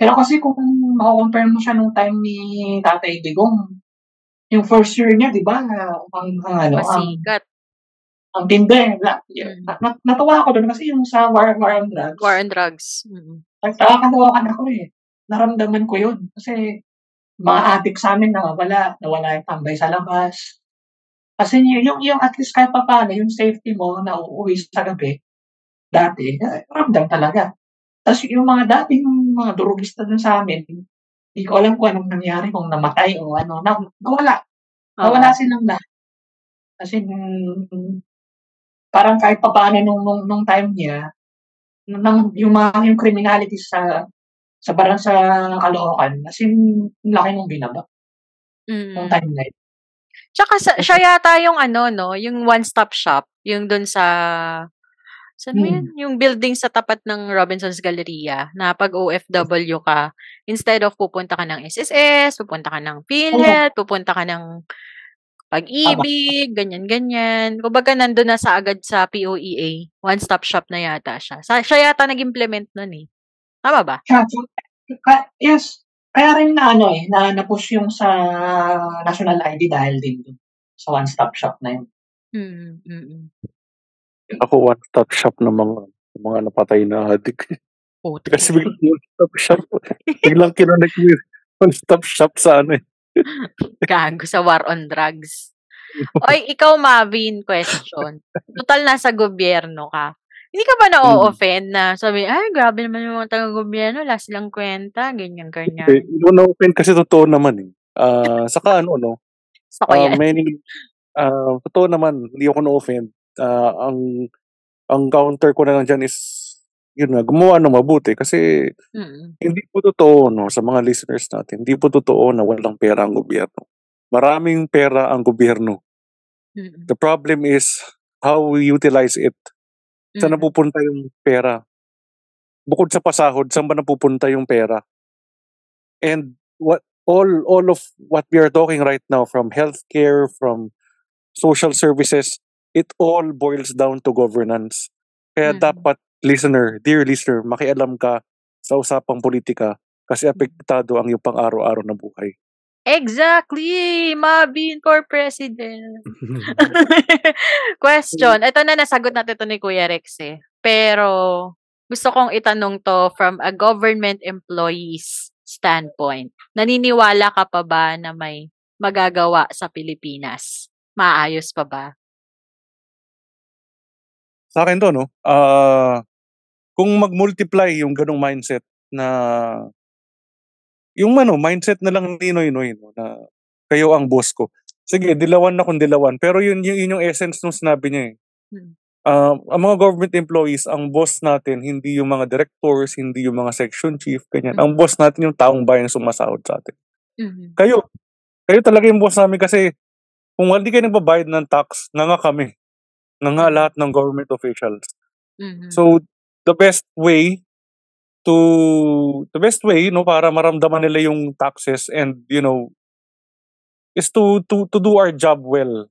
Pero kasi kung mako-compare mo siya nung time ni Tatay Digong, yung first year niya, 'di ba, ang ang ano, ang Pasikat. ang tindi, la Mm. na na natuwa ako dun kasi yung sa War War on Drugs War on drugs. Mm. nagkakalokohan ako, eh. Naramdaman ko yun kasi mga adik sa'min nawawala, nawala yung tambay sa labas. Kasi yu yung yung at least kahit papaano yung safety mo na uuwi sa gabi, dati, eh, ramdam talaga. Tas yung mga dating mga durugista dun sa'min, di ko alam kung anong nangyari, kung namatay o ano, na nawala. Nawala Oo. silang lahat. As in, parang kahit papaano nung nung nung time niya, ng yung mga yung criminality sa sa barang sa Caloocan, ang laki nung binaba nung Mm. time na. Tsaka sa Kasi siya yata yung ano 'no, yung one-stop shop, yung dun sa saan yun? Hmm. Yung building sa tapat ng Robinsons Galleria na 'pag OFW ka, instead of pupunta ka ng SSS, pupunta ka ng. PhilHealth, pupunta ka ng. Pag-ibig, ganyan-ganyan. Kumbaga nandun na sa agad sa POEA, one-stop shop na yata siya. Sa siya yata nag-implement nun, eh. Tama ba? Yes. Kaya rin na ano, eh, na na-push yung sa national ID dahil din dun sa one-stop shop na yun. Mm, Ako one-stop shop ng mga mga napatay na adik. Putik. Kasi biglang one-stop shop, biglang kinonect mo yung one-stop shop sa ano, eh. Gago sa war on drugs. Oy, ikaw Mavin, question. Total nasa gobyerno ka. Hindi ka ba na-o-offend na sabi, "Ay, grabe naman yung mga taga-gobyerno, wala silang kwenta," ganyan, ganyan. hindi ko na-offend kasi totoo naman, eh. Ah, saka ano 'no, Gusto ko ah, many ah, totoo naman, hindi ako na-offend. Ah, ang ang counter ko na lang diyan is, yun nga, gumawa ng mabuti kasi Mm. hindi po totoo 'no, sa mga listeners natin, hindi po totoo na walang pera ang gobyerno. Maraming pera ang gobyerno. Mm. The problem is how we utilize it. Saan Mm. napupunta yung pera? Bukod sa pasahod, saan ba napupunta yung pera? And what all all of what we are talking right now from healthcare, from social services, it all boils down to governance. Kaya Mm. dapat listener, dear listener, makialam ka sa usapang politika kasi apektado ang iyong pang-araw-araw na buhay. Exactly! Mavin for president. Question. Ito na nasagot natin ito ni Kuya Rex eh. Pero gusto kong itanong to from a government employee's standpoint. Naniniwala ka pa ba na may magagawa sa Pilipinas? Maayos pa ba? Sa akin to, no? Ah, kung mag-multiply yung ganong mindset na yung ano, mindset na lang ni Noy-Noy, no, na kayo ang boss ko. Sige, dilawan na kung dilawan. Pero yun, yun, yun yung essence nung sinabi niya eh. Hmm. Ah, ang mga government employees, ang boss natin, hindi yung mga directors, hindi yung mga section chief, ganyan. Ang boss natin yung taong bayan sumasahod sa atin. Mhm. Kayo, kayo talaga yung boss namin kasi kung hindi kayo nagbabayad ng tax, nga nga kami. Nga nga lahat ng government officials. Mhm. So the best way to the best way no para maramdaman nila yung taxes and you know is to to to do our job well.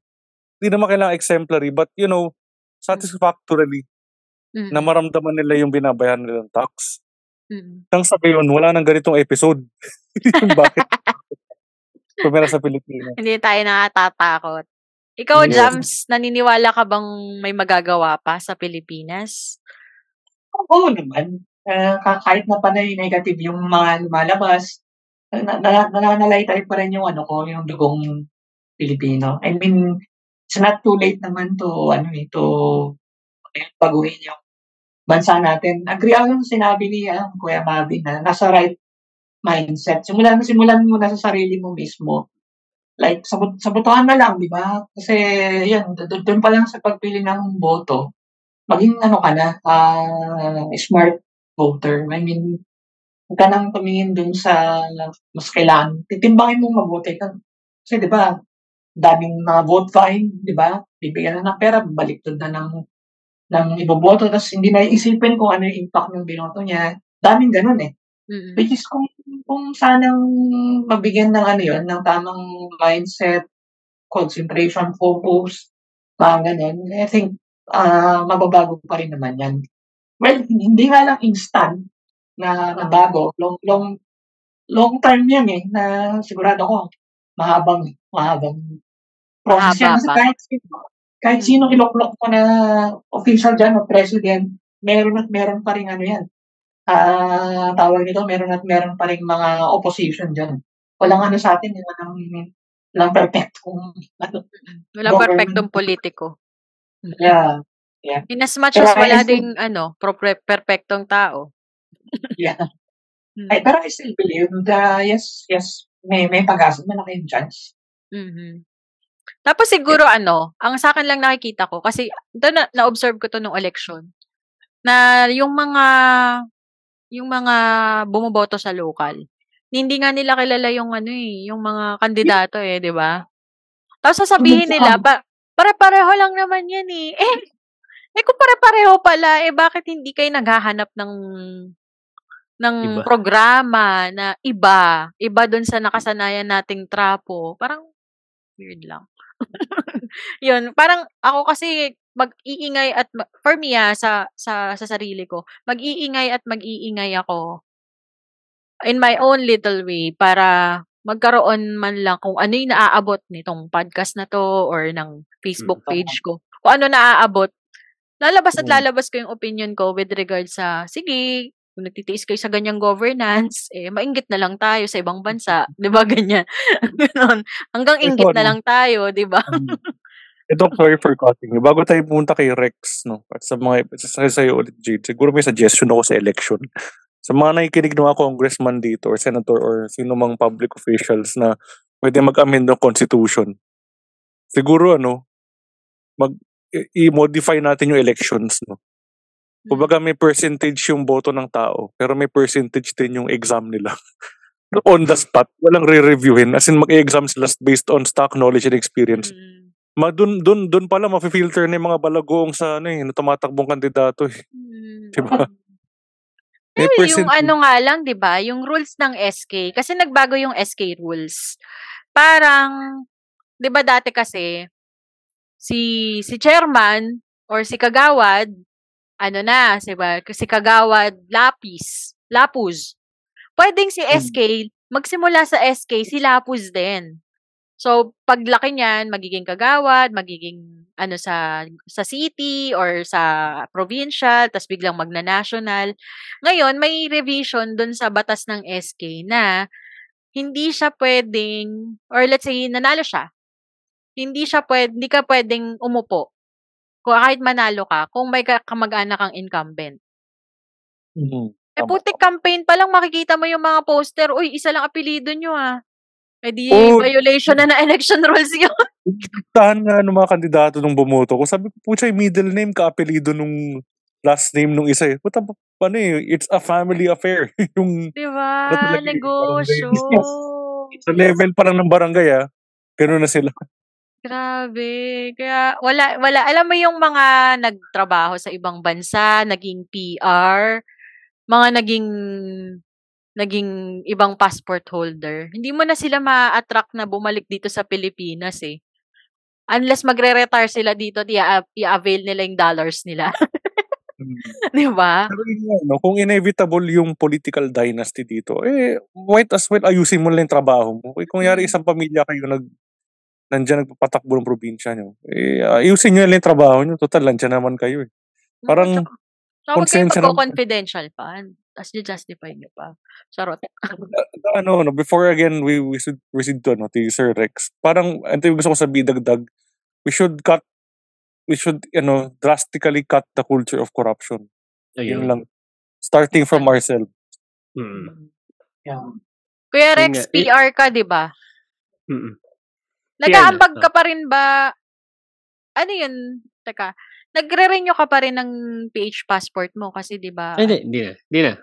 Hindi naman kailangan exemplary but you know satisfactorily na Mhm. maramdaman nila yung binabayaran nilang tax. Mhm. Nang sabi yun, wala nang ganitong episode. bakit tumira sa Pilipinas. Hindi tayo nakatatakot. Ikaw, Yes. Jams, naniniwala ka bang may magagawa pa sa Pilipinas? Oo naman. Ka kahit na panay negative yung mga lumalabas, na na nananalaytay pa rin yung ano ko, yung dugong Pilipino. I mean, it's not too late naman to ano, eh, to baguhin yung bansa natin. Agree ako sa sinabi ni ah, Kuya Marvin na nasa right mindset. Simulan simulan mo na sa sarili mo mismo. Like, sabut sabotahan na lang, di ba? Kasi, yan, do- doon pa lang sa pagpili ng boto, maging ano ka na, ah, smart voter. I mean, huwag ka nang tumingin dun sa mas kailangan. Titimbangin mo mabuti ka. Kasi, di ba, daming mga vote fine, di ba? Bibigyan na ng pera, baliktad na ng ng iboboto, tapos hindi na iisipin kung ano yung impact ng binoto niya. Daming ganun eh. Mm. Which is kung kung sanang mabigyan ng ano yun, ng tamang mindset, concentration, focus, mga ganun, I think ah mababago pa rin naman yan. Well, hindi nga lang instant na, na bago, long long long term yan eh, na sigurado ko mahabang mahabang process yan. Kasi kahit sino, kahit sino Mm. iloklok mo na official dyan o president, meron at meron pa rin ano yan, ah tawag nito, meron at meron pa rin mga opposition dyan. Walang ano sa atin, walang, walang perfect kung ano, Walang perpektong politiko. Yeah. Yeah. In as much Pero as wala still, ding ano, propre- perpektong tao. yeah. Ay, Mm. pero I still believe that yes, yes, may may pag-asa, malaki yung chance. Mhm. Tapos siguro ano, ang sa akin lang nakikita ko kasi ito na na-observe ko 'to nung election, na yung mga yung mga bumoboto sa local, hindi nga nila kilala yung ano, eh, yung mga kandidato, eh, 'di ba? Tapos sasabihin nila pa pare-pareho lang naman 'yan, eh. Eh, eh kung pare-pareho pala, eh bakit hindi kayo naghahanap ng ng Iba. programa na iba, iba dun sa nakasanayan nating trapo, parang weird lang. Yun, parang ako kasi mag-iingay at ma for me, ah, sa sa sa sarili ko, mag-iingay at mag-iingay ako in my own little way para magkaroon man lang kung ano yung naaabot nitong podcast na 'to or ng Facebook Mm. page ko, kung ano naaabot, lalabas at Mm. lalabas ko yung opinion ko with regards sa, sige, kung nagtitiis kayo sa ganyang governance, eh, mainggit na lang tayo sa ibang bansa, 'di ba, ganyan. Gano'n. Hanggang inggit na lang tayo, 'di ba? Ito, sorry for cutting. Bago tayo pumunta kay Rex, no, at sa mga sa sa'yo ulit, Jade, siguro may suggestion ako sa election. Sa mga nakikinig ng mga congressman dito or senator or sino mang public officials na pwede mag-amend ng constitution. Siguro ano, mag i-modify natin yung elections, no. Kumbaga may percentage yung boto ng tao, pero may percentage din yung exam nila. On the spot, walang re-reviewin. As in, mag-exam sila based on stock knowledge and experience. Mm. Ma dun dun dun pala mafi-filter na yung mga balagoong sa ano eh, na tumatakbong kandidato eh. Mm. 'Di ba? May Pero yung percentage. ano nga lang, 'di ba, yung rules ng SK, kasi nagbago yung SK rules. Parang 'di ba dati kasi si si chairman or si kagawad ano na, 'di ba? Si kagawad lapis, lapuz. Pwedeng si Hmm. SK magsimula sa SK si lapuz din. So, paglaki niyan, magiging kagawad, magiging ano sa sa city or sa provincial, tas biglang magna-national. Ngayon, may revision dun sa batas ng SK na hindi siya pwedeng or let's say nanalo siya. Hindi siya pwed hindi ka pwedeng umupo. Kung kahit manalo ka, kung may ka kamag-anak kang incumbent. Mhm, Eh, putik campaign pa lang makikita mo yung mga poster, "Uy, isa lang apelyido niyo, ah." Eh, di Oo. violation na ng election rules yun. Tahan nga nung mga kandidato nung bumoto ko. Sabi ko, "Putya, yung middle name kaapelyido nung last name nung isa eh." Puta, ano eh, it's a family affair. yung 'Di ba? talaga eh, Negosyo. Sa level pa lang ng barangay ah. Ganun na sila. Grabe. Kaya wala wala alam mo yung mga nagtrabaho sa ibang bansa, naging PR, mga naging naging ibang passport holder, hindi mo na sila maa-attract na bumalik dito sa Pilipinas, eh. Unless magre-retire sila dito i-avail nila yung dollars nila. Mm. 'Di ba? Pero yun no, kung inevitable yung political dynasty dito, eh, might as well ayusin mo lang yung trabaho mo. Eh, kung yari Mm. isang pamilya kayo nag nandiyan nagpapatakbo ng probinsya nyo, eh, ayusin nyo lang yung trabaho nyo. Total, nandiyan naman kayo eh. Parang, Tsaka, tsaka huwag kayong konsensya naman. magko-confidential pa. Tapos justify nyo pa. Charot. ano, no, before again, we, we should proceed to, ano, to Sir Rex. Parang, ito yung gusto ko sabihin, dagdag, we should cut, we should, you know, drastically cut the culture of corruption. Yun Ayun. lang. Starting from ourselves. Mm. Yeah. Kuya Yun Rex, nga, eh. PR ka, di ba? Mm. Nag-aambag na, ka pa rin ba? Ano yun? Teka, nagre-renew ka pa rin ng PH passport mo kasi 'di ba? Hindi, hindi na. Hindi na.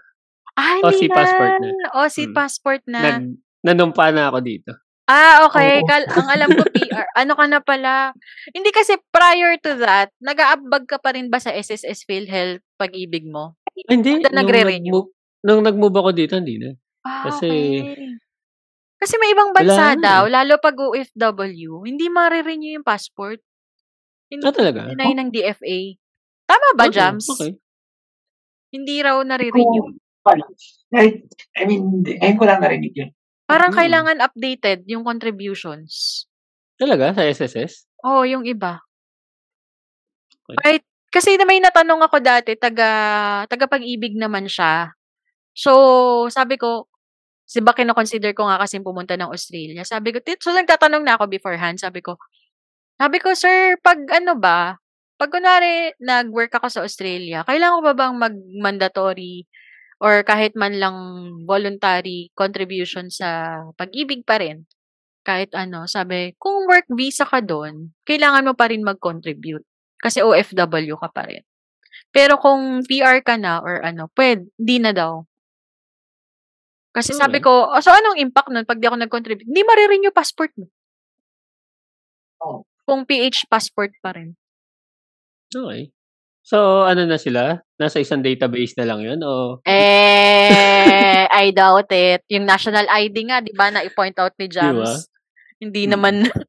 Ah, OC hindi passport na. OC Mm. passport na. Nag, nanumpa na ako dito. Ah, okay. Oo. Kal- ang alam ko PR. Ano ka na pala? Hindi kasi prior to that, nag-aambag ka pa rin ba sa SSS PhilHealth pag-ibig mo? Ay, hindi. Nung nagre-renew? nag-move, nung nag-move ako dito, hindi na. Ah, Kasi- okay. Kasi may ibang bansa Wala daw, eh. lalo pag OFW, hindi ma-renew yung passport. Hindi Ah, talaga? Hinay ng DFA. Tama ba, Oo, Jams? Okay. Hindi raw nare-renew. Wala. I, I mean, ngayon ko lang narinig yun. Parang Mm. kailangan updated yung contributions. Talaga? Sa SSS? Oo, yung iba. Okay. Right? Kasi na may natanong ako dati, taga, taga pag-ibig naman siya. So, sabi ko, si ba kino-consider ko nga kasi pumunta ng Australia. Sabi ko, tit- so nagtatanong na ako beforehand. Sabi ko, sabi ko, sir, pag ano ba, pag kunwari nag-work ako sa Australia, kailangan ko ba bang mag-mandatory or kahit man lang voluntary contribution sa pag-ibig pa rin? Kahit ano, sabi, kung work visa ka doon, kailangan mo pa rin mag-contribute. Kasi OFW ka pa rin. Pero kung PR ka na or ano, pwede, di na daw. Kasi sabi Okay. ko, oh, so anong impact nun pag di ako nag-contribute? Hindi maririn yung passport mo. Oo. Kung PH passport pa rin. Okay. So, ano na sila? Nasa isang database na lang yun? O, Eh, I doubt it. Yung national ID nga, di ba, na i-point out ni? Jams. Hindi Mm. naman,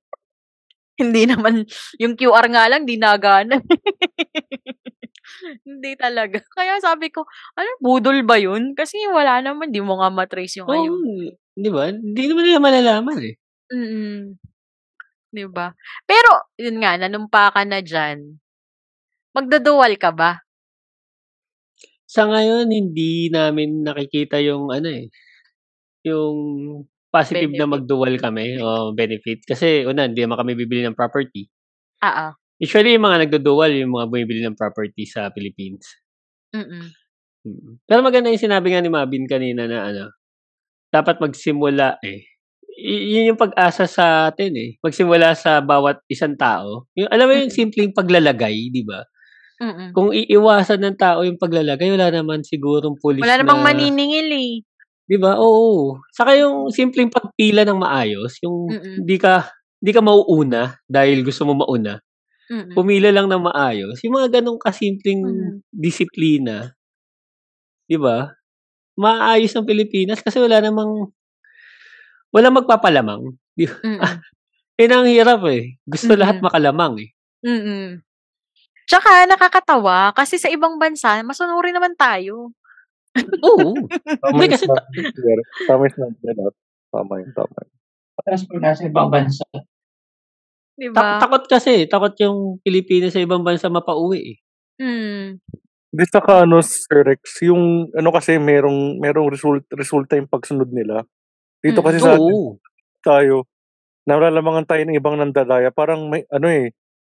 hindi naman, yung QR nga lang, di nagana. hindi talaga. Kaya sabi ko, ano, budol ba yun? Kasi wala naman, di mo nga matrace yung oh, ayun. di ba? Hindi naman nila malalaman eh. Mm. 'Di ba? Pero yun nga, nanumpa ka na diyan. Magdudual ka ba? Sa ngayon, hindi namin nakikita yung ano eh, yung positive na Benefit. magdual kami o benefit. Kasi una, hindi naman kami bibili ng property. Oo. Usually, yung mga nagdudual, yung mga bumibili ng property sa Philippines. Mm. Mm. Pero maganda yung sinabi nga ni Mabin kanina na ano, dapat magsimula eh. Y- yun yung pag-asa sa atin eh. Magsimula sa bawat isang tao. Yung, alam mo yung simpleng paglalagay, di ba? Mm. Kung iiwasan ng tao yung paglalagay, wala naman sigurong pulis Wala namang na... maniningil eh. Di ba? Oo. Saka yung simpleng pagpila ng maayos, yung Mm. hindi ka hindi ka mauuna dahil gusto mo mauna. Mm. Pumila lang ng maayos. Yung mga ganong kasimpleng Mm. disiplina, di ba? Maayos ang Pilipinas kasi wala namang wala magpapalamang. Di ba? Mm. Yun ang hirap eh. Gusto lahat Mm. makalamang eh. Mm. Tsaka nakakatawa kasi sa ibang bansa, masunuri naman tayo. Oo. Tama yung kasi. Tama yung. Tama yun, tama. Tapos pag nasa ibang bansa, 'Di Ta- ba? takot kasi. Takot yung Pilipinas sa ibang bansa mapauwi eh. Mm. Di saka ano, Sir Rex, yung ano kasi merong, merong result, resulta yung pagsunod nila. Dito kasi sa atin, tayo, nalalamangan tayo ng ibang nandadaya. Parang may, ano eh,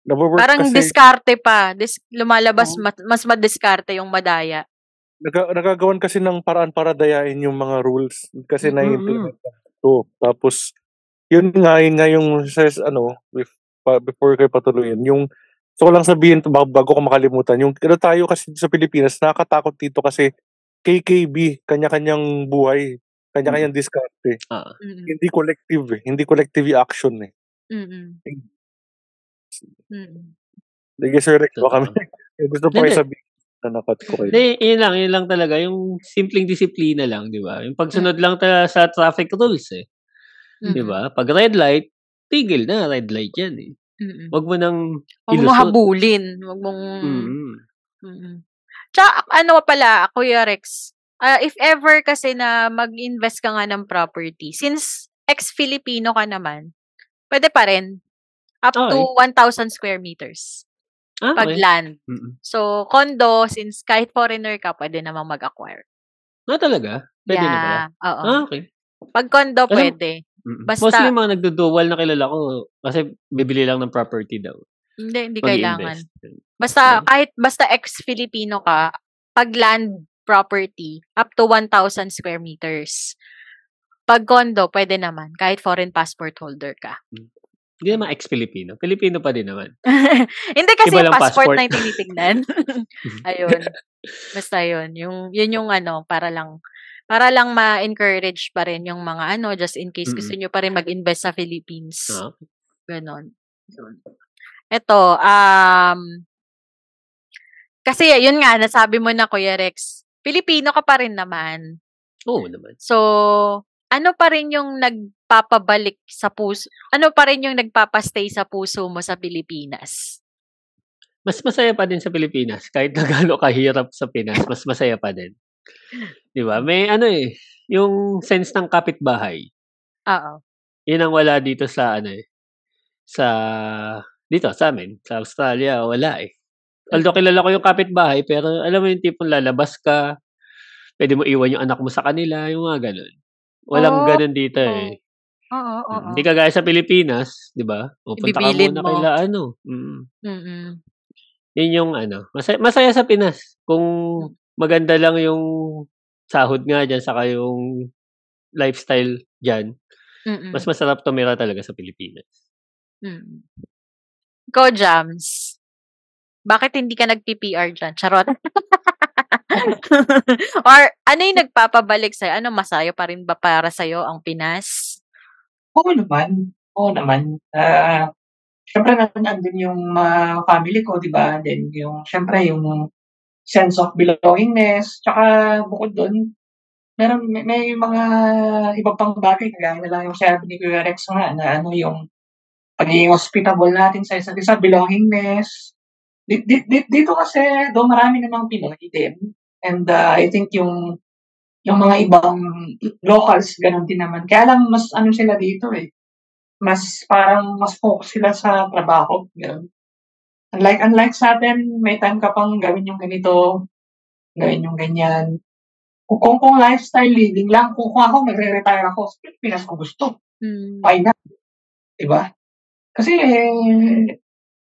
nabawork Parang kasi, diskarte pa. Dis- lumalabas mas, mas madiskarte yung madaya. naga, nagagawan kasi ng paraan para dayain yung mga rules. Kasi Mm. na-implement ito. Tapos, yun nga, yun nga yung says, ano, bef- pa- before kayo patuloyin, yung So ko lang sabihin to, bago, ko makalimutan, yung ano tayo kasi sa Pilipinas, nakakatakot dito kasi KKB, kanya-kanyang buhay, kanya-kanyang diskarte. Ah. Mm. Hindi collective eh. Hindi collective action eh. Mm. Mm. Sige, Sir Rex, baka may, gusto pa kayo sabihin na nakat ko kayo. Hindi, yun lang, yun lang talaga. Yung simpleng disiplina lang, di ba? Yung pagsunod lang ta sa traffic rules eh. Di Mm. ba? Pag red light, tigil na, red light yan eh. Mm. Huwag mo nang Huwag mo ilusot. habulin. Huwag mong... Mm. Mm. Tsaka, ano pala, Kuya Rex, ah, if ever kasi na mag-invest ka nga ng property, since ex-Filipino ka naman, pwede pa rin. Up to Okay. 1,000 square meters. Ah, Pag okey. land. Mm. So, condo, since kahit foreigner ka, pwede namang mag-acquire. Ah, talaga? Na pala? Yeah, oo. Ah, okey. Pag condo, Alam pwede. Basta Mostly yung mga nagdo-dual na kilala ko kasi bibili lang ng property daw. Hindi, hindi kailangan. Basta kahit basta ex-Filipino ka, pag land property, up to 1,000 square meters. Pag condo, pwede naman, kahit foreign passport holder ka. Hindi naman ex-Filipino, Filipino pa din naman. Hindi kasi Iba yung passport passport. na yung tinitignan. Ayun. Basta yun. Yung, yun yung ano, para lang, para lang ma-encourage pa rin yung mga ano, just in case gusto Mm. nyo pa rin mag-invest sa Philippines. Okey. Ganon. Yun. Eto, um, kasi yun nga, nasabi mo na Kuya Rex, Filipino ka pa rin naman. Oo naman. So, ano pa rin yung nagpapabalik sa puso, ano pa rin yung nagpapastay sa puso mo sa Pilipinas? Mas masaya pa din sa Pilipinas kahit na gaano kahirap sa Pinas, mas masaya pa din. 'Di ba? May ano, eh, yung sense ng kapitbahay. Oo. Yun ang wala dito sa ano, eh, sa dito sa'min, sa Australia, wala, eh. Although kilala ko yung kapitbahay, pero alam mo yung tipong lalabas ka, puwede mo iwan yung anak mo sa kanila, yung mga gano'n. Walang Oh, gano'n dito, eh. Oo, oo. Mm, hindi kagaya sa Pilipinas, 'di ba? Pupunta ka muna mo. kaila ano, mm. Mm. Yun yung ano, masaya masaya sa Pinas kung maganda lang yung sahod nga diyan saka yung lifestyle diyan. Mm. Mas masarap tumira talaga sa Pilipinas. Mm. Ikaw, Jams, bakit hindi ka nagpi-PR diyan? Charot. Or ano yung nagpapabalik sa'yo? Ano, masaya pa rin ba para sa'yo ang Pinas? Oo naman. Oo naman. Ah, siyempre nandun yung mga family ko, 'di ba? Then yung siyempre yung sense of belongingness, tsaka bukod dun, meron may may mga iba pang bagay kagaya na lang yung sabi ni Kuya Rex nga na ano yung pagiging hospitable natin sa isa't isa, belongingness. Di di di dito kasi though marami namang Pinoy din and, ah, I think yung yung mga ibang locals gano'n din naman. Kaya lang mas ano sila dito, eh, mas parang mas focus sila sa trabaho, gano'n. Unlike unlike sa'tin may time ka pang gawin yung ganito, gawin yung ganyan. Kung kung kung lifestyle living lang, kung kung ako magre-retire ako sa Pilipinas kung gusto, Hmm. why not, 'di ba? Kasi,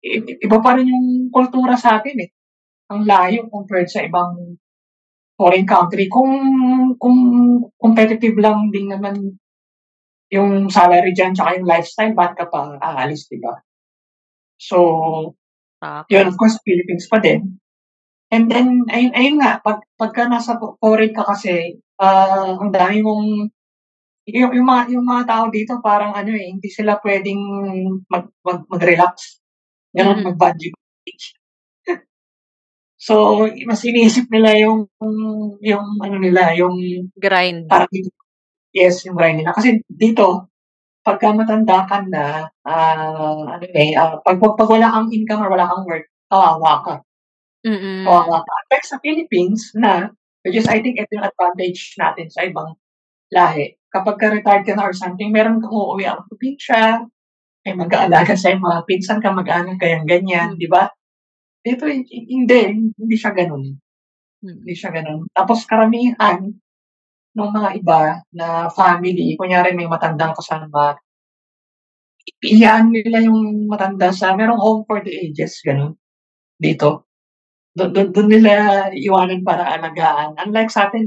i iba pa rin yung kultura sa'tin, eh. Ang layo compared sa ibang foreign country. Kung kung competitive lang din naman yung salary diyan tsaka yung lifestyle, ba't ka pa aalis, 'di ba? So, yun of course Philippines pa din. And then ayun ayun nga, pag pagka nasa fo foreign ka kasi, ah, ang dami mong yung yung mga yung mga tao dito parang ano, eh, hindi sila puwedeng mag mag mag-relax, gano'n, Mm. mag-budget. So, mas iniisip nila yung yung ano nila, yung Grind. parang yes, yung grind nila. Kasi dito, pagka matanda ka na, ah, ano, eh, ah, pag pag pag wala kang income or wala kang work, kawawa ka. Mm. Kawawa ka. Unlike sa Philippines na, which is I think ito yung advantage natin sa ibang lahi. Kapagka retired ka na or something, meron kang uuwiang probinsya, may mag-aalaga sa'yo, mga pinsan, kamag-anak, ganyan-ganyan, Hmm. 'di ba? Hin hindi, hindi siya gano'n. Mm. Hindi siya gano'n. Tapos karamihan nung mga iba na family, kunyari may matandang kasama i iaano nila yung matanda sa merong home for the ages, gano'n, dito. Dun dun nila iiwanan para alagaan. Unlike sa'tin,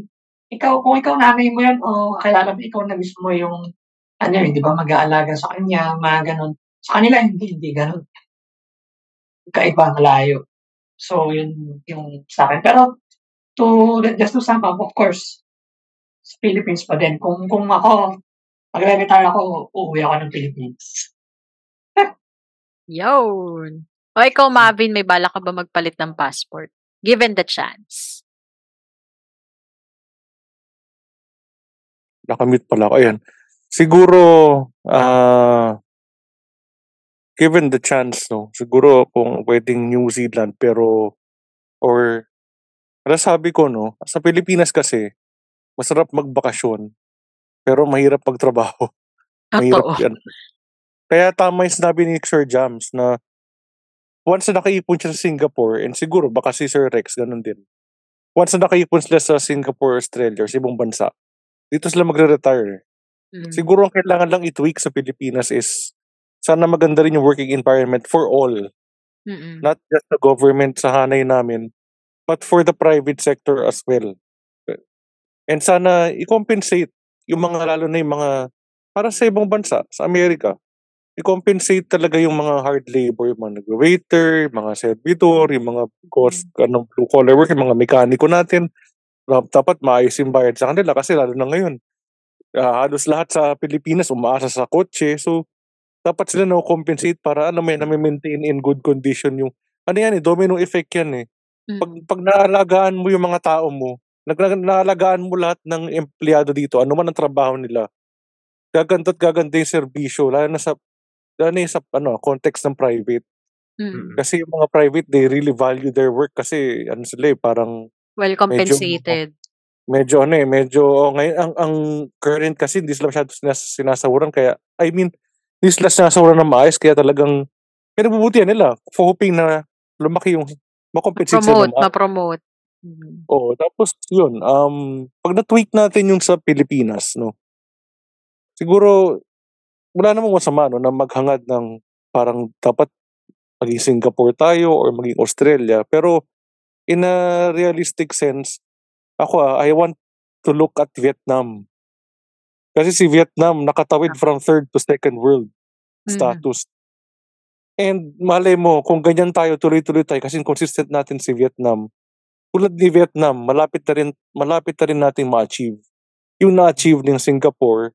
ikaw kung ikaw nanay mo 'yan o kakilala mo, ikaw na mismo yung ano, eh, 'di ba, mag-aalaga sa kanya, mga gano'n. Sa kanila hindi, hindi gano'n. Magkaiba, malayo. So, yun yung sa'kin. Pero to just to sum up, of course, sa Philippines pa din. Kung kung ako, magre-retire ako, uuwi ako ng Philippines. Yun. O ikaw, Mavin, may balak ka ba magpalit ng passport? Given the chance. Naka-mute pala ako, ayan. Siguro, ah given the chance 'no, siguro kung puwedeng New Zealand pero or nasabi ko 'no, sa Pilipinas kasi masarap magbakasyon, pero mahirap magtrabaho. Mahirap Totoo. 'yan. Kaya tama yung sinabi ni Sir Jams na once na nakaipon siya sa Singapore, and siguro baka si Sir Rex, ganun din. Once na nakaipon sila sa Singapore, Australia, or sa ibang bansa, dito sila magre-retire. Mm. Siguro ang kailangan lang i-tweak sa Pilipinas is sana maganda rin yung working environment for all. Mm-mm. Not just the government sa hanay namin, but for the private sector as well. And sana i-compensate yung mga lalo na yung mga para sa ibang bansa, sa Amerika, i-compensate talaga yung mga hard labor, yung mga nag-waiter, mga servidor, yung mga cost, ano, blue collar work, yung mga mekaniko natin. Dapat maayos yung bayad sa kanila kasi lalo na ngayon. Uh, halos lahat sa Pilipinas umaasa sa kotse. So, dapat sila na-compensate para ano may na-maintain in good condition yung ano yan eh, domino effect yan eh. Pag, mm. pag naalagaan mo yung mga tao mo, nag, naalagaan mo lahat ng empleyado dito, ano man ang trabaho nila, gaganda't gaganda yung serbisyo, lalo na sa ano sa ano, context ng private. Mm. Kasi yung mga private, they really value their work kasi ano sila eh, parang well compensated. Medyo, medyo ano eh, medyo oh, ngayon ang ang current kasi hindi sila masyado sinas, sinasahuran kaya I mean, sila sinasahuran na maayos kaya talagang pinagbubutihan nila for hoping na lumaki yung makompensate sila. Promote, ma-promote. Mm. Oo, tapos yun, um, pag na-tweak natin yung sa Pilipinas, no, siguro wala namang masama no, na maghangad ng parang dapat maging Singapore tayo or maging Australia. Pero in a realistic sense, ako ah, I want to look at Vietnam. Kasi si Vietnam nakatawid from third to second world mm. status. Mm. And malay mo, kung ganyan tayo, tuloy-tuloy tayo kasi consistent natin si Vietnam. Tulad ni Vietnam, malapit na rin, malapit na rin natin ma-achieve. Yung na-achieve ng Singapore,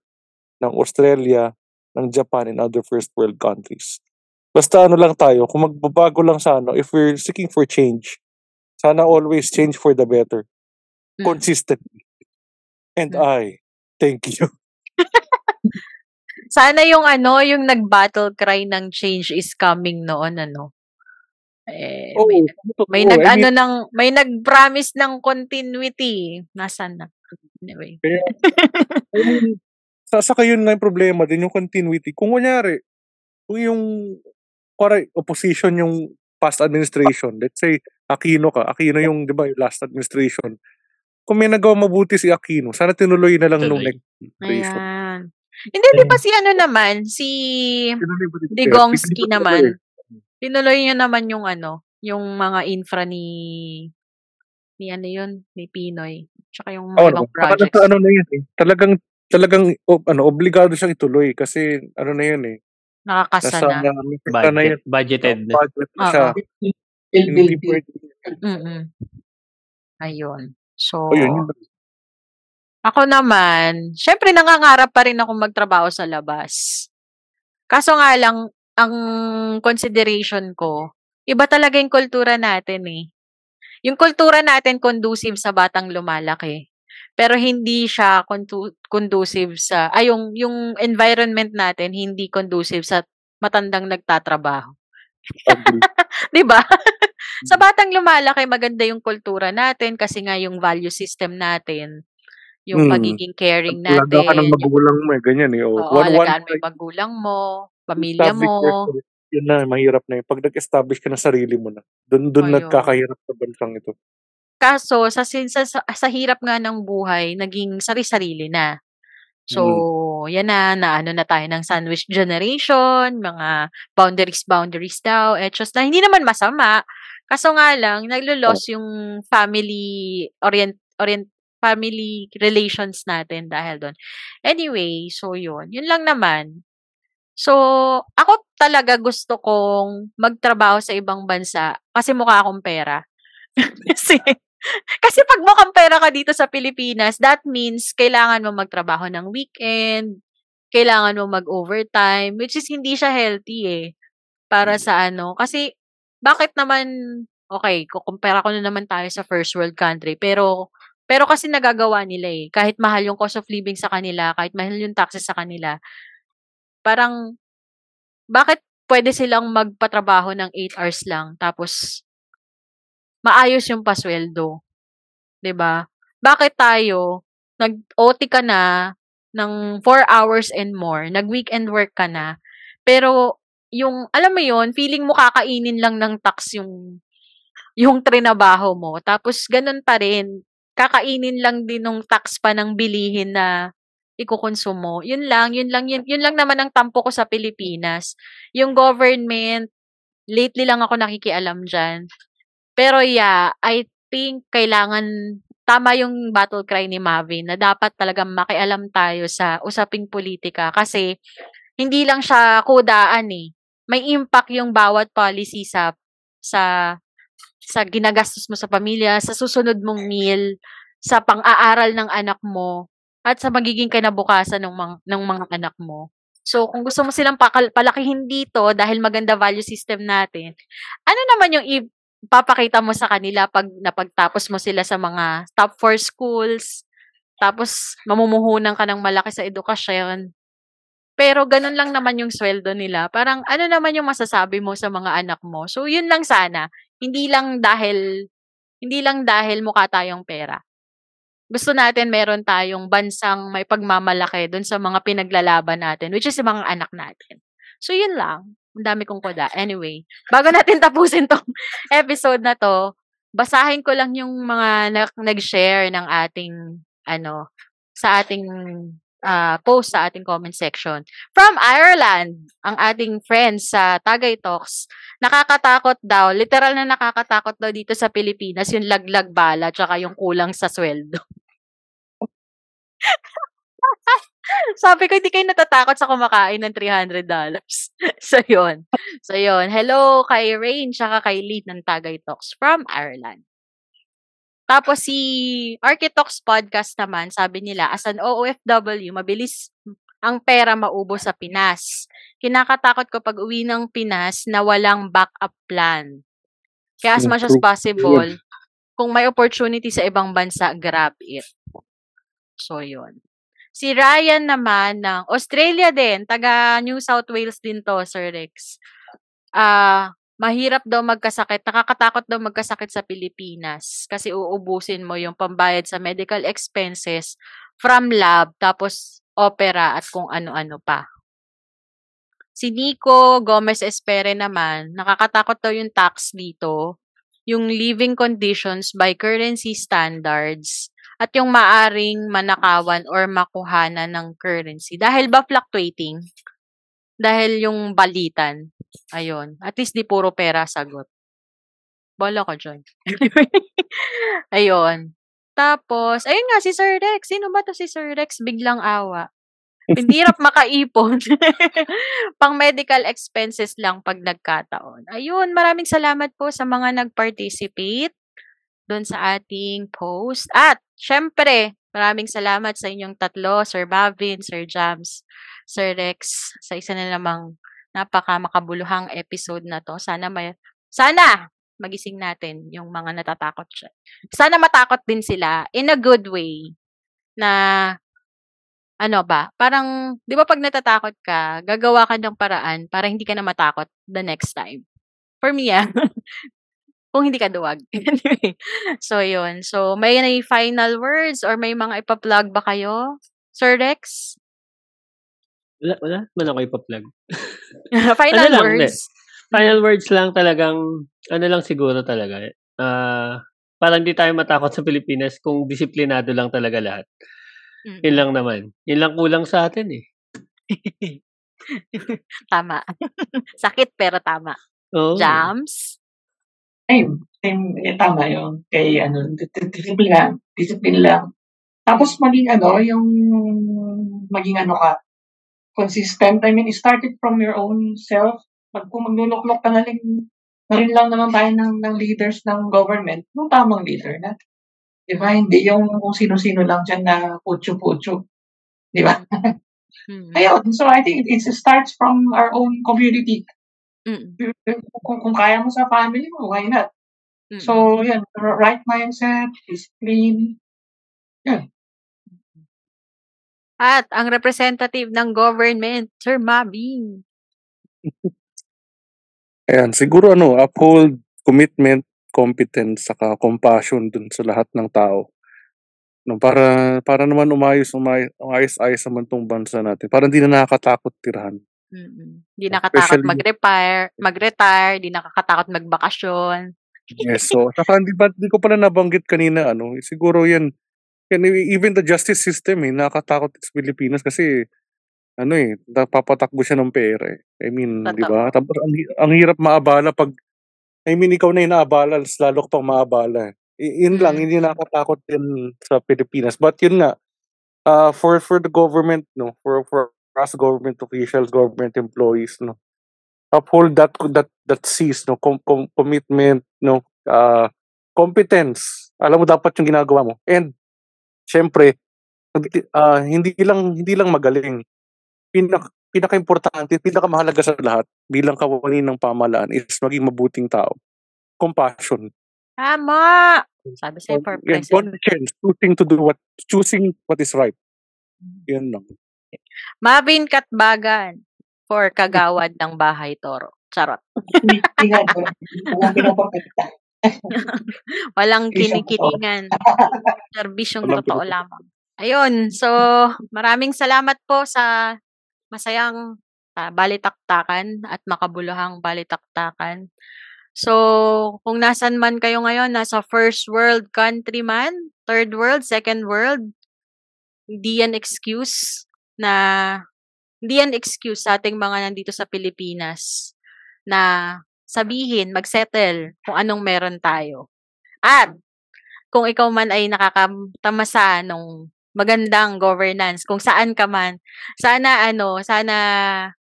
ng Australia, ng Japan and other first world countries. Basta ano lang tayo, kung magbabago lang sa ano, if we're seeking for change, sana always change for the better. Mm. Consistently. And mm. I, thank you. Sana yung ano, yung nag-battle cry ng change is coming noon, ano? Eh, oh, may, may oh, nag I ano mean, ng may nag-promise ng continuity. Nasaan na? Anyway. Kaya, I mean, sa saka yun nga yung problema din, yung continuity. Kung kunyari, kung yung para opposition yung past administration, let's say Aquino ka, Aquino yung, di ba, yung last administration. Kung may nagawa mabuti si Aquino, sana tinuloy na lang nung next administration. Ayan. Hindi, di ba si ano naman, si Digongski naman, tinuloy niya naman yung ano, yung mga infra ni ni ano yun, ni Pinoy. Tsaka yung mga oh, ibang projects. Ano na yun eh. Talagang talagang o, ano obligado siyang ituloy kasi ano na yun eh. Nakakasa na. na budget, na yun. Budgeted. Uh, budget na siya. Hindi pwede. Mm-mm. Ayun. So, Ayun, ako naman, syempre nangangarap pa rin ako magtrabaho sa labas. Kaso nga lang, ang consideration ko, iba talaga yung kultura natin eh. Yung kultura natin conducive sa batang lumalaki. Pero hindi siya condu- conducive sa ay yung yung environment natin hindi conducive sa matandang nagtatrabaho. 'Di ba? sa mm. batang lumalaki maganda yung kultura natin kasi nga yung value system natin yung hmm. pagiging caring natin. Alaga ka ng magulang mo eh, ganyan eh. Oh, Oo, one, one, mo yung magulang mo, pamilya mo. Yun na, mahirap na yun. Pag nag-establish ka na sarili mo na, doon doon nagkakahirap sa bansang ito. Kaso sa sa sa sa hirap nga ng buhay naging sari-sarili na. So, Mm. 'yan na, naano na tayo ng sandwich generation, mga boundaries, boundaries daw, etchos na hindi naman masama. Kaso nga lang Oh. naglo-lost yung family orient orient family relations natin dahil do'n. Anyway, so 'yun, 'yun lang naman. So, ako talaga gusto kong magtrabaho sa ibang bansa kasi mukha akong pera. Kasi kasi pag mukhang pera ka dito sa Pilipinas, that means kailangan mo magtrabaho ng weekend, kailangan mo mag-overtime, which is hindi siya healthy eh. Para sa ano, kasi bakit naman, okay, kukumpara ko na naman tayo sa first world country, pero pero kasi nagagawa nila eh. Kahit mahal yung cost of living sa kanila, kahit mahal yung taxes sa kanila, parang, bakit pwede silang magpatrabaho ng 8 hours lang, tapos maayos yung pasweldo. ba? Bakit tayo nag-OT ka na ng 4 hours and more, nag-weekend work ka na, Pero yung alam mo yon feeling mo kakainin lang ng tax yung yung trinabaho mo. Tapos ganun pa rin, kakainin lang din ng tax pa ng bilihin na ikukonsumo. Yun lang, yun lang, yun, yun lang naman ang tampo ko sa Pilipinas. Yung government, lately lang ako nakikialam dyan. Pero yeah, I think kailangan tama yung battle cry ni Marvin na dapat talagang makialam tayo sa usaping politika kasi hindi lang siya kudaan eh. May impact yung bawat policy sa sa sa ginagastos mo sa pamilya, sa susunod mong meal, sa pang-aaral ng anak mo, at sa magiging kinabukasan ng mga, ng mga anak mo. So, kung gusto mo silang pakal, palakihin dito dahil maganda value system natin, ano naman yung ipapakita mo sa kanila pag napagtapos mo sila sa mga top 4 schools, tapos mamumuhunan ka ng malaki sa edukasyon, pero ganun lang naman yung sweldo nila. Parang ano naman yung masasabi mo sa mga anak mo? So, yun lang sana. Hindi lang dahil, hindi lang dahil mukha tayong pera gusto natin meron tayong bansang may pagmamalaki dun sa mga pinaglalaban natin, which is yung mga anak natin. So, yun lang. Ang dami kong kuda. Anyway, bago natin tapusin tong episode na to, basahin ko lang yung mga nag-share ng ating, ano, sa ating uh, post sa ating comment section. From Ireland, ang ating friends sa Tagay Talks, nakakatakot daw, literal na nakakatakot daw dito sa Pilipinas, yung laglag bala, tsaka yung kulang sa sweldo. Sabi ko, hindi kayo natatakot sa kumakain ng $300. so, yun. So, yun. Hello kay Rain, tsaka kay Lee ng Tagay Talks from Ireland. Tapos si Architox Podcast naman, sabi nila, as an OFW, mabilis ang pera maubos sa Pinas. Kinakatakot ko pag uwi ng Pinas na walang backup plan. Kaya as much as possible, kung may opportunity sa ibang bansa, grab it. So, yun. Si Ryan naman ng Australia din, taga New South Wales din to, Sir Rex. Ah, uh, mahirap daw magkasakit, nakakatakot daw magkasakit sa Pilipinas kasi uubusin mo yung pambayad sa medical expenses from lab, tapos opera at kung ano-ano pa. Si Nico Gomez Espere naman, nakakatakot daw yung tax dito, yung living conditions by currency standards, at yung maaring manakawan or makuhanan ng currency. Dahil ba fluctuating? Dahil yung balitan. Ayun. At least di puro pera sagot. Bala ka dyan. ayun. Tapos, ayun nga, si Sir Rex. Sino ba to si Sir Rex? Biglang awa. Pindirap makaipon. Pang medical expenses lang pag nagkataon. Ayun, maraming salamat po sa mga nag-participate doon sa ating post. At, syempre, maraming salamat sa inyong tatlo, Sir Bavin, Sir Jams, Sir Rex, sa isa na namang napaka makabuluhang episode na to. Sana may, sana magising natin yung mga natatakot siya. Sana matakot din sila in a good way na ano ba, parang, di ba pag natatakot ka, gagawa ka ng paraan para hindi ka na matakot the next time. For me, ah. kung hindi ka duwag. anyway, so yun. So, may na final words or may mga ipa-plug ba kayo? Sir Rex? Wala, wala man ako ipa-plug. final ano words? Lang, final words lang talagang, ano lang siguro talaga. Uh, parang di tayo matakot sa Pilipinas kung disiplinado lang talaga lahat. Mm. Yun lang naman. Yun lang kulang sa atin eh. tama. Sakit pero tama. Oh. Jams? Same, same, eh, tama yun. Kay ano, disiplina, discipline lang. Tapos maging ano, yung maging ano ka, consistent. I mean, it started from your own self. Pag kung magluluklok ka na rin, na rin lang naman tayo ng, ng leaders ng government, yung tamang leader na. Di ba? Hindi yung kung sino-sino lang dyan na putyo-putyo. Di ba? Mm-hmm. Ayun. So I think it, it starts from our own community. Mm. Kung, kung kaya mo sa family mo, why not? Mm. So, yan, right mindset, discipline, yan. At ang representative ng government, Sir Mabing. Ayan, siguro ano, uphold commitment, competence, saka compassion dun sa lahat ng tao. No, para para naman umayos umayos, umayos ayos naman tong bansa natin. Para hindi na nakakatakot tirahan. Mm. Hindi nakatakot mag-retire, mag-retire, hindi nakakatakot magbakasyon. Yes, so saka hindi ba hindi ko pala nabanggit kanina ano, siguro 'yan yan even the justice system eh nakakatakot sa Pilipinas kasi ano eh napapatakbo siya ng pera eh. I mean, 'di ba? Tapos ang, ang hirap maabala pag I mean ikaw na yung naabala, lalo ka pang maabala. Eh. yun lang, mm. hindi nakakatakot din sa Pilipinas. But yun nga, uh, for for the government, no, for for us government officials, government employees, no, uphold that that that sees no com, com, commitment no uh, competence alam mo dapat yung ginagawa mo and syempre uh, hindi lang hindi lang magaling. Pinak pinaka-importante pinaka-mahalaga sa lahat bilang kawani ng pamahalaan is maging mabuting tao. Compassion. Tama! Sabi sa for president conscience choosing to do what choosing what is right. Yan lang. Mavin Katbagan for kagawad ng bahay toro. Charot. Walang kinikilingan. Serbisyong totoo lamang. Ayun, so maraming salamat po sa masayang uh, balitaktakan at makabuluhang balitaktakan. So, kung nasan man kayo ngayon, nasa first world country man, third world, second world, hindi yan excuse na hindi yan excuse sa ating mga nandito sa Pilipinas na sabihin, mag-settle kung anong meron tayo. At kung ikaw man ay nakakatamasa ng magandang governance, kung saan ka man, sana ano, sana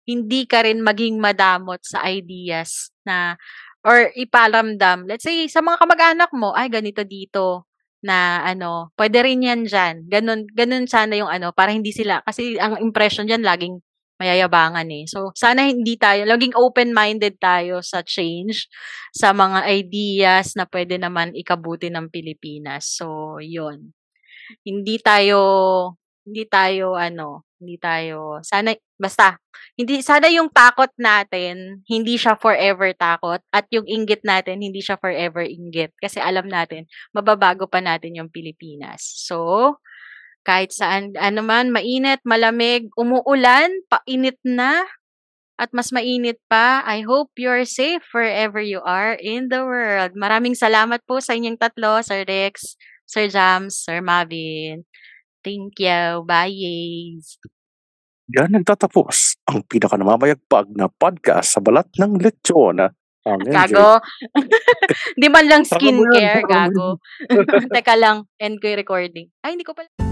hindi ka rin maging madamot sa ideas na or ipalamdam. Let's say, sa mga kamag-anak mo, ay ganito dito na ano, pwede rin yan dyan. Ganun, ganun sana yung ano, para hindi sila, kasi ang impression dyan laging mayayabangan eh. So, sana hindi tayo, laging open-minded tayo sa change, sa mga ideas na pwede naman ikabuti ng Pilipinas. So, yon Hindi tayo, hindi tayo, ano, hindi tayo, sana, basta, hindi, sana yung takot natin, hindi siya forever takot, at yung inggit natin, hindi siya forever inggit. Kasi alam natin, mababago pa natin yung Pilipinas. So, kahit saan, ano man, mainit, malamig, umuulan, painit na, at mas mainit pa. I hope you're safe wherever you are in the world. Maraming salamat po sa inyong tatlo, Sir Rex, Sir Jams, Sir Mavin. Thank you. Bye. Yan nagtatapos ang pinakanamamayagpag na podcast sa balat ng lechon. Ang gago. Di man lang skincare, gago. Teka lang, end ko yung recording. Ay, hindi ko pala.